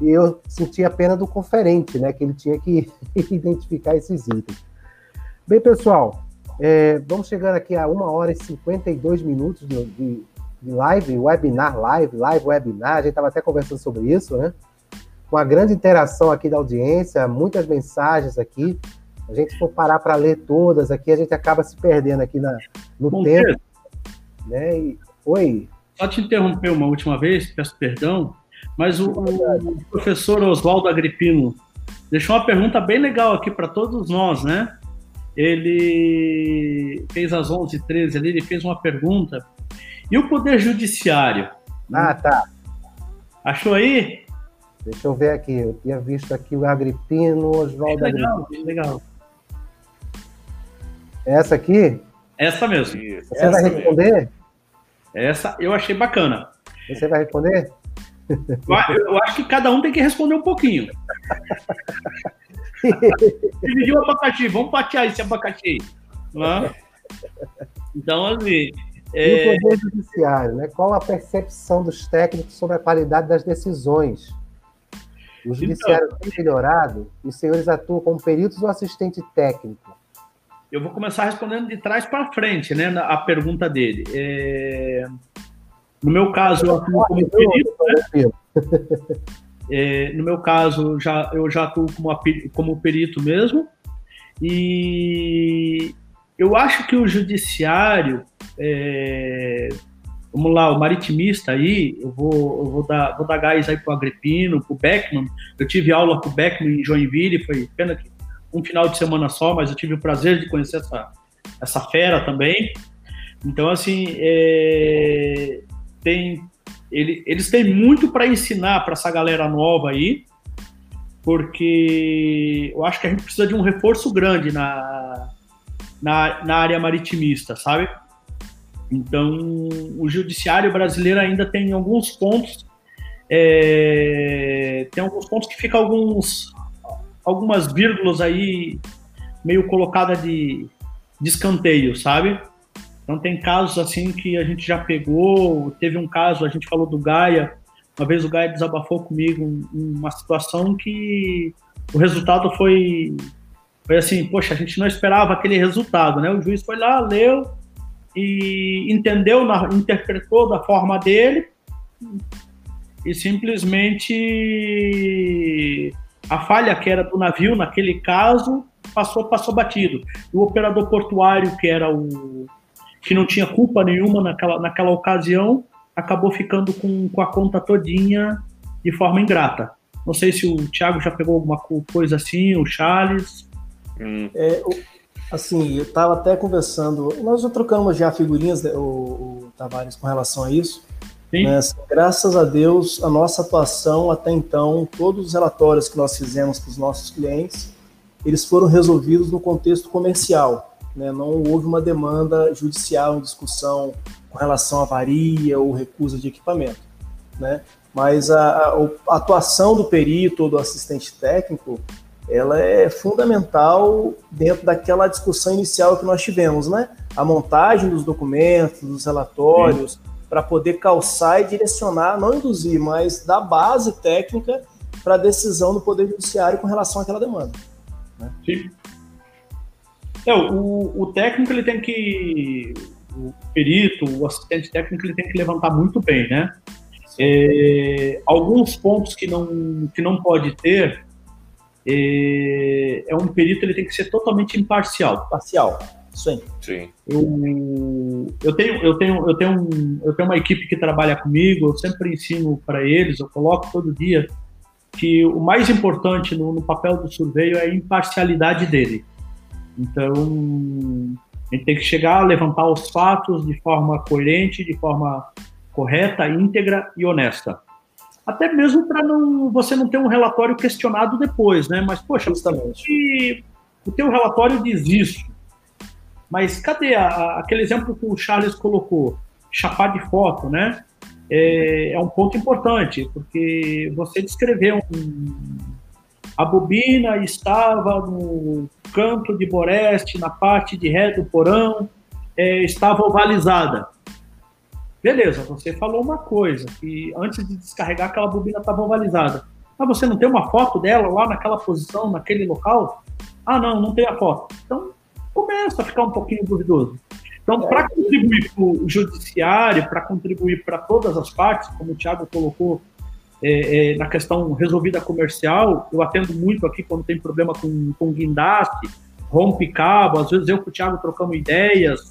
E eu sentia a pena do conferente, né? Que ele tinha que identificar esses itens. Bem, pessoal, é, vamos chegando aqui a uma hora e 52 minutos de, de live, webinar live, live webinar, a gente estava até conversando sobre isso, né? Com a grande interação aqui da audiência, muitas mensagens aqui. A gente for parar para ler todas aqui, a gente acaba se perdendo aqui na, no Bom, tempo. Pedro, né? E, oi. Só te interromper uma última vez, peço perdão, mas o, o professor Oswaldo Agripino deixou uma pergunta bem legal aqui para todos nós, né? Ele fez às 11h13 ali, ele fez uma pergunta e o Poder Judiciário? Ah, tá. Achou aí? Deixa eu ver aqui. Eu tinha visto aqui o Agripino, Oswaldo Legal, Agripino. legal. Essa aqui? Essa mesmo. Você Essa vai responder? Mesmo. Essa eu achei bacana. Você vai responder? Eu acho que cada um tem que responder um pouquinho. Dividiu o abacaxi, vamos patear esse abacaxi. Né? Então, assim, é... E o Poder Judiciário, né? qual a percepção dos técnicos sobre a qualidade das decisões? O então- Judiciário então, tem melhorado? Os senhores atuam como peritos ou assistente técnico? Eu vou começar respondendo de trás para frente, né? A pergunta dele. É... No meu caso, eu atuo como perito. Né? É, no meu caso, já, eu já atuo como, como perito mesmo. E eu acho que o judiciário, é, vamos lá, o maritimista aí, eu vou, eu vou, dar, vou dar gás aí pro Agripino, pro Beckman. Eu tive aula com o Beckman em Joinville, foi pena que um final de semana só, mas eu tive o prazer de conhecer essa, essa fera também. Então, assim, é, tem, ele, eles têm muito para ensinar para essa galera nova aí, porque eu acho que a gente precisa de um reforço grande na, na, na área maritimista, sabe? Então, o judiciário brasileiro ainda tem alguns pontos, é, tem alguns pontos que fica alguns, algumas vírgulas aí meio colocada de, de escanteio, sabe? Então tem casos assim que a gente já pegou, teve um caso, a gente falou do Gaia, uma vez o Gaia desabafou comigo uma situação que o resultado foi foi assim, poxa, a gente não esperava aquele resultado, né? O juiz foi lá, leu e entendeu, interpretou da forma dele e simplesmente a falha que era do navio naquele caso passou passou batido. O operador portuário que era o que não tinha culpa nenhuma naquela, naquela ocasião acabou ficando com, com a conta todinha de forma ingrata. Não sei se o Thiago já pegou alguma coisa assim, o Charles. Hum. É, assim, eu estava até conversando, nós já trocamos já figurinhas, né, o, o Tavares, com relação a isso. Né, assim, graças a Deus, a nossa atuação até então, todos os relatórios que nós fizemos para os nossos clientes, eles foram resolvidos no contexto comercial. Né, não houve uma demanda judicial em discussão com relação à avaria ou recusa de equipamento. Né? Mas a, a, a atuação do perito ou do assistente técnico, ela é fundamental dentro daquela discussão inicial que nós tivemos, né? A montagem dos documentos, dos relatórios, para poder calçar e direcionar, não induzir, mas dar base técnica para a decisão do Poder Judiciário com relação àquela demanda. Né? Sim. É, o, o técnico ele tem que. O perito, o assistente técnico, ele tem que levantar muito bem, né? É, alguns pontos que não, que não pode ter é, é um perito ele tem que ser totalmente imparcial. Parcial. Sim. O, eu, eu, tenho, eu, tenho, eu, tenho um, eu tenho uma equipe que trabalha comigo, eu sempre ensino para eles, eu coloco todo dia que o mais importante no, no papel do surveio é a imparcialidade dele. Então, a gente tem que chegar a levantar os fatos de forma coerente, de forma correta, íntegra e honesta. Até mesmo para não, você não ter um relatório questionado depois, né? Mas, poxa, Justamente. o teu relatório diz isso. Mas cadê a, aquele exemplo que o Charles colocou? Chapar de foto, né? É, é um ponto importante, porque você descreveu um, a bobina estava no canto de Boreste, na parte de ré do porão, é, estava ovalizada. Beleza, você falou uma coisa, que antes de descarregar aquela bobina estava ovalizada. Mas você não tem uma foto dela lá naquela posição, naquele local? Ah, não, não tem a foto. Então, começa a ficar um pouquinho duvidoso. Então, para contribuir para o judiciário, para contribuir para todas as partes, como o Tiago colocou é, é, na questão resolvida comercial, eu atendo muito aqui quando tem problema com, com guindaste, rompe cabo, às vezes eu com o Thiago trocamos ideias,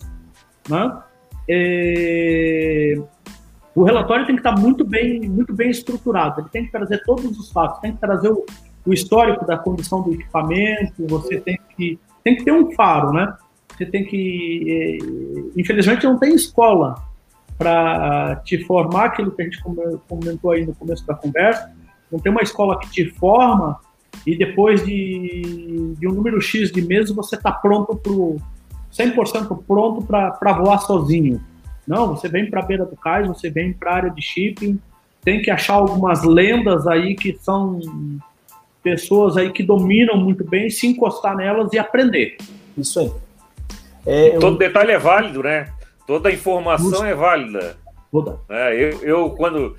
né? É, o relatório tem que estar muito bem, muito bem estruturado, ele tem que trazer todos os fatos, tem que trazer o, o histórico da condição do equipamento, você tem que, tem que ter um faro, né? Você tem que, é, infelizmente não tem escola para te formar, aquilo que a gente comentou aí no começo da conversa. Não tem uma escola que te forma e depois de, de um número X de meses você está pronto para 100% pronto para voar sozinho. Não, você vem para a beira do cais, você vem para a área de shipping, tem que achar algumas lendas aí que são pessoas aí que dominam muito bem, se encostar nelas e aprender. Isso aí. É, Todo eu... detalhe é válido, né? Toda informação Justo. é válida. Toda. É, eu, eu, quando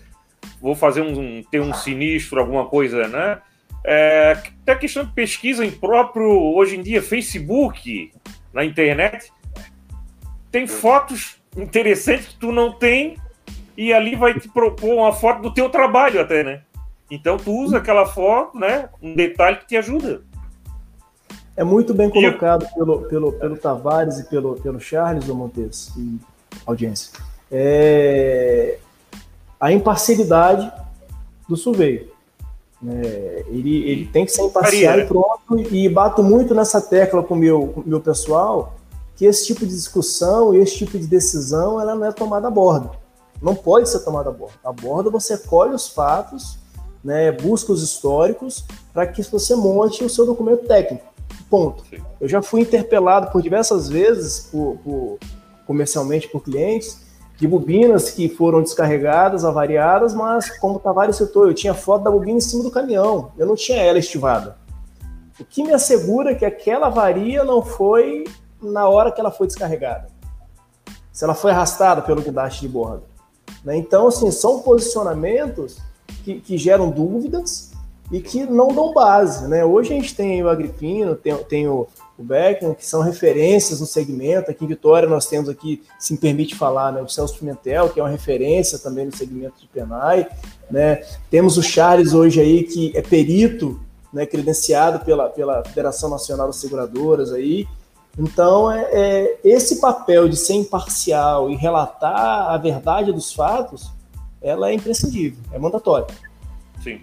vou fazer um, ter um sinistro, alguma coisa, né? É, até questão de pesquisa em próprio, hoje em dia, Facebook, na internet, tem fotos interessantes que tu não tem e ali vai te propor uma foto do teu trabalho até, né? Então tu usa aquela foto, né? Um detalhe que te ajuda. É muito bem colocado pelo, pelo, pelo Tavares e pelo, pelo Charles, o Montes, e audiência. É a imparcialidade do surveio. É, ele, ele tem que ser imparcial e pronto, e bato muito nessa tecla com meu, o meu pessoal, que esse tipo de discussão e esse tipo de decisão ela não é tomada a bordo. Não pode ser tomada a bordo. A bordo você colhe os fatos, né, busca os históricos, para que você monte o seu documento técnico. Ponto. Sim. Eu já fui interpelado por diversas vezes, por, por, comercialmente por clientes, de bobinas que foram descarregadas, avariadas, mas como o Tavares citou, eu tinha foto da bobina em cima do caminhão, eu não tinha ela estivada. O que me assegura que aquela avaria não foi na hora que ela foi descarregada. Se ela foi arrastada pelo guindaste de bordo. Né? Então, assim, são posicionamentos que, que geram dúvidas e que não dão base, né? Hoje a gente tem o Agripino, tem, tem o, o Beckman, que são referências no segmento. Aqui em Vitória nós temos aqui, se me permite falar, né, o Celso Pimentel, que é uma referência também no segmento de Penai, né? Temos o Charles hoje aí, que é perito, né, credenciado pela, pela Federação Nacional das Seguradoras aí. Então, é, é, esse papel de ser imparcial e relatar a verdade dos fatos, ela é imprescindível, é mandatório. Sim.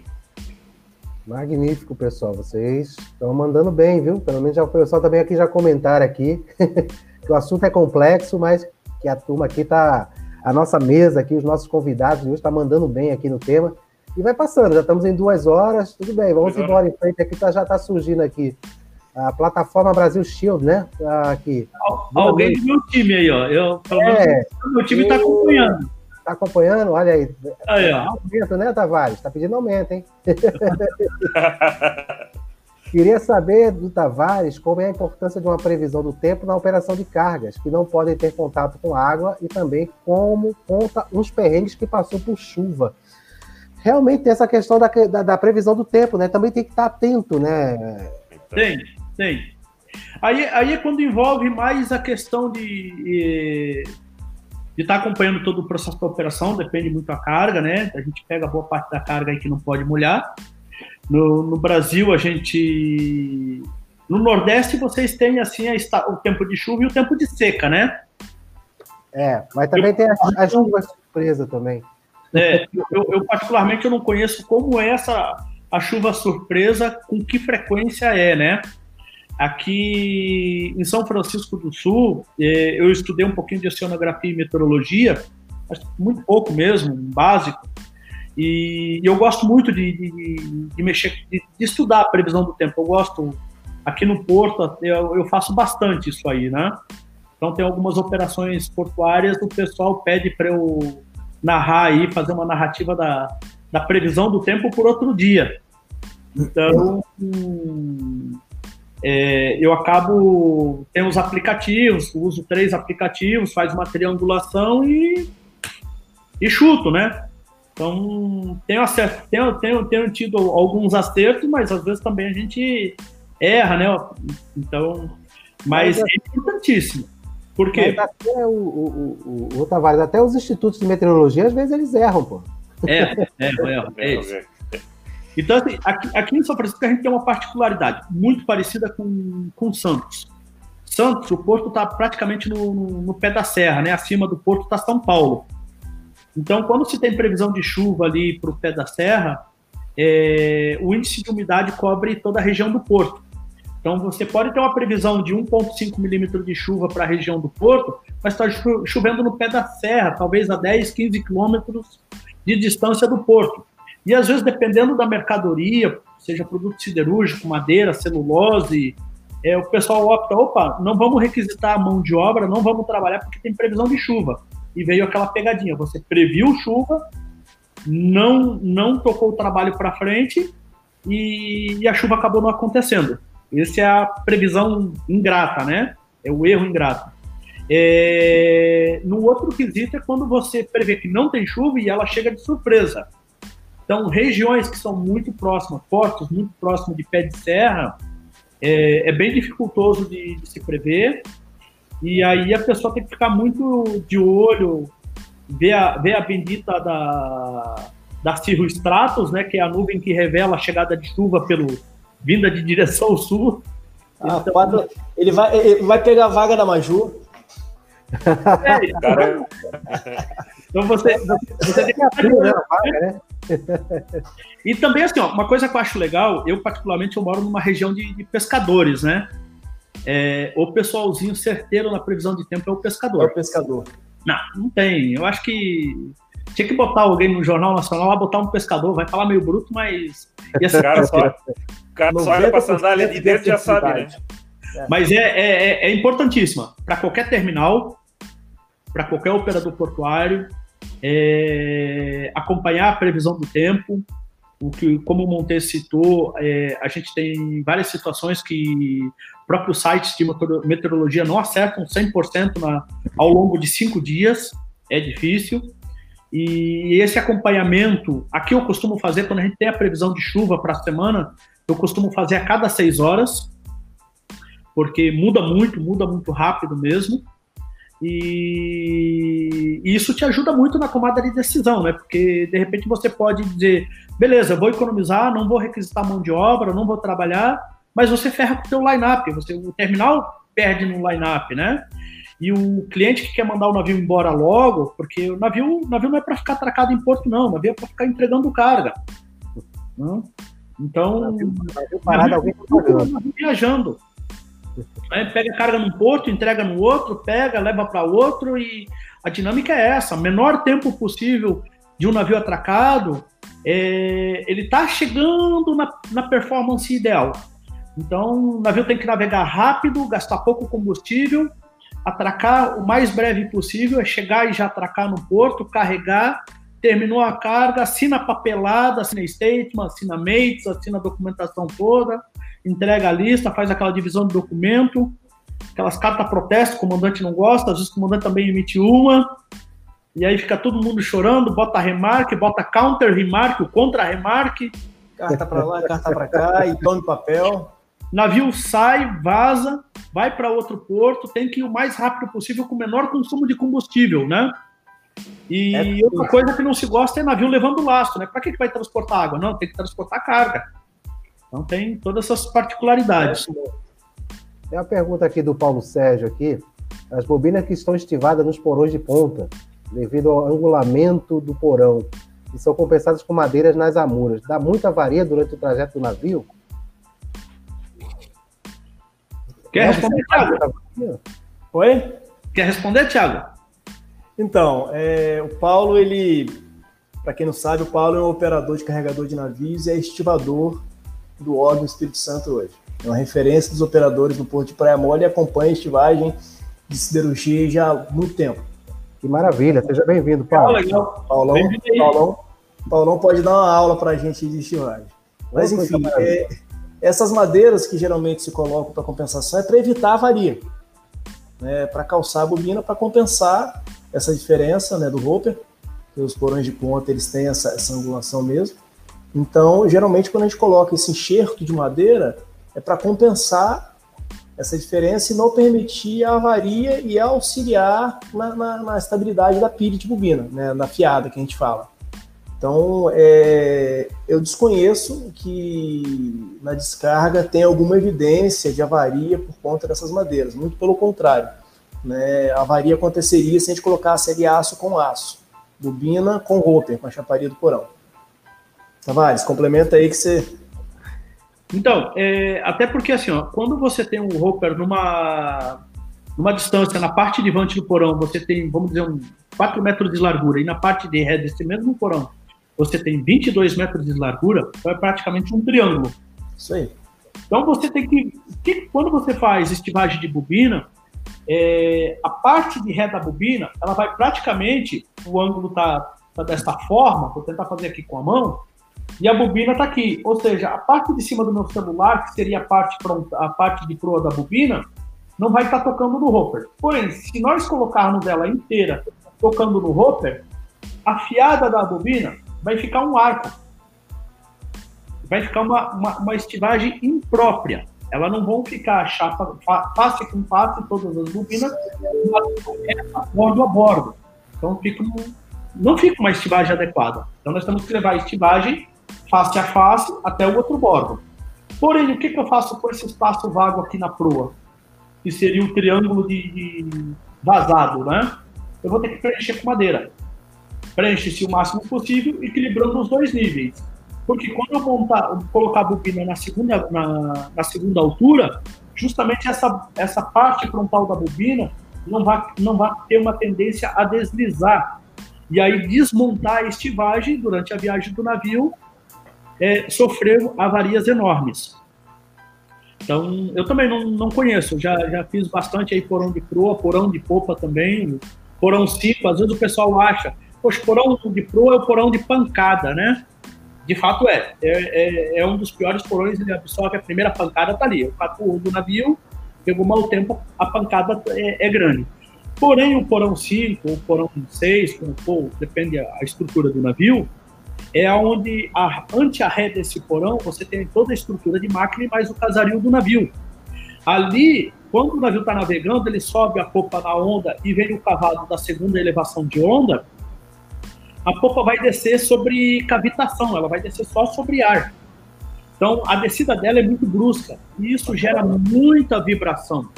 Magnífico, pessoal. Vocês estão mandando bem, viu? Pelo menos já, o pessoal também aqui já comentaram aqui que o assunto é complexo, mas que a turma aqui tá. A nossa mesa aqui, os nossos convidados hoje estão tá mandando bem aqui no tema. E vai passando, já estamos em duas horas, tudo bem, vamos embora em frente aqui, tá, já está surgindo aqui a plataforma Brasil Shield, né? Tá aqui. Alguém do meu time aí, ó. Eu, é, meu time está acompanhando. Tá acompanhando? Olha aí. aí ó. Aumento, né, Tavares? Tá pedindo aumento, hein? Queria saber do Tavares como é a importância de uma previsão do tempo na operação de cargas, que não podem ter contato com água, e também como conta uns perrengues que passou por chuva. Realmente tem essa questão da, da, da previsão do tempo, né? Também tem que estar atento, né? Tem, tem. Aí, aí é quando envolve mais a questão de de estar tá acompanhando todo o processo da operação, depende muito da carga, né? A gente pega boa parte da carga aí que não pode molhar. No, no Brasil, a gente. No Nordeste, vocês têm assim a, o tempo de chuva e o tempo de seca, né? É, mas também eu, tem a, a chuva surpresa também. É, eu, eu, particularmente eu não conheço como é essa a chuva surpresa, com que frequência é, né? Aqui em São Francisco do Sul, é, eu estudei um pouquinho de oceanografia e meteorologia, muito pouco mesmo, básico, e eu gosto muito de, de, de mexer, de, de, estudar a previsão do tempo. Eu gosto, aqui no Porto, eu, eu faço bastante isso aí, né? Então tem algumas operações portuárias, o pessoal pede para eu narrar aí, fazer uma narrativa da, da previsão do tempo por outro dia. Então, é, eu acabo, tem os aplicativos, uso três aplicativos, faz uma triangulação e, e chuto, né? Então, tenho, acerto, tenho, tenho, tenho tido alguns acertos, mas às vezes também a gente erra, né? Então, mas, mas é importantíssimo. Por quê? Até o, o, o, o Tavares, até os institutos de meteorologia, às vezes eles erram, pô. É, é, é, é isso. Então, assim, aqui, aqui, em São Francisco a gente tem uma particularidade muito parecida com, com Santos. Santos, o porto está praticamente no, no, no, pé da serra, né? Acima do porto está São Paulo. Então, quando se tem previsão de chuva ali para o pé da serra, é, o índice de umidade cobre toda a região do porto. Então, você pode ter uma previsão de 1,5 milímetros de chuva para a região do porto, mas está chovendo no pé da serra, talvez a 10, 15 quilômetros de distância do porto. E às vezes, dependendo da mercadoria, seja produto siderúrgico, madeira, celulose, é, o pessoal opta, opa, não vamos requisitar a mão de obra, não vamos trabalhar porque tem previsão de chuva. E veio aquela pegadinha, você previu chuva, não, não tocou o trabalho para frente e, e a chuva acabou não acontecendo. Essa é a previsão ingrata, né? É o erro ingrato. É... No outro quesito é quando você prevê que não tem chuva e ela chega de surpresa. Então, regiões que são muito próximas, portos muito próximos de pé de serra, é, é bem dificultoso de, de, se prever. E aí a pessoa tem que ficar muito de olho, ver a, ver a bendita da, da cirrostratus, né, que é a nuvem que revela a chegada de chuva pelo vinda de direção ao sul. Ah, então, ele, vai, ele vai pegar a vaga da Maju. É, então, então você, você tem que né? né? E também, assim, ó, uma coisa que eu acho legal, eu particularmente eu moro numa região de, de pescadores, né? É, o pessoalzinho certeiro na previsão de tempo é o pescador. É o pescador. Não, não tem. Eu acho que tinha que botar alguém no Jornal Nacional, lá botar um pescador, vai falar meio bruto, mas. Cara só, o cara só olha pra sandália de dentro já sabe, né? Mas é, é, é, é importantíssima. Para qualquer terminal, para qualquer operador portuário, é, acompanhar a previsão do tempo. O que, como o Montes citou, é, a gente tem várias situações que próprios sites de meteorologia não acertam 100% na, ao longo de cinco dias, é difícil. E esse acompanhamento, aqui eu costumo fazer quando a gente tem a previsão de chuva para a semana, eu costumo fazer a cada seis horas, porque muda muito, muda muito rápido mesmo. E, isso te ajuda muito na tomada de decisão, né? Porque de repente você pode dizer, beleza, vou economizar, não vou requisitar mão de obra, não vou trabalhar, mas você ferra com o teu line-up, você, o terminal perde no line-up, né? E o cliente que quer mandar o navio embora logo, porque o navio, o navio não é para ficar atracado em porto, não, o navio é para ficar entregando carga. Então, navio, navio parado, navio, alguém tá navio viajando. Aí pega carga num porto, entrega no outro, pega, leva para outro e a dinâmica é essa: menor tempo possível de um navio atracado, é, ele está chegando na, na performance ideal. Então, o navio tem que navegar rápido, gastar pouco combustível, atracar o mais breve possível, é chegar e já atracar no porto, carregar, terminou a carga, assina papelada, assina statement, assina mates, assina a documentação toda, entrega a lista, faz aquela divisão do documento, aquelas cartas protesto, o comandante não gosta, às vezes o comandante também emite uma, e aí fica todo mundo chorando, bota remarque, bota counter remarque, o contra remarque. Carta para lá, carta para cá, e tome papel. Navio sai, vaza, vai para outro porto, tem que ir o mais rápido possível com o menor consumo de combustível, né? E é outra coisa que não se gosta é navio levando lastro, né? Para que, que vai transportar água? Não, tem que transportar carga. Então tem todas essas particularidades. Tem uma pergunta aqui do Paulo Sérgio aqui. as bobinas que estão estivadas nos porões de ponta, devido ao angulamento do porão, e são compensadas com madeiras nas amuras. Dá muita avaria durante o trajeto do navio? Quer responder, Thiago? Oi? Quer responder, Thiago? Então, é, o Paulo, ele, para quem não sabe, o Paulo é um operador de carregador de navios e é estivador do órgão Espírito Santo hoje. É uma referência dos operadores do Porto de Praia Mole e acompanha a estivagem de siderurgia já há muito tempo. Que maravilha, seja bem-vindo, Paulo. Ah, legal. Paulão, Paulão, Paulão pode dar uma aula para a gente de estivagem. Mas, enfim, é, essas madeiras que geralmente se colocam para compensação é para evitar a avaria né, para calçar a bobina para compensar essa diferença né, do roper, que os porões de ponta eles têm essa, essa angulação mesmo. Então, geralmente, quando a gente coloca esse enxerto de madeira, é para compensar essa diferença e não permitir a avaria e auxiliar na, na, na estabilidade da pilha de bobina, né, na fiada que a gente fala. Então, é, eu desconheço que na descarga tem alguma evidência de avaria por conta dessas madeiras. Muito pelo contrário. Né, a avaria aconteceria se a gente colocasse ali aço com aço, bobina com roper, com a chaparia do porão. Tavares, complementa aí que você. Então, é, até porque assim, ó, quando você tem um roper numa, numa distância, na parte de vante do porão, você tem, vamos dizer, um 4 metros de largura, e na parte de ré desse mesmo porão, você tem 22 metros de largura, então é praticamente um triângulo. Isso aí. Então você tem que, que quando você faz estivagem de bobina, é, a parte de ré da bobina, ela vai praticamente, o ângulo tá, tá desta forma, vou tentar fazer aqui com a mão, e a bobina está aqui. Ou seja, a parte de cima do meu celular, que seria a parte, pronta, a parte de proa da bobina, não vai estar tá tocando no hopper. Porém, se nós colocarmos ela inteira tocando no hopper, a fiada da bobina vai ficar um arco. Vai ficar uma, uma, uma estivagem imprópria. Elas não vão ficar chapa, face com face, todas as bobinas, bordo a bordo. Então fica não fica uma estivagem adequada. Então nós temos que levar a estivagem face a face até o outro bordo. Porém, o que, que eu faço com esse espaço vago aqui na proa? Que seria o triângulo de, de vazado, né? Eu vou ter que preencher com madeira preenche-se o máximo possível, equilibrando os dois níveis. Porque quando eu montar, colocar a bobina na segunda, na, na, segunda altura, justamente essa, essa parte frontal da bobina não vai, não vai ter uma tendência a deslizar. E aí desmontar a estivagem durante a viagem do navio, é, sofrer avarias enormes. Então, eu também não, não conheço, já, já fiz bastante aí porão de proa, porão de popa também, porão 5, às vezes o pessoal acha, Poxa, porão de proa é o porão de pancada, né? De fato é. É, é, é um dos piores porões, ele absorve a primeira pancada, tá ali. O cato do navio, pegou mau tempo, a pancada é, é grande. Porém, o porão 5, o porão 6, como for, depende a estrutura do navio, é onde, a, ante a ré desse porão, você tem toda a estrutura de máquina e mais o casario do navio. Ali, quando o navio está navegando, ele sobe a popa na onda e vem o cavalo da segunda elevação de onda, a popa vai descer sobre cavitação, ela vai descer só sobre ar. Então, a descida dela é muito brusca e isso gera muita vibração.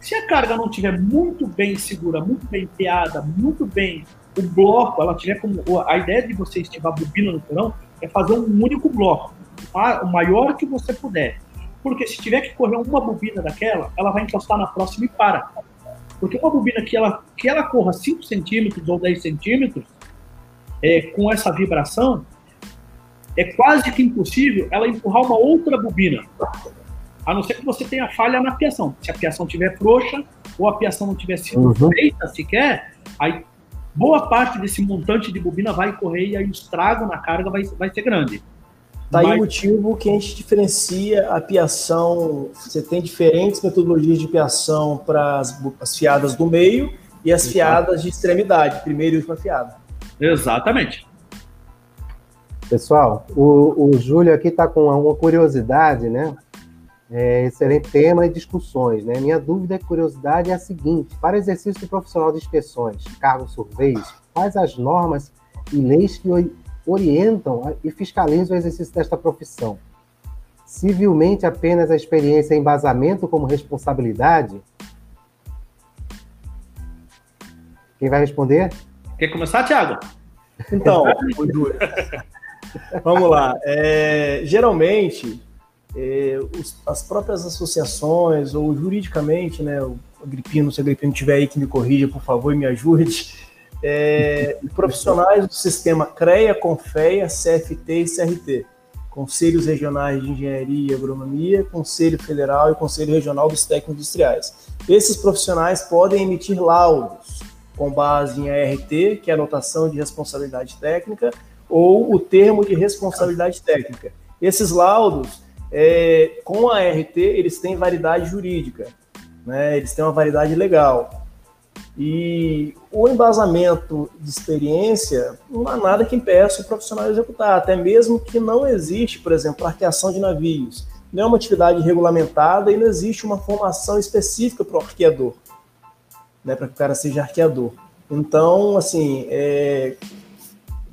Se a carga não tiver muito bem segura, muito bem peada, muito bem o bloco, ela tiver como a ideia de você estivar a bobina no porão é fazer um único bloco, o maior que você puder. Porque se tiver que correr uma bobina daquela, ela vai encostar na próxima e para. Porque uma bobina que ela, que ela corra 5 centímetros ou 10 centímetros, é, com essa vibração, é quase que impossível ela empurrar uma outra bobina. A não ser que você tenha falha na piação. Se a piação estiver frouxa ou a piação não tiver sido uhum. feita sequer, aí boa parte desse montante de bobina vai correr e aí o estrago na carga vai, vai ser grande. Daí Mas... o motivo que a gente diferencia a piação. Você tem diferentes metodologias de piação para as, as fiadas do meio e as fiadas de extremidade, primeira e última fiada. Exatamente. Pessoal, o, o Júlio aqui está com uma curiosidade, né? É, excelente tema e discussões, né? Minha dúvida e curiosidade é a seguinte: para exercício de profissional de inspeções, cargo surveios, quais as normas e leis que orientam e fiscalizam o exercício desta profissão? Civilmente, apenas a experiência e embasamento como responsabilidade? Quem vai responder? Quer começar, Thiago? Então, vamos lá. É, geralmente, é, os, as próprias associações, ou juridicamente, né, o Agripino, se o Agripino tiver aí que me corrija, por favor, me ajude, é, profissionais do sistema CREA, CONFEA, CFT e CRT, Conselhos Regionais de Engenharia e Agronomia, Conselho Federal e Conselho Regional dos Técnicos Industriais. Esses profissionais podem emitir laudos com base em ART, que é a anotação de responsabilidade técnica, ou o termo de responsabilidade técnica. Esses laudos, é, com a ART, eles têm validade jurídica, né? eles têm uma validade legal. E o embasamento de experiência não há nada que impeça o profissional executar, até mesmo que não existe, por exemplo, arqueação de navios. Não é uma atividade regulamentada e não existe uma formação específica para o arqueador, né, para que o cara seja arqueador. Então, assim, é,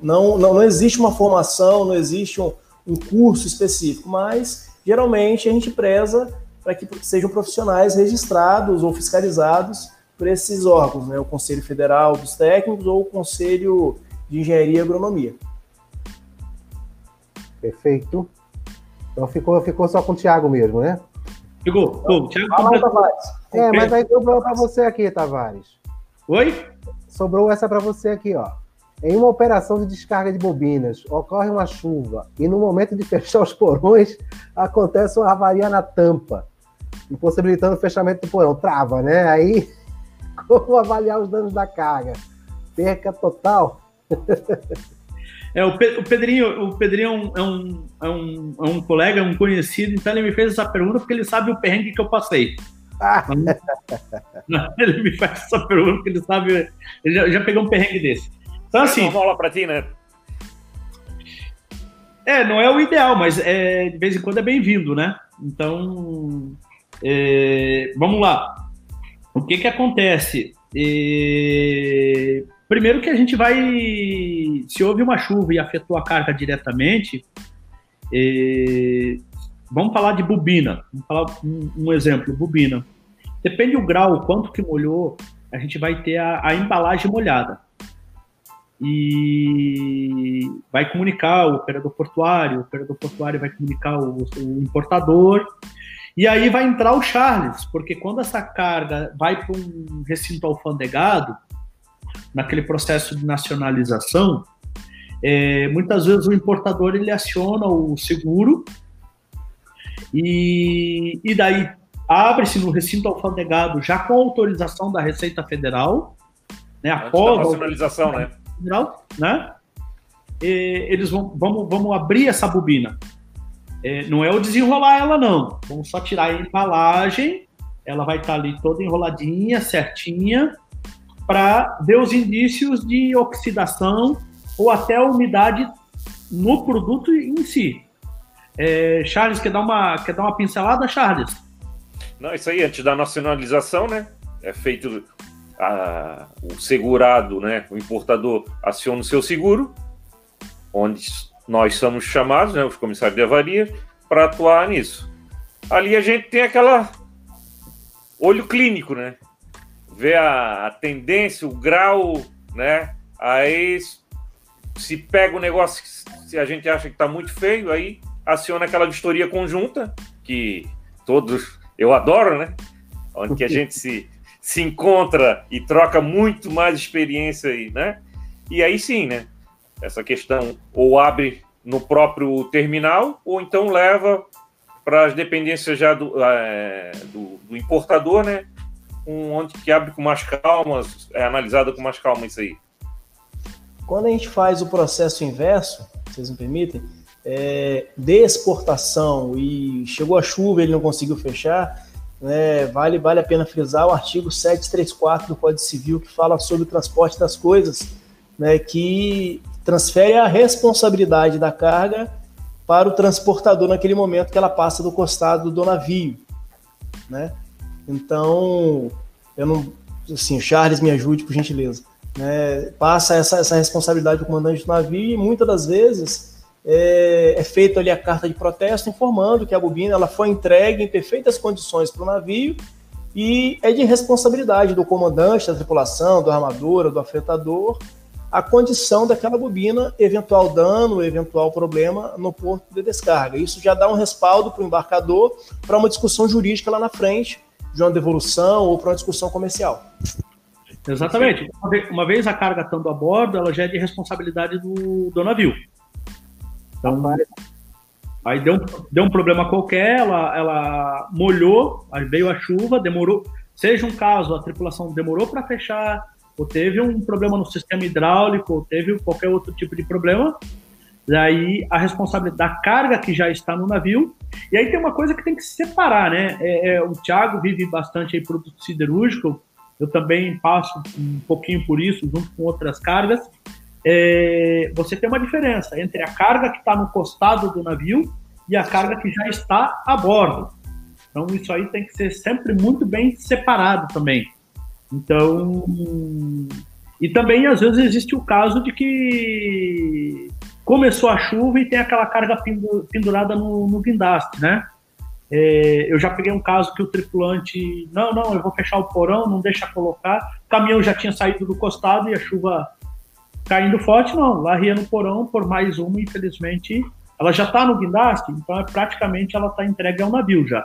não, não, não existe uma formação, não existe um, um curso específico, mas geralmente a gente preza para que sejam profissionais registrados ou fiscalizados por esses órgãos, né? o Conselho Federal dos Técnicos ou o Conselho de Engenharia e Agronomia. Perfeito. Então ficou, ficou só com o Thiago mesmo, né? Ficou. Então, Thiago Fala, Tavares. É, mas aí sobrou para você aqui, Tavares. Oi? Sobrou essa para você aqui, ó. Em uma operação de descarga de bobinas, ocorre uma chuva e no momento de fechar os porões, acontece uma avaria na tampa, impossibilitando o fechamento do porão. Trava, né? Aí como avaliar os danos da carga? Perca total? É, o, Pedrinho, o Pedrinho é um, é, um, é um colega, um conhecido, então ele me fez essa pergunta porque ele sabe o perrengue que eu passei. Ah. ele me faz essa pergunta porque ele sabe, ele já, já pegou um perrengue desse. Então, assim. Uma bola para ti, né? É, não é o ideal, mas é, de vez em quando é bem-vindo, né? Então, é, vamos lá. O que que acontece? E... Primeiro que a gente vai, se houve uma chuva e afetou a carga diretamente, e... vamos falar de bobina, vamos falar um, um, exemplo, bobina. Depende do grau, quanto que molhou, a gente vai ter a, a embalagem molhada e vai comunicar o operador portuário, o operador portuário vai comunicar o, o importador e aí vai entrar o Charles, porque quando essa carga vai para um recinto alfandegado, naquele processo de nacionalização, é, muitas vezes o importador ele aciona o seguro e, e daí abre-se no recinto alfandegado já com autorização da Receita Federal, né, após a nacionalização, né? Federal, né? E eles vão vamos, vamos abrir essa bobina. É, não é o desenrolar ela, não. Vamos só tirar a embalagem, ela vai estar ali toda enroladinha, certinha, para ver os indícios de oxidação ou até a umidade no produto em si. É, Charles, quer dar, uma, quer dar uma pincelada, Charles? Não, isso aí, antes da nacionalização, né? É feito a, o segurado, né? O importador aciona o seu seguro, onde nós somos chamados, né, os comissários de avaria, para atuar nisso. Ali a gente tem aquela olho clínico, né? Ver a, a tendência, o grau, né? Aí se pega o negócio se a gente acha que está muito feio, aí aciona aquela vistoria conjunta, que todos eu adoro, né? Onde que a gente se, se encontra e troca muito mais experiência aí, né? E aí sim, né? essa questão ou abre no próprio terminal ou então leva para as dependências já do, é, do, do, importador, né? Um, onde que abre com mais calma, é analisado com mais calma isso aí. Quando a gente faz o processo inverso, vocês me permitem, é, de exportação e chegou a chuva ele não conseguiu fechar, né, vale, vale a pena frisar o artigo 734 do Código Civil que fala sobre o transporte das coisas, né, que transfere a responsabilidade da carga para o transportador naquele momento que ela passa do costado do navio, né? Então, eu não, assim, Charles me ajude por gentileza, né? Passa essa, essa responsabilidade do comandante do navio e muitas das vezes é, é feita ali a carta de protesto informando que a bobina ela foi entregue em perfeitas condições para o navio e é de responsabilidade do comandante da tripulação, do armador, do afetador, a condição daquela bobina, eventual dano, eventual problema no porto de descarga. Isso já dá um respaldo para o embarcador para uma discussão jurídica lá na frente, de uma devolução ou para uma discussão comercial. Exatamente. Uma vez a carga estando a bordo, ela já é de responsabilidade do, do navio. Então, aí deu, deu um problema qualquer, ela, ela molhou, aí veio a chuva, demorou. Seja um caso, a tripulação demorou para fechar, ou teve um problema no sistema hidráulico, ou teve qualquer outro tipo de problema, daí a responsabilidade da carga que já está no navio. E aí tem uma coisa que tem que se separar, né? É, é, o Thiago vive bastante aí produto siderúrgico, eu também passo um pouquinho por isso, junto com outras cargas. É, você tem uma diferença entre a carga que está no costado do navio e a carga que já está a bordo. Então, isso aí tem que ser sempre muito bem separado também. Então, e também às vezes existe o caso de que começou a chuva e tem aquela carga pendurada no, no guindaste, né? É, eu já peguei um caso que o tripulante, não, não, eu vou fechar o porão, não deixa colocar. O caminhão já tinha saído do costado e a chuva caindo forte, não. Lá ria no porão por mais uma, infelizmente, ela já está no guindaste, então é praticamente ela está entregue ao navio já.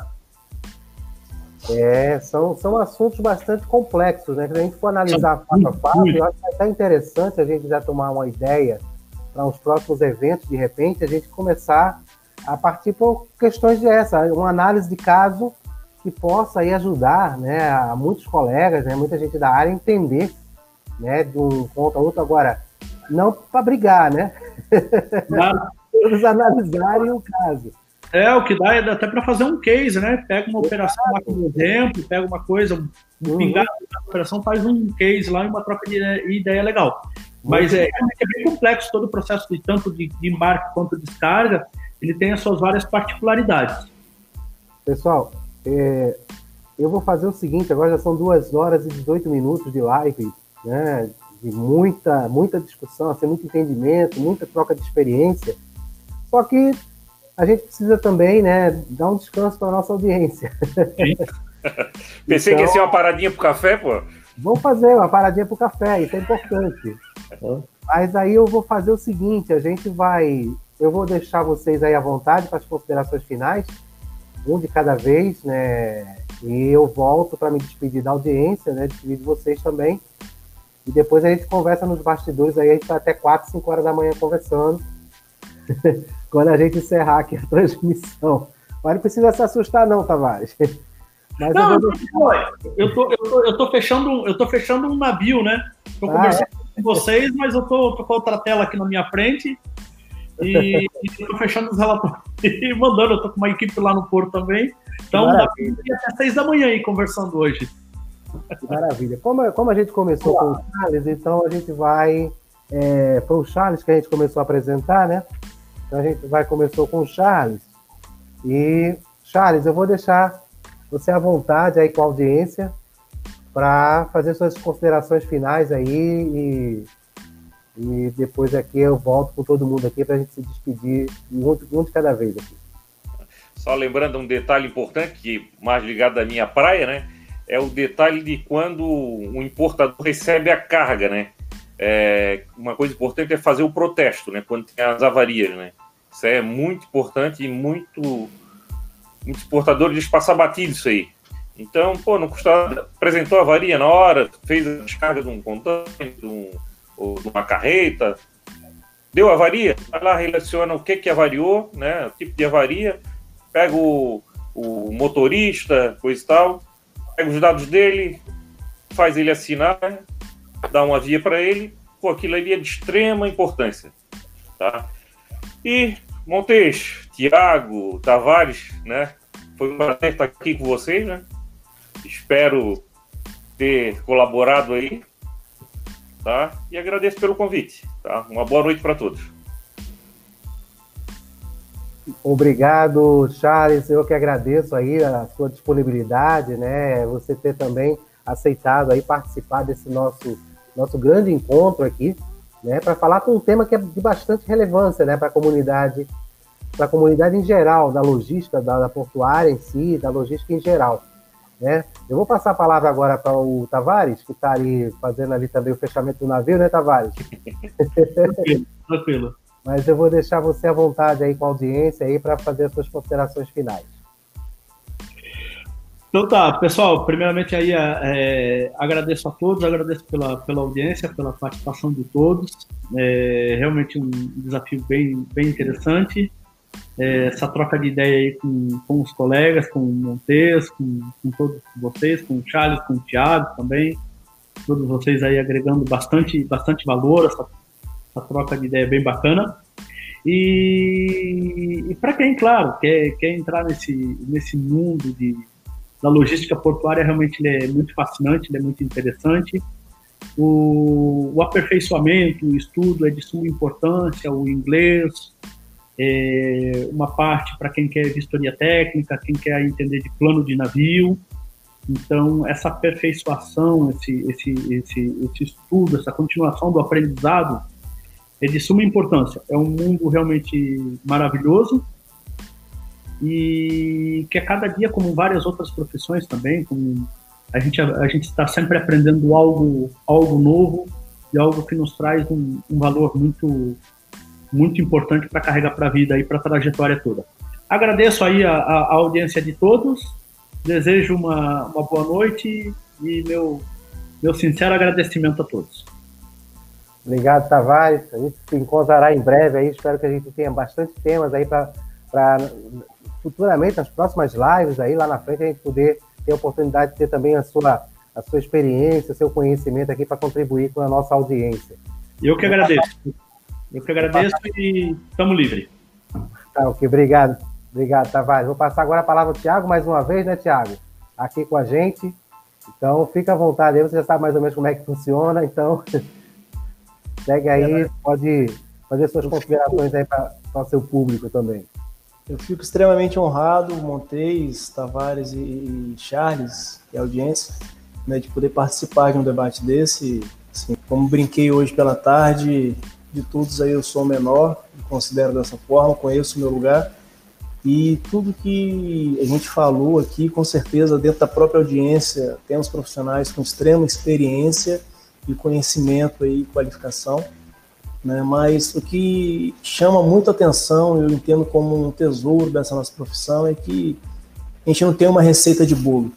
É, são, são assuntos bastante complexos, né? Se a gente for analisar fato a fato, eu acho que é até interessante a gente já tomar uma ideia para os próximos eventos, de repente, a gente começar a partir por questões de essa, uma análise de caso que possa aí ajudar né, a muitos colegas, né, muita gente da área entender né, de um ponto a outro. Agora, não para brigar, né? Todos analisarem o caso. É, o que dá é até para fazer um case, né? Pega uma operação lá como exemplo, pega uma coisa, um uhum. pingado da operação, faz um case lá e uma troca de ideia legal. Mas é, é bem complexo todo o processo de tanto de, de embarque quanto de descarga ele tem as suas várias particularidades. Pessoal, é, eu vou fazer o seguinte, agora já são duas horas e 18 minutos de live, né? De muita, muita discussão, assim, muito entendimento, muita troca de experiência. Só que a gente precisa também, né, dar um descanso para nossa audiência. Pensei então, que ia ser uma paradinha para o café, pô. Vamos fazer uma paradinha para o café, isso é importante. Mas aí eu vou fazer o seguinte: a gente vai eu vou deixar vocês aí à vontade para as considerações finais, um de cada vez, né? E eu volto para me despedir da audiência, né? Despedir de vocês também. E depois a gente conversa nos bastidores aí, a gente está até 4, 5 horas da manhã conversando. Quando a gente encerrar aqui a transmissão. Mas não precisa se assustar, não, Tavares. Mas não, eu, vou... eu, tô, eu, tô, eu tô fechando, eu tô fechando um navio, né? Tô ah, conversando é? com vocês, mas eu tô, tô com outra tela aqui na minha frente e estou fechando os relatórios e mandando. Eu tô com uma equipe lá no Porto também. Então dá pra ir até seis da manhã aí conversando hoje. Maravilha. Como, como a gente começou com o Charles, então a gente vai. É, foi o Charles que a gente começou a apresentar, né? Então a gente vai começou com o Charles. E, Charles, eu vou deixar você à vontade aí com a audiência para fazer suas considerações finais aí e e depois aqui eu volto com todo mundo aqui para a gente se despedir um, um de cada vez aqui. Só lembrando um detalhe importante, que mais ligado à minha praia, né? É o detalhe de quando o importador recebe a carga, né? É, uma coisa importante é fazer o protesto, né? Quando tem as avarias, né? Isso é muito importante e muito. Muitos importadores eles passam batido isso aí. Então, pô, não custa apresentou a avaria na hora, fez a descarga de um container, de um ou numa carreta. Deu avaria? Vai lá, relaciona o que, que avariou, né? O tipo de avaria, pega o, o motorista, coisa e tal, pega os dados dele, faz ele assinar, dá uma via para ele. Pô, aquilo ali é de extrema importância. Tá? E Montes, Tiago, Tavares, né? Foi um prazer estar aqui com vocês, né? Espero ter colaborado aí tá? E agradeço pelo convite, tá? Uma boa noite para todos. Obrigado, Charles. Eu que agradeço aí a sua disponibilidade, né? Você ter também aceitado aí participar desse nosso nosso grande encontro aqui, né? Para falar com um tema que é de bastante relevância, né? Para a comunidade, para a comunidade em geral, da logística, da, da portuária em si, da logística em geral. Né? Eu vou passar a palavra agora para o Tavares, que está ali fazendo ali também o fechamento do navio, né, Tavares? Tranquilo, tranquilo. Mas eu vou deixar você à vontade aí com a audiência aí para fazer as suas considerações finais. Então tá, pessoal, primeiramente aí é, agradeço a todos, agradeço pela, pela audiência, pela participação de todos. É realmente um desafio bem, bem interessante é, essa troca de ideia aí com, com os colegas, com o Montes, com, com todos vocês, com o Charles, com o Thiago também, todos vocês aí agregando bastante, bastante valor, essa, essa troca de ideia bem bacana. E, e para quem, claro, quer, quer entrar nesse, nesse mundo de, da logística portuária, realmente é muito fascinante, é muito interessante. O, o aperfeiçoamento, o estudo é de suma importância, o inglês, é, uma parte para quem quer vistoria técnica, quem quer entender de plano de navio. Então, essa aperfeiçoação, esse, esse, esse, esse estudo, essa continuação do aprendizado é de suma importância. É um mundo realmente maravilhoso e que a cada dia, como várias outras profissões também, como a gente a gente está sempre aprendendo algo algo novo e algo que nos traz um, um valor muito muito importante para carregar para a vida e para a trajetória toda. Agradeço aí a, a, audiência de todos, desejo uma, uma boa noite e meu, meu sincero agradecimento a todos. Obrigado, Tavares. A gente se encontrará em breve aí. Espero que a gente tenha bastante temas aí para futuramente, nas próximas lives aí, lá na frente, a gente poder ter a oportunidade de ter também a sua, a sua experiência, seu conhecimento aqui para contribuir com a nossa audiência. Eu que agradeço. Eu que agradeço e estamos livres. Tá, ok. Obrigado. Obrigado, Tavares. Vou passar agora a palavra ao Tiago mais uma vez, né, Tiago? Aqui com a gente. Então, fica à vontade aí, você já sabe mais ou menos como é que funciona, então segue aí, pode fazer suas considerações aí para o seu público também. Eu fico extremamente honrado, Montes, Tavares e Charles, e a audiência, né, de poder participar de um debate desse. Assim, como brinquei hoje pela tarde, de todos aí eu sou o menor, me considero dessa forma, conheço o meu lugar. E tudo que a gente falou aqui, com certeza, dentro da própria audiência, temos profissionais com extrema experiência e conhecimento e qualificação. Né? Mas o que chama muito atenção, eu entendo como um tesouro dessa nossa profissão, é que a gente não tem uma receita de bolo.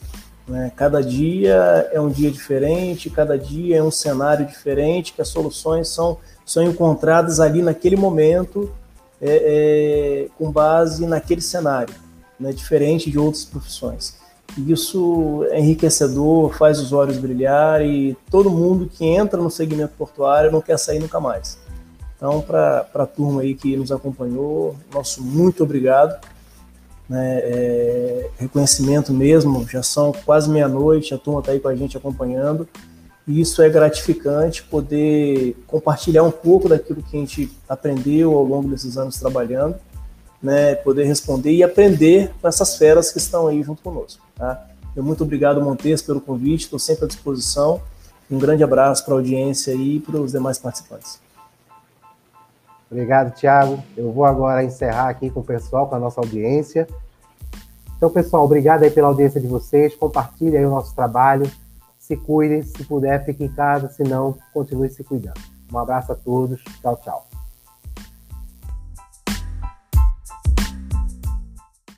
Né? Cada dia é um dia diferente, cada dia é um cenário diferente, que as soluções são são encontradas ali naquele momento, é, é, com base naquele cenário, né, diferente de outras profissões. Isso é enriquecedor, faz os olhos brilhar e todo mundo que entra no segmento portuário não quer sair nunca mais. Então, para a turma aí que nos acompanhou, nosso muito obrigado. Né, é, reconhecimento mesmo, já são quase meia-noite, a turma está aí com a gente acompanhando. E isso é gratificante poder compartilhar um pouco daquilo que a gente aprendeu ao longo desses anos trabalhando, né? Poder responder e aprender com essas feras que estão aí junto conosco, tá? Eu muito obrigado, Montes, pelo convite, estou sempre à disposição. Um grande abraço para a audiência e para os demais participantes. Obrigado, Thiago. Eu vou agora encerrar aqui com o pessoal, com a nossa audiência. Então, pessoal, obrigado aí pela audiência de vocês. Compartilhe aí o nosso trabalho se cuidem, se puder, fique em casa, se não, continue se cuidando. Um abraço a todos, tchau, tchau.